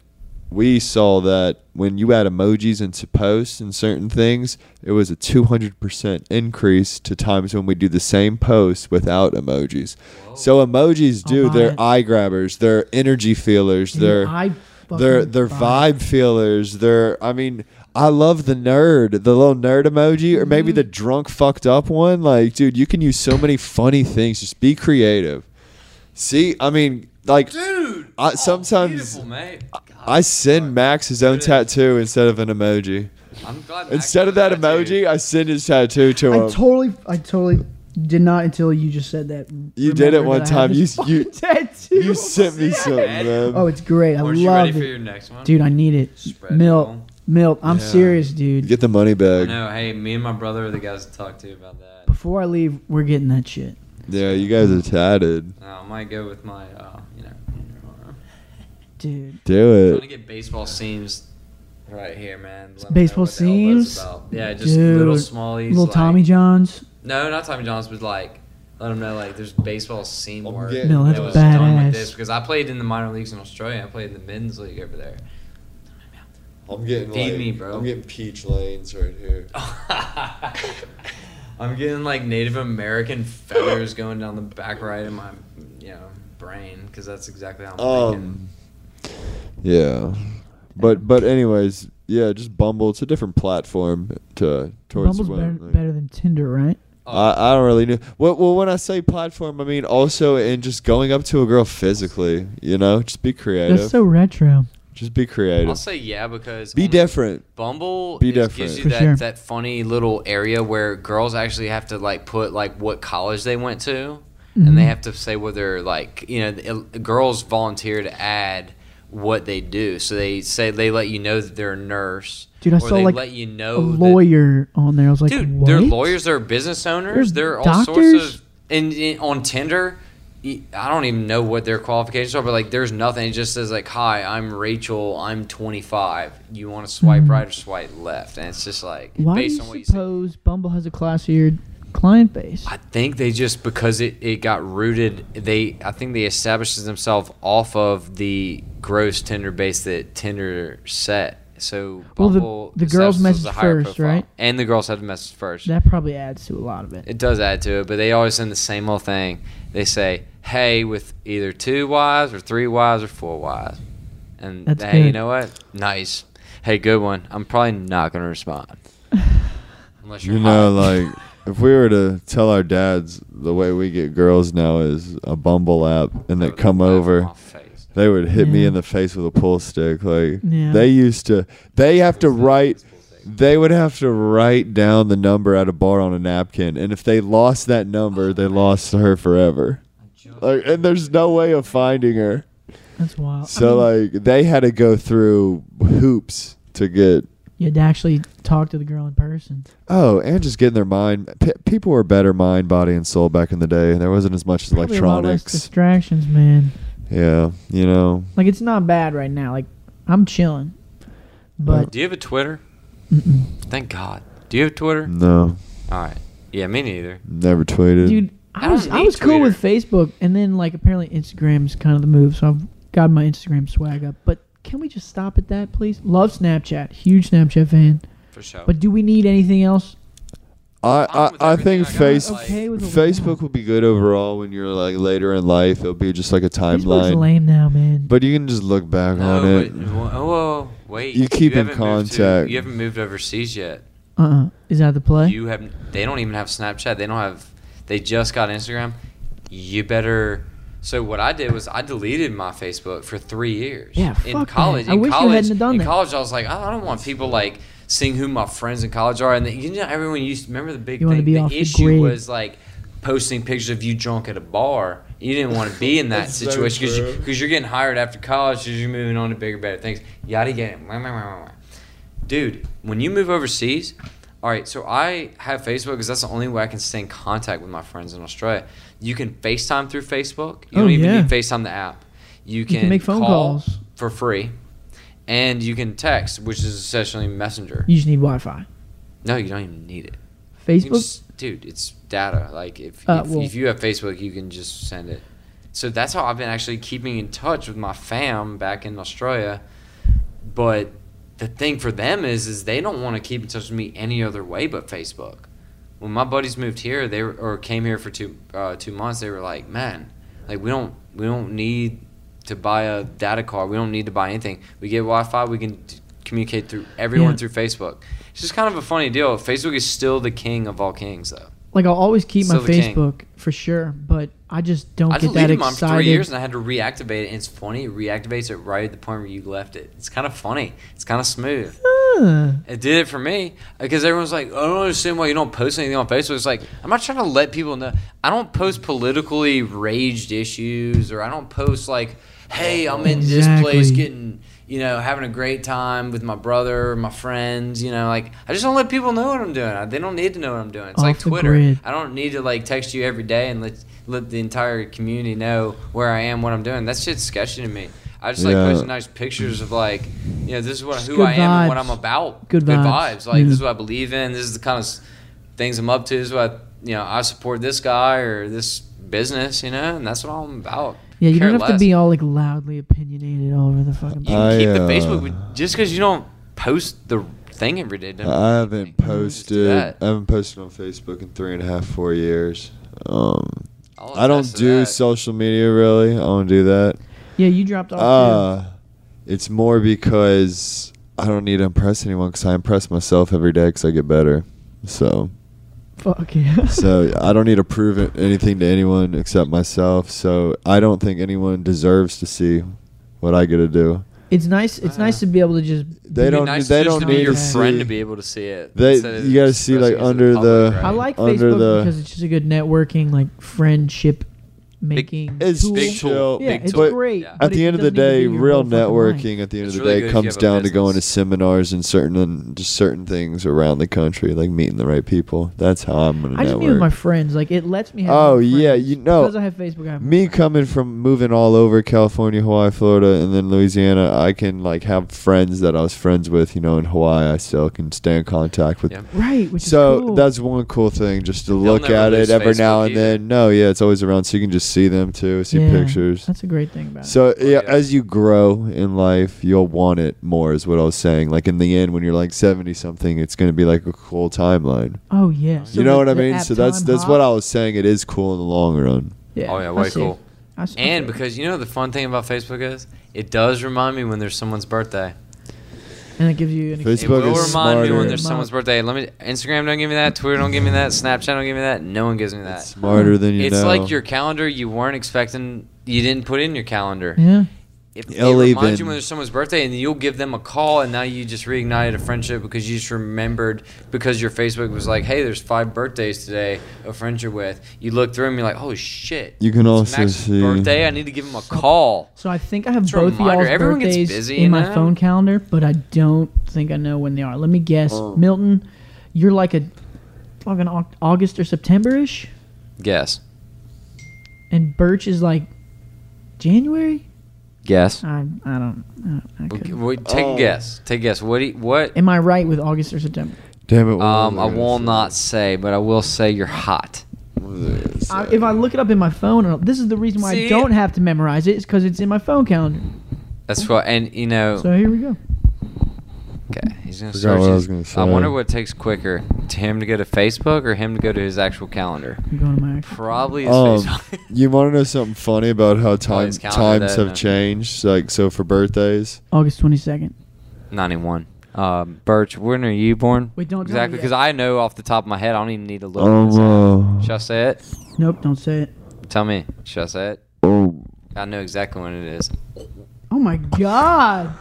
we saw that when you add emojis into posts and certain things, it was a two hundred percent increase to times when we do the same post without emojis. So emojis do buy they're it. eye grabbers, they're energy feelers, Dude, they're I they're they're buy it. vibe feelers. They're I mean, I love the nerd, the little nerd emoji, or Mm-hmm. maybe the drunk fucked up one. Like, dude, you can use so many funny things. Just be creative. See, I mean, like Dude, I- oh, sometimes beautiful, mate. God, I send fuck. Max his own It is. tattoo instead of an emoji. I'm glad Max Instead of has that tattoo. emoji, I send his tattoo to I him. totally, I totally did not until you just said that. You did it remember one that I have time. this You- you- fucking tattoo. you sent me something, man. Oh, it's great. I Or is you ready love for it, your next one? dude. I need it. Spread milk, eagle. Milt. I'm Yeah. serious, dude. Get the money I bag. know. Hey, me and my brother are the guys to talk to about that. Before I leave, we're getting that shit. Yeah, you guys are tatted. No, I might go with my, uh, you know. dude. Do it. I Trying to it. get baseball seams right here, man. Let 'em know Baseball what the seams? about. Yeah, just Dude, little smallies. Little like- Tommy Johns. No, not Tommy Johns, but like let them know like there's baseball seam I'm work. getting- No, that's that was done badass. with this because I played in the minor leagues in Australia. I played in the men's league over there. I'm getting Feed like, me, bro. I'm getting peach lanes right here. I'm getting like Native American feathers going down the back right of my, you know, brain because that's exactly how I'm thinking. Um, yeah, but but anyways, yeah, just Bumble. It's a different platform to towards Bumble's better. Like, better than Tinder, right? I, I don't really know. Well, well, when I say platform, I mean also in just going up to a girl physically. You know, just be creative. That's so retro. Just be creative. I'll say yeah because Be different. Bumble Be is- different. gives you For that, sure. that funny little area where girls actually have to like put like what college they went to, and they Mhm. have to say whether like you know the- girls volunteer to add what they do. So they say they let you know that they're a nurse, Dude, I or saw, they like, let you A know that- lawyer on there. I was like, Dude, what? they're lawyers. They're business owners. They're They're, all doctors? sorts of. And, and on Tinder, y- I don't even know what their qualifications are, but like, there's nothing. It just says like, "Hi, I'm Rachel. I'm 25. You want to swipe Mhm. right or swipe left?" And it's just like Why do you on what you say. suppose Bumble has a classier client base? I think they just because it, it got rooted. They I think they established themselves off of the gross Tinder base that Tinder set. So Well, the- the girls message first, profile. right? And the girls have to message first. that probably adds to a lot of it. It does add to it, but they always send the same old thing. They say, "Hey," with either two Y's or three Y's or four Y's, and That's hey, you know what? Nice. Hey, good one. I'm probably not gonna respond unless you're You know, hot. like if we were to tell our dads the way we get girls now is a Bumble app, and they come over. They would hit me in the face with a pull stick. Like Yeah. they used to. They have to write. They would have to write down the number at a bar on a napkin, and if they lost that number, they oh, lost her forever. Like, and there's no way of finding her. That's wild. I So mean, like, they had to go through hoops to get. you had to actually talk to the girl in person. Oh, and just getting their mind. P- people were better mind, body, and soul back in the day. There wasn't as much Probably a lot less electronics. distractions, man. Yeah, you know. Like it's not bad right now. Like I'm chilling, but Do you have a Twitter? Mm-mm. Thank God. Do you have Twitter? No, All right. Yeah, me neither. never tweeted. dude, I I was I was cool with Facebook, and then like apparently Instagram's kind of the move. So I've got my Instagram swag up. But can we just stop at that, please? Love Snapchat, huge Snapchat fan. For sure. But do we need anything else? I, I'm I, I think I face, Okay with a Facebook will be good overall when you're like later in life. It'll be just like a Facebook's timeline, lame now, man. but you can just look back no, on it. but, whoa, whoa, wait. You keep in haven't moved to- contact. you haven't moved overseas yet. uh, uh is that the play? You have. They don't even have Snapchat. They don't have. They just got Instagram. You better. So what I did was I deleted my Facebook for three years. Yeah, in fuck that. college. I in wish you college, hadn't have done in that. college, I was like, I don't want people like seeing who my friends in college are, and then, you know, everyone used. to Remember the big You thing. be the off the issue was like posting pictures of you drunk at a bar. You didn't want to be in that situation because true. you, you're getting hired after college, because you're moving on to bigger, better things. Yada yada. Dude, when you move overseas, all right. So I have Facebook because that's the only way I can stay in contact with my friends in Australia. You can FaceTime through Facebook. You Oh, don't even yeah. need FaceTime the app. You can, can make phone call calls. for free, and you can text, which is essentially Messenger. you just need Wi-Fi. No, you don't even need it. Facebook. just- dude, it's data. Like if Uh, if, well- if you have Facebook, you can just send it. So that's how I've been actually keeping in touch with my fam back in Australia. But the thing for them is, is they don't want to keep in touch with me any other way but Facebook. When my buddies moved here, they were, or came here for two uh, two months. They were like, "Man, like we don't we don't need to buy a data card. We don't need to buy anything. We get Wi-Fi. We can t- communicate through everyone Yeah. through Facebook." It's just kind of a funny deal. Facebook is still the king of all kings, though. Like I'll always keep my Still king. Facebook for sure, but I just don't I get that excited. I deleted mine for three years and I had to reactivate it. And it's funny, it reactivates it right at the point where you left it. It's kind of funny. It's kind of smooth. Huh. It did it for me uh, because everyone's like, oh, I don't understand why you don't post anything on Facebook. It's like I'm not trying to let people know. I don't post politically raged issues or I don't post like, hey, I'm in this place getting, you know, having a great time with my brother, my friends. You know, like I just don't let people know what I'm doing. They don't need to know what I'm doing. It's like Off the Twitter. grid. I don't need to like text you every day and let let the entire community know where I am, what I'm doing. That shit's sketchy to me. I just like Yeah. posting nice pictures of like, you know, this is what Just who good I am and what. I'm about. Good vibes. vibes. Like Yeah. this is what I believe in. This is the kind of things I'm up to. This is what you know. I support this guy or this business, you know, and that's what I'm about. Yeah, you Care don't have to be all like loudly opinionated all over the fucking. You can I, keep the uh, Facebook just because you don't post the thing every day. doesn't I haven't anything. Just do posted. I haven't posted on Facebook in three and a half, four years. Um, I'll don't do that. social media really. I don't do that. yeah, you dropped off. Uh, it's more because I don't need to impress anyone because I impress myself every day because I get better. So, too. Fuck yeah. so I don't need to prove it, anything to anyone except myself. So I don't think anyone deserves to see what I get to do. it's nice. It's Uh, nice to be able to just. They don't. nice they don't be need your to friend see. to be able to see it. They- you gotta see, like, expressing it to under public, the- right? I like Under Facebook the- because it's just a good networking, like friendship making. It's tool. big tool. Yeah, big it's tool. great. Yeah. At the end of the doesn't need to day, real whole fucking networking at the end It's of the really day good if you comes down to going to seminars and certain uh, just certain things around the country, like meeting the right people. That's how I'm gonna I just meet with my friends. Like it lets me have. Oh, yeah, you know- because I have Facebook. I have Me friends. coming from moving all over California, Hawaii, Florida, and then Louisiana, I can like have friends that I was friends with, you know, in Hawaii. I still can stay in contact with. Yeah. right, which So is cool. that's one cool thing, just to They'll look at it lose every now and either. then. No, yeah, it's always around, so you can just see them too, see Yeah, pictures. That's a great thing about it. So oh, yeah, yeah. as you grow in life, you'll want it more. Is what I was saying. Like in the end, when you're like seventy something, it's going to be like a cool timeline. Oh yeah. So you know the- what I mean? So that's Time that's Hop- what I was saying. It is cool in the long run. Yeah. Oh yeah, I way see. cool. I s- I And because you know the fun thing about Facebook is, it does remind me when there's someone's birthday. And it gives you an Facebook It will is remind me when there's someone's birthday. Let me. Instagram don't give me that. Twitter don't give me that. Snapchat don't give me that. No one gives me that. It's smarter than you it's know. like your calendar you weren't expecting. You didn't put in your calendar. Yeah. It, it It'll reminds even- you when there's someone's birthday, and you'll give them a call, and now you just reignited a friendship because you just remembered because your Facebook was like, "Hey, there's five birthdays today of friendship with." You look through and you're like, "Oh shit!" You can it's also Max's see- birthday. I need to give him a call. So I think I have It's both of y'all's Everyone gets birthdays busy, in my know? phone calendar, but I don't think I know when they are. Let me guess. Oh. Milton, you're like a fucking Au- August or September ish, Guess. and Burch is like January. Guess. I I don't. I, I Okay, couldn't. wait, take Oh. a guess. Take a guess. What? Do you, what? Am I right with August or September? Damn it! what Um, was I gonna will say? not say, but I will say you're hot. What was I gonna I, say? if I look it up in my phone, uh, this is the reason why I don't have to memorize it. it. Is because it's in my phone calendar. That's what. And you know. So here we go. Okay, he's gonna Forgot search. what I his- was gonna I wonder what takes quicker, to him to go to Facebook or him to go to his actual calendar. I'm going to my actual Probably his Um, Facebook. you want to know something funny about how time, his calendar times then, have changed? Like so for birthdays. August twenty second. Ninety-one. Um, Burch, when are you born? Wait, don't tell me exactly yet. because I know off the top of my head. I don't even need to look. Oh, this up. uh, Should I say it? Nope, don't say it. Tell me. Should I say it? oh, I know exactly when it is. Oh my god!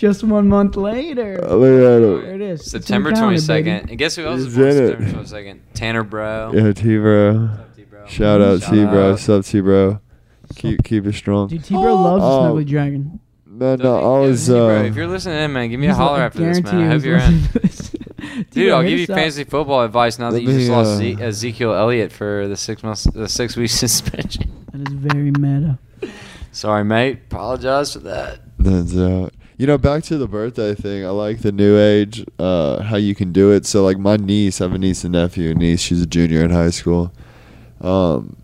Just one month later. look at There it. it is. September twenty second. calendar, twenty baby. second. And guess who else is He's born in it. September twenty second? Tanner Bro. Yeah, T bro. What's up, T-Bro? Shout out Shout T bro. out. Sub T bro. Keep keep it strong. Dude, T Bro loves Oh. a snuggly dragon. No, no, he? I was. T-Bro, Uh, if you're listening in, man, give me a He's holler like- after this, guarantee man. I hope he's you're in. listening to this. Dude, I'll give you us up. fantasy football advice now that Let you just me, lost uh, Ze- Ezekiel Elliott for the six months, the six week suspension. That is very meta. Sorry, mate. Apologize for that. That's out. You know, back to the birthday thing. I like the new age, uh, how you can do it. So, like, my niece, I have a niece and nephew. Niece, she's a junior in high school. Um,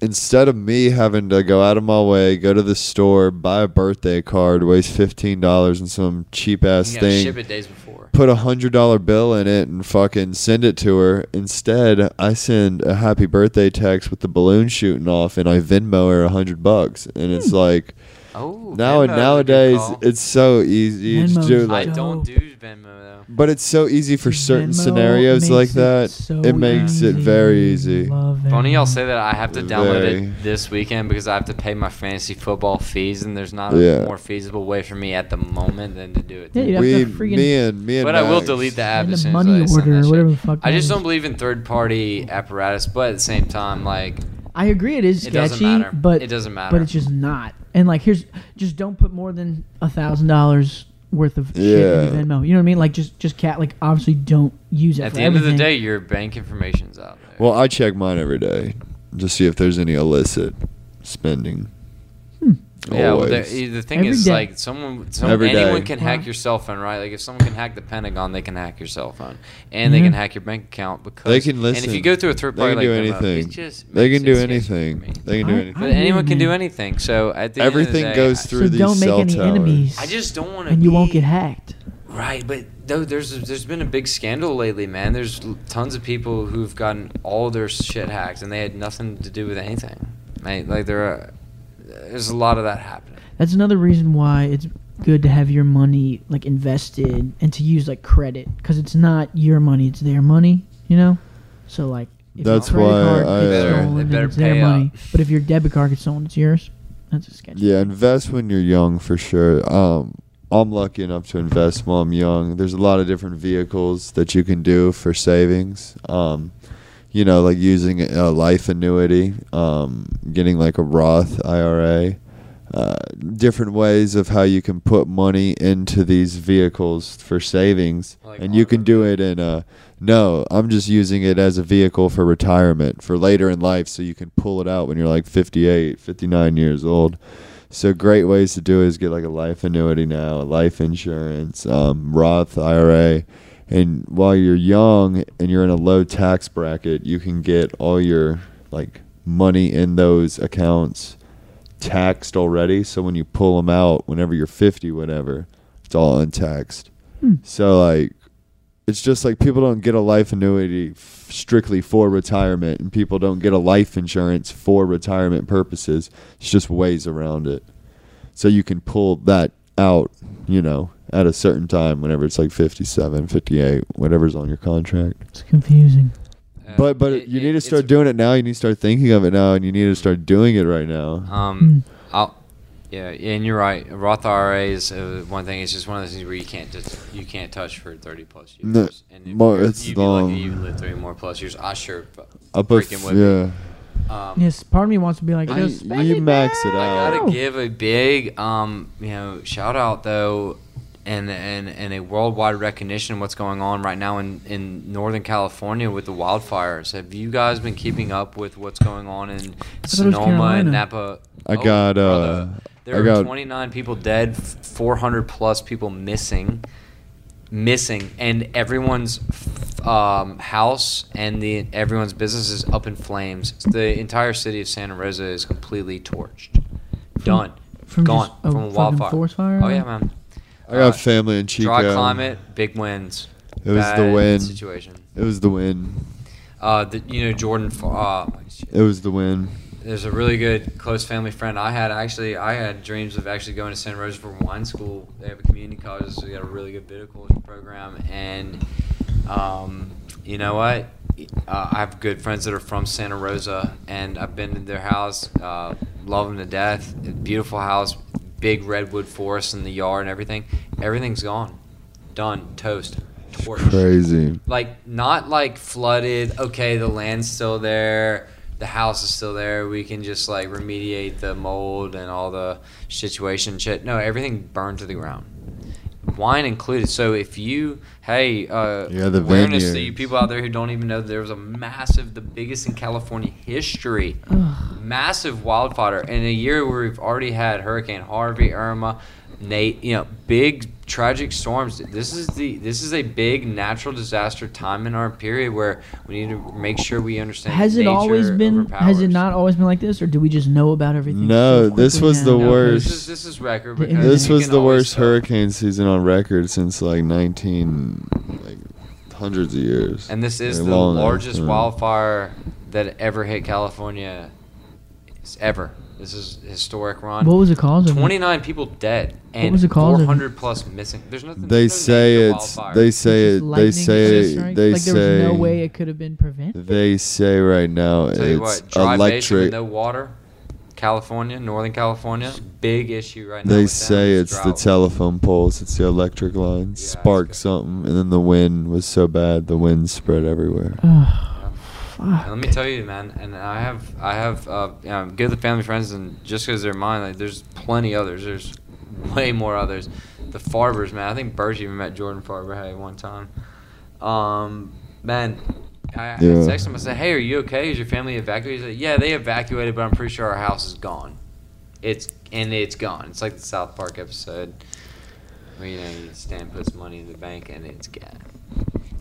instead of me having to go out of my way, go to the store, buy a birthday card, waste fifteen dollars on some cheap ass You thing, ship it days before. put a hundred dollar bill in it, and fucking send it to her. Instead, I send a happy birthday text with the balloon shooting off, and I Venmo her a hundred bucks, and it's like. Oh, Now Venmo is a good nowadays it's so easy. You just Venmo's do dope. I like, don't do Venmo though. but it's so easy for certain Venmo scenarios makes like it that. so it makes it very easy. Love Funny y'all say that I have to download Very. it this weekend because I have to pay my fantasy football fees, and there's not Yeah. a more feasible way for me at the moment than to do it. Yeah, you'd have We, to freaking me and me and But I will Max- delete the app send as a soon as I send order that or shit. whatever the fuck. I that just is. don't believe in third party apparatus, but at the same time, like I agree, it is It doesn't sketchy, matter. but It doesn't matter. But it's just not. And like, here's just don't put more than a thousand dollars worth of shit in Yeah. your Venmo. You know what I mean? Like, just just cat. Like, obviously, don't use it. at for the end of the day, your bank information's out there. Well, I check mine every day to see if there's any illicit spending. Yeah, well, the, the thing Every is, day. like, someone, some, Every anyone day. can Wow. hack your cell phone, right? Like, if someone can hack the Pentagon, they can hack your cell phone, and they Mhm. can hack your bank account because They can listen. And if you go through a third They party, can do like Venmo, anything. it just They makes can do anything. They can do I- anything. But I anyone agree, can do anything. So at the Everything end of the day, goes through So these don't make cell any towers. enemies. I just don't want to. and you won't get hacked. Right, but though there's there's been a big scandal lately, man. There's tons of people who've gotten all their shit hacked, and they had nothing to do with anything. Right? Like there, are, there's a lot of that happening. That's another reason why it's good to have your money like invested and to use like credit because it's not your money, it's their money. You know, so like if your That's credit why card I, gets uh, Better- stolen, they then better it's their pay money. But if your debit card gets stolen, it's yours. That's a sketch. Yeah, invest when you're young for sure. Um, I'm lucky enough to invest while I'm young. There's a lot of different vehicles that you can do for savings. Um, you know, like using a life annuity, um, getting like a Roth IRA, uh, different ways of how you can put money into these vehicles for savings, Like and you can do it in a. No, I'm just using it as a vehicle for retirement for later in life, so you can pull it out when you're like 58, 59 years old. So great ways to do it is get like a life annuity now, a life insurance, um, Roth IRA, and while you're young and you're in a low tax bracket, you can get all your like money in those accounts taxed already. So when you pull them out, whenever you're 50, whatever, it's all untaxed. Hmm. So like, it's just like people don't get a life annuity f- strictly for retirement, and people don't get a life insurance for retirement purposes. It's just ways around it. So you can pull that out, you know, at a certain time, whenever it's like 57, 58, whatever's on your contract. It's confusing. Uh, But but it- you it- need to start doing it now. You need to start thinking of it now, and you need to start doing it right now. Um, I'll, yeah, yeah, and you're right. Roth IRA is uh, one thing. It's just one of those things where you can't just you can't touch for 30 plus years. No, and if more- you're- it's you'd be long. lucky you live 30 more plus years. I sure f- I put freaking f- would yeah. Um, Yes, part of me wants to be like, I- just you spend it max it out. I gotta give a big, um, you know, shout out though, and and and a worldwide recognition of what's going on right now in in Northern California with the wildfires. Have you guys been keeping up with what's going on in thought it Sonoma and Napa? I Oh, got, uh. There I are got- 29 people dead, 400 plus people missing, missing, and everyone's um, house and the everyone's business is up in flames. The entire city of Santa Rosa is completely torched, done, from gone just a from a fucking wildfire. forest fire? Oh yeah, man. I got Uh, family in Chico. Dry climate, big winds. It was the bad wind. situation. It was the wind. Uh, the, you know Jordan. Uh, It was the wind. there's a really good close family friend I had. Actually, I had dreams of actually going to Santa Rosa for wine school. They have a community college, so we got a really good viticulture program. And um, you know what? Uh, I have good friends that are from Santa Rosa, and I've been to their house. Uh, love them to death. Beautiful house, big redwood forest in the yard and everything. Everything's gone, done, toast, torched. Crazy. like not like flooded. Okay the land's still there. The house is still there. We can just like remediate the mold and all the situation shit. No everything burned to the ground wine included. So if you hey uh Yeah, the awareness to you people out there who don't even know there was a massive the biggest in california history Ugh. massive wildfire. In a year where we've already had Hurricane Harvey, Irma, Nate, you know, big tragic storms. This is the this is a big natural disaster time in our period where we need to make sure we understand. Has it always been? Has it not always been like this, or do we just know about everything? No, so this quickly was the? No, worst. This is this is record. The. This was the worst tell. hurricane season on record since like 19, like hundreds of years. And this is Like, the largest time. wildfire that ever hit California, ever. This is historic run. What was the cause 29 people dead and was the cause of 400 plus missing. There's nothing. They there's no say name it's. wildfire. They say it. They say. strikes? They like say. there was no way it could have been prevented. They say right now Tell you it's what, dry electric. with no water. California, Northern California, big issue right now. They say is it's the telephone poles. It's the electric lines. Yeah, Sparked something, and then the wind was so bad, the wind spread everywhere. Ugh, fuck. Let me tell you, man, and I have, I have, uh, you know, give the family friends, and just because they're mine, like, there's plenty others. There's way more others. The Farbers, man. I think Bert even met Jordan Farber hey one time. Um, man, I, I texted him. I said, "Hey, are you okay? Is your family evacuated?" He said, "Yeah, they evacuated, but I'm pretty sure our house is gone. It's and it's gone. It's like the South Park episode where you know Stan puts money in the bank and it's gone.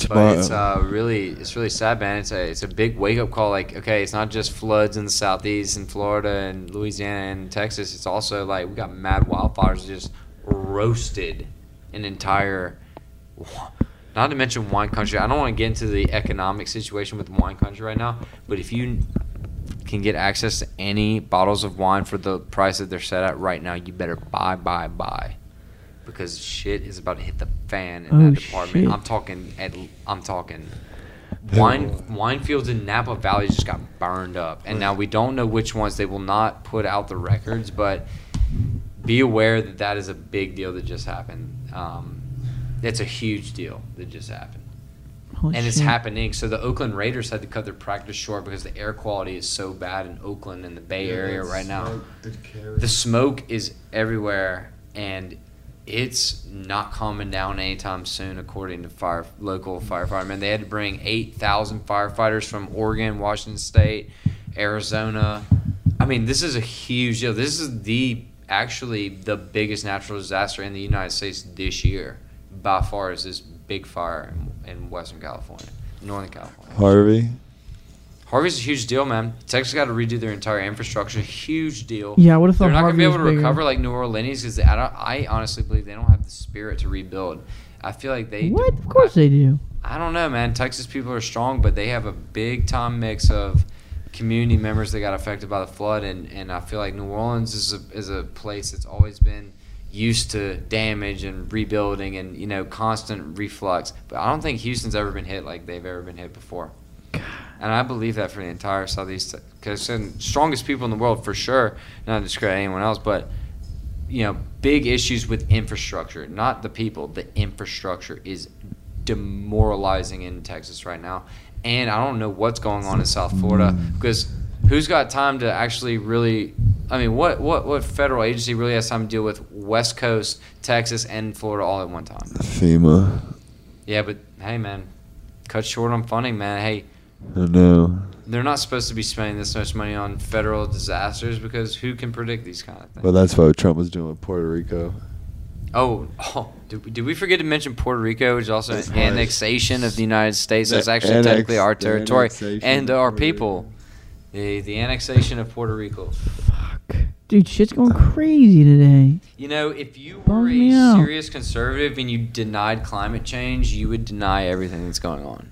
But it's uh, really it's really sad, man. It's a it's a big wake up call. Like, okay, it's not just floods in the southeast and Florida and Louisiana and Texas. It's also like we got mad wildfires just roasted an entire. Not to mention wine country. I don't want to get into the economic situation with wine country right now. But if you can get access to any bottles of wine for the price that they're set at right now, you better buy, buy, buy because shit is about to hit the fan in Oh, that department. shit. I'm talking at I'm talking wine wine fields in Napa Valley just got burned up, and now we don't know which ones. They will not put out the records, but be aware that that is a big deal that just happened. Um, it's a huge deal that just happened Holy and it's happening. So the Oakland Raiders had to cut their practice short because the air quality is so bad in Oakland and the Bay Area right now. The smoke is everywhere, and it's not calming down anytime soon, according to fire local firefightermen. They had to bring eight thousand firefighters from Oregon, Washington State, Arizona. I mean, this is a huge deal. This is the actually the biggest natural disaster in the United States this year, by far. Is this big fire in, in Western California, Northern California? Harvey. Harvey's a huge deal, man. Texas got to redo their entire infrastructure. Huge deal. Yeah, I would have thought They're not going to be able to bigger. recover like New Orleans because I, don't- I honestly believe they don't have the spirit to rebuild. I feel like they. What? Of course they do. I don't know, man. Texas people are strong, but they have a big time mix of community members that got affected by the flood, and, and I feel like New Orleans is a, is a place that's always been used to damage and rebuilding and you know constant reflux. But I don't think Houston's ever been hit like they've ever been hit before. And I believe that for the entire southeast, because strongest people in the world for sure. Not to discredit anyone else, but you know, big issues with infrastructure, not the people. The infrastructure is demoralizing in Texas right now. And I don't know what's going on in South Florida because who's got time to actually really I mean, what, what, what federal agency really has time to deal with West Coast, Texas, and Florida all at one time? FEMA. Yeah, but hey, man, cut short on funding, man. Hey, I know. they're not supposed to be spending this much money on federal disasters because who can predict these kind of things? Well, that's what Trump was doing with Puerto Rico. Oh, oh did, we- did we forget to mention Puerto Rico, which is also That's an right. annexation of the United States? The That's actually annex- technically our territory and our people. The, the annexation of Puerto Rico. Fuck. Dude, shit's going crazy today. You know, if you were Bums a out. serious conservative and you denied climate change, you would deny everything that's going on.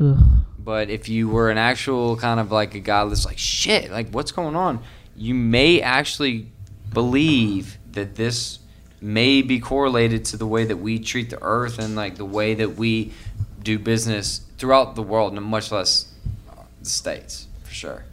Ugh. But if you were an actual kind of like a guy that's like, shit, like what's going on? You may actually believe that this may be correlated to the way that we treat the earth and like the way that we do business throughout the world, and much less uh, the states, for sure.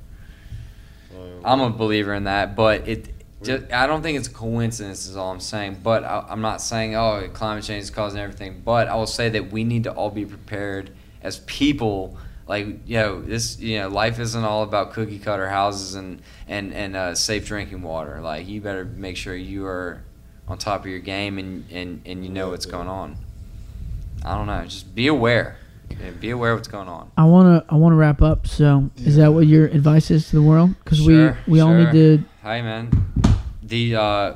I'm a believer in that, but it. Just, I don't think it's a coincidence. Is all I'm saying. But I, I'm not saying oh climate change is causing everything. But I will say that we need to all be prepared as people. Like you know, this you know, life isn't all about cookie cutter houses and and and uh, safe drinking water. Like you better make sure you are on top of your game and and and you know what's going on. I don't know. Just be aware. Yeah, be aware of what's going on. I wanna I wanna wrap up. So, is that what your advice is to the world? Because Sure, we we all sure. need to. Hey man, the uh,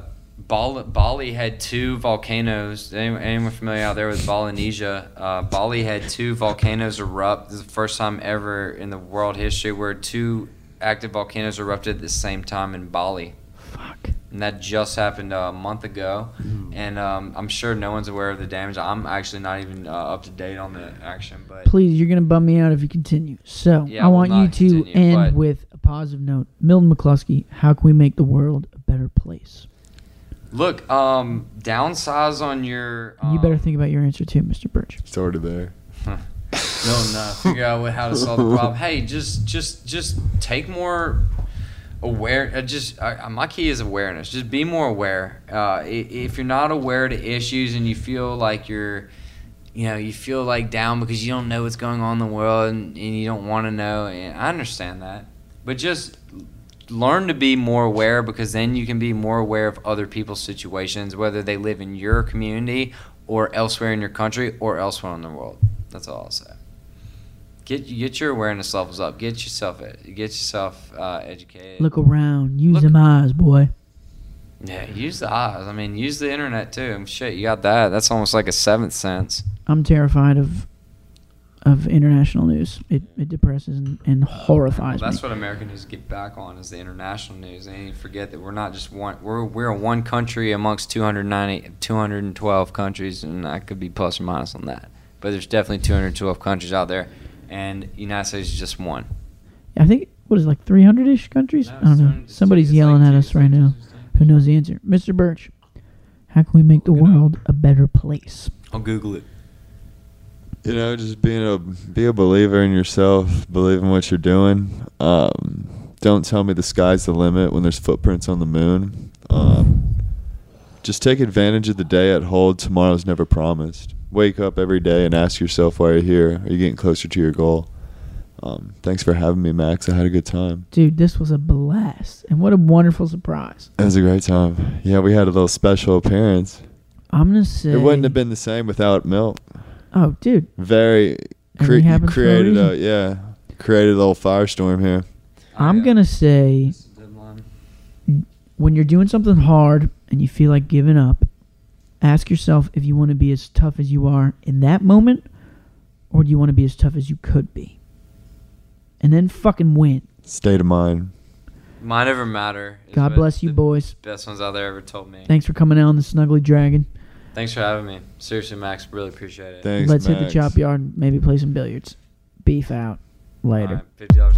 Bali, Bali had two volcanoes. Anyone, anyone familiar out there with Polynesia? Uh, Bali had two volcanoes erupt. This is the first time ever in the world history where two active volcanoes erupted at the same time in Bali. Fuck. And that just happened uh, a month ago, and um, I'm sure no one's aware of the damage. I'm actually not even uh, up to date on the action, but Please, you're gonna bum me out if you continue. So, Yeah, I I want you to continue, end with a positive note. Milton McCluskey, how can we make the world a better place? Look, um, downsize on your. Um, you better think about your answer too, Mr. Burch. It's already there. no, no. Figure out what, how to solve the problem. Hey, just, just, just take more aware. Uh, just uh, my key is awareness. Just be more aware. Uh, if you're not aware to issues and you feel like you're, you know, you feel like down because you don't know what's going on in the world and, and you don't want to know. And I understand that, but just learn to be more aware because then you can be more aware of other people's situations, whether they live in your community or elsewhere in your country or elsewhere in the world. That's all I'll say. Get get your awareness levels up. Get yourself get yourself uh, educated. Look around. Use Look- them eyes, boy. Yeah, use the eyes. I mean, use the internet too. Shit, you got that. That's almost like a seventh sense. I'm terrified of of international news. It it depresses and, and horrifies Well, that's me. what America needs to get back on is the international news. They forget that we're not just one. We're we're a one country amongst 290, 212 countries, and I could be plus or minus on that. But there's definitely 212 countries out there, and United States is just one. I think what is it, like 300 ish countries? I don't know. Somebody's yelling at us right now. Who knows the answer? Mr. Burch, how can we make the Look it up. world a better place? I'll Google it. You know, just being a be a believer in yourself, believe in what you're doing. Um, don't tell me the sky's the limit when there's footprints on the moon. Um, just take advantage of the day at hold. Tomorrow's never promised. Wake up every day and ask yourself why you're here. Are you getting closer to your goal? Um, thanks for having me, Max. I had a good time. Dude, this was a blast. And what a wonderful surprise. It was a great time. Yeah, we had a little special appearance. I'm going to say. It wouldn't have been the same without Milt. Oh, dude. Very cre- happens for a created a, yeah created a little firestorm here. I'm going to say when you're doing something hard and you feel like giving up, ask yourself if you want to be as tough as you are in that moment or do you want to be as tough as you could be? And then fucking win. State of mind. Mine ever matter. God bless you, the boys. Best ones out there ever told me. Thanks for coming out on the Snuggly Dragon. Thanks for having me. Seriously, Max, really appreciate it. Thanks, Let's hit the chop yard and maybe play some billiards. Beef out. Later. All right, Fifty dollars.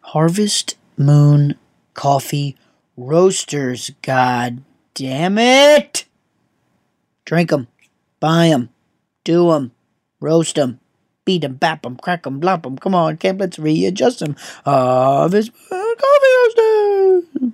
Harvest Moon Coffee Roasters. God damn it! Drink 'em, buy 'em, do 'em, roast 'em, beat 'em, bap 'em, crack 'em, blop 'em. Come on, Camp, let's readjust 'em. Harvest Coffee.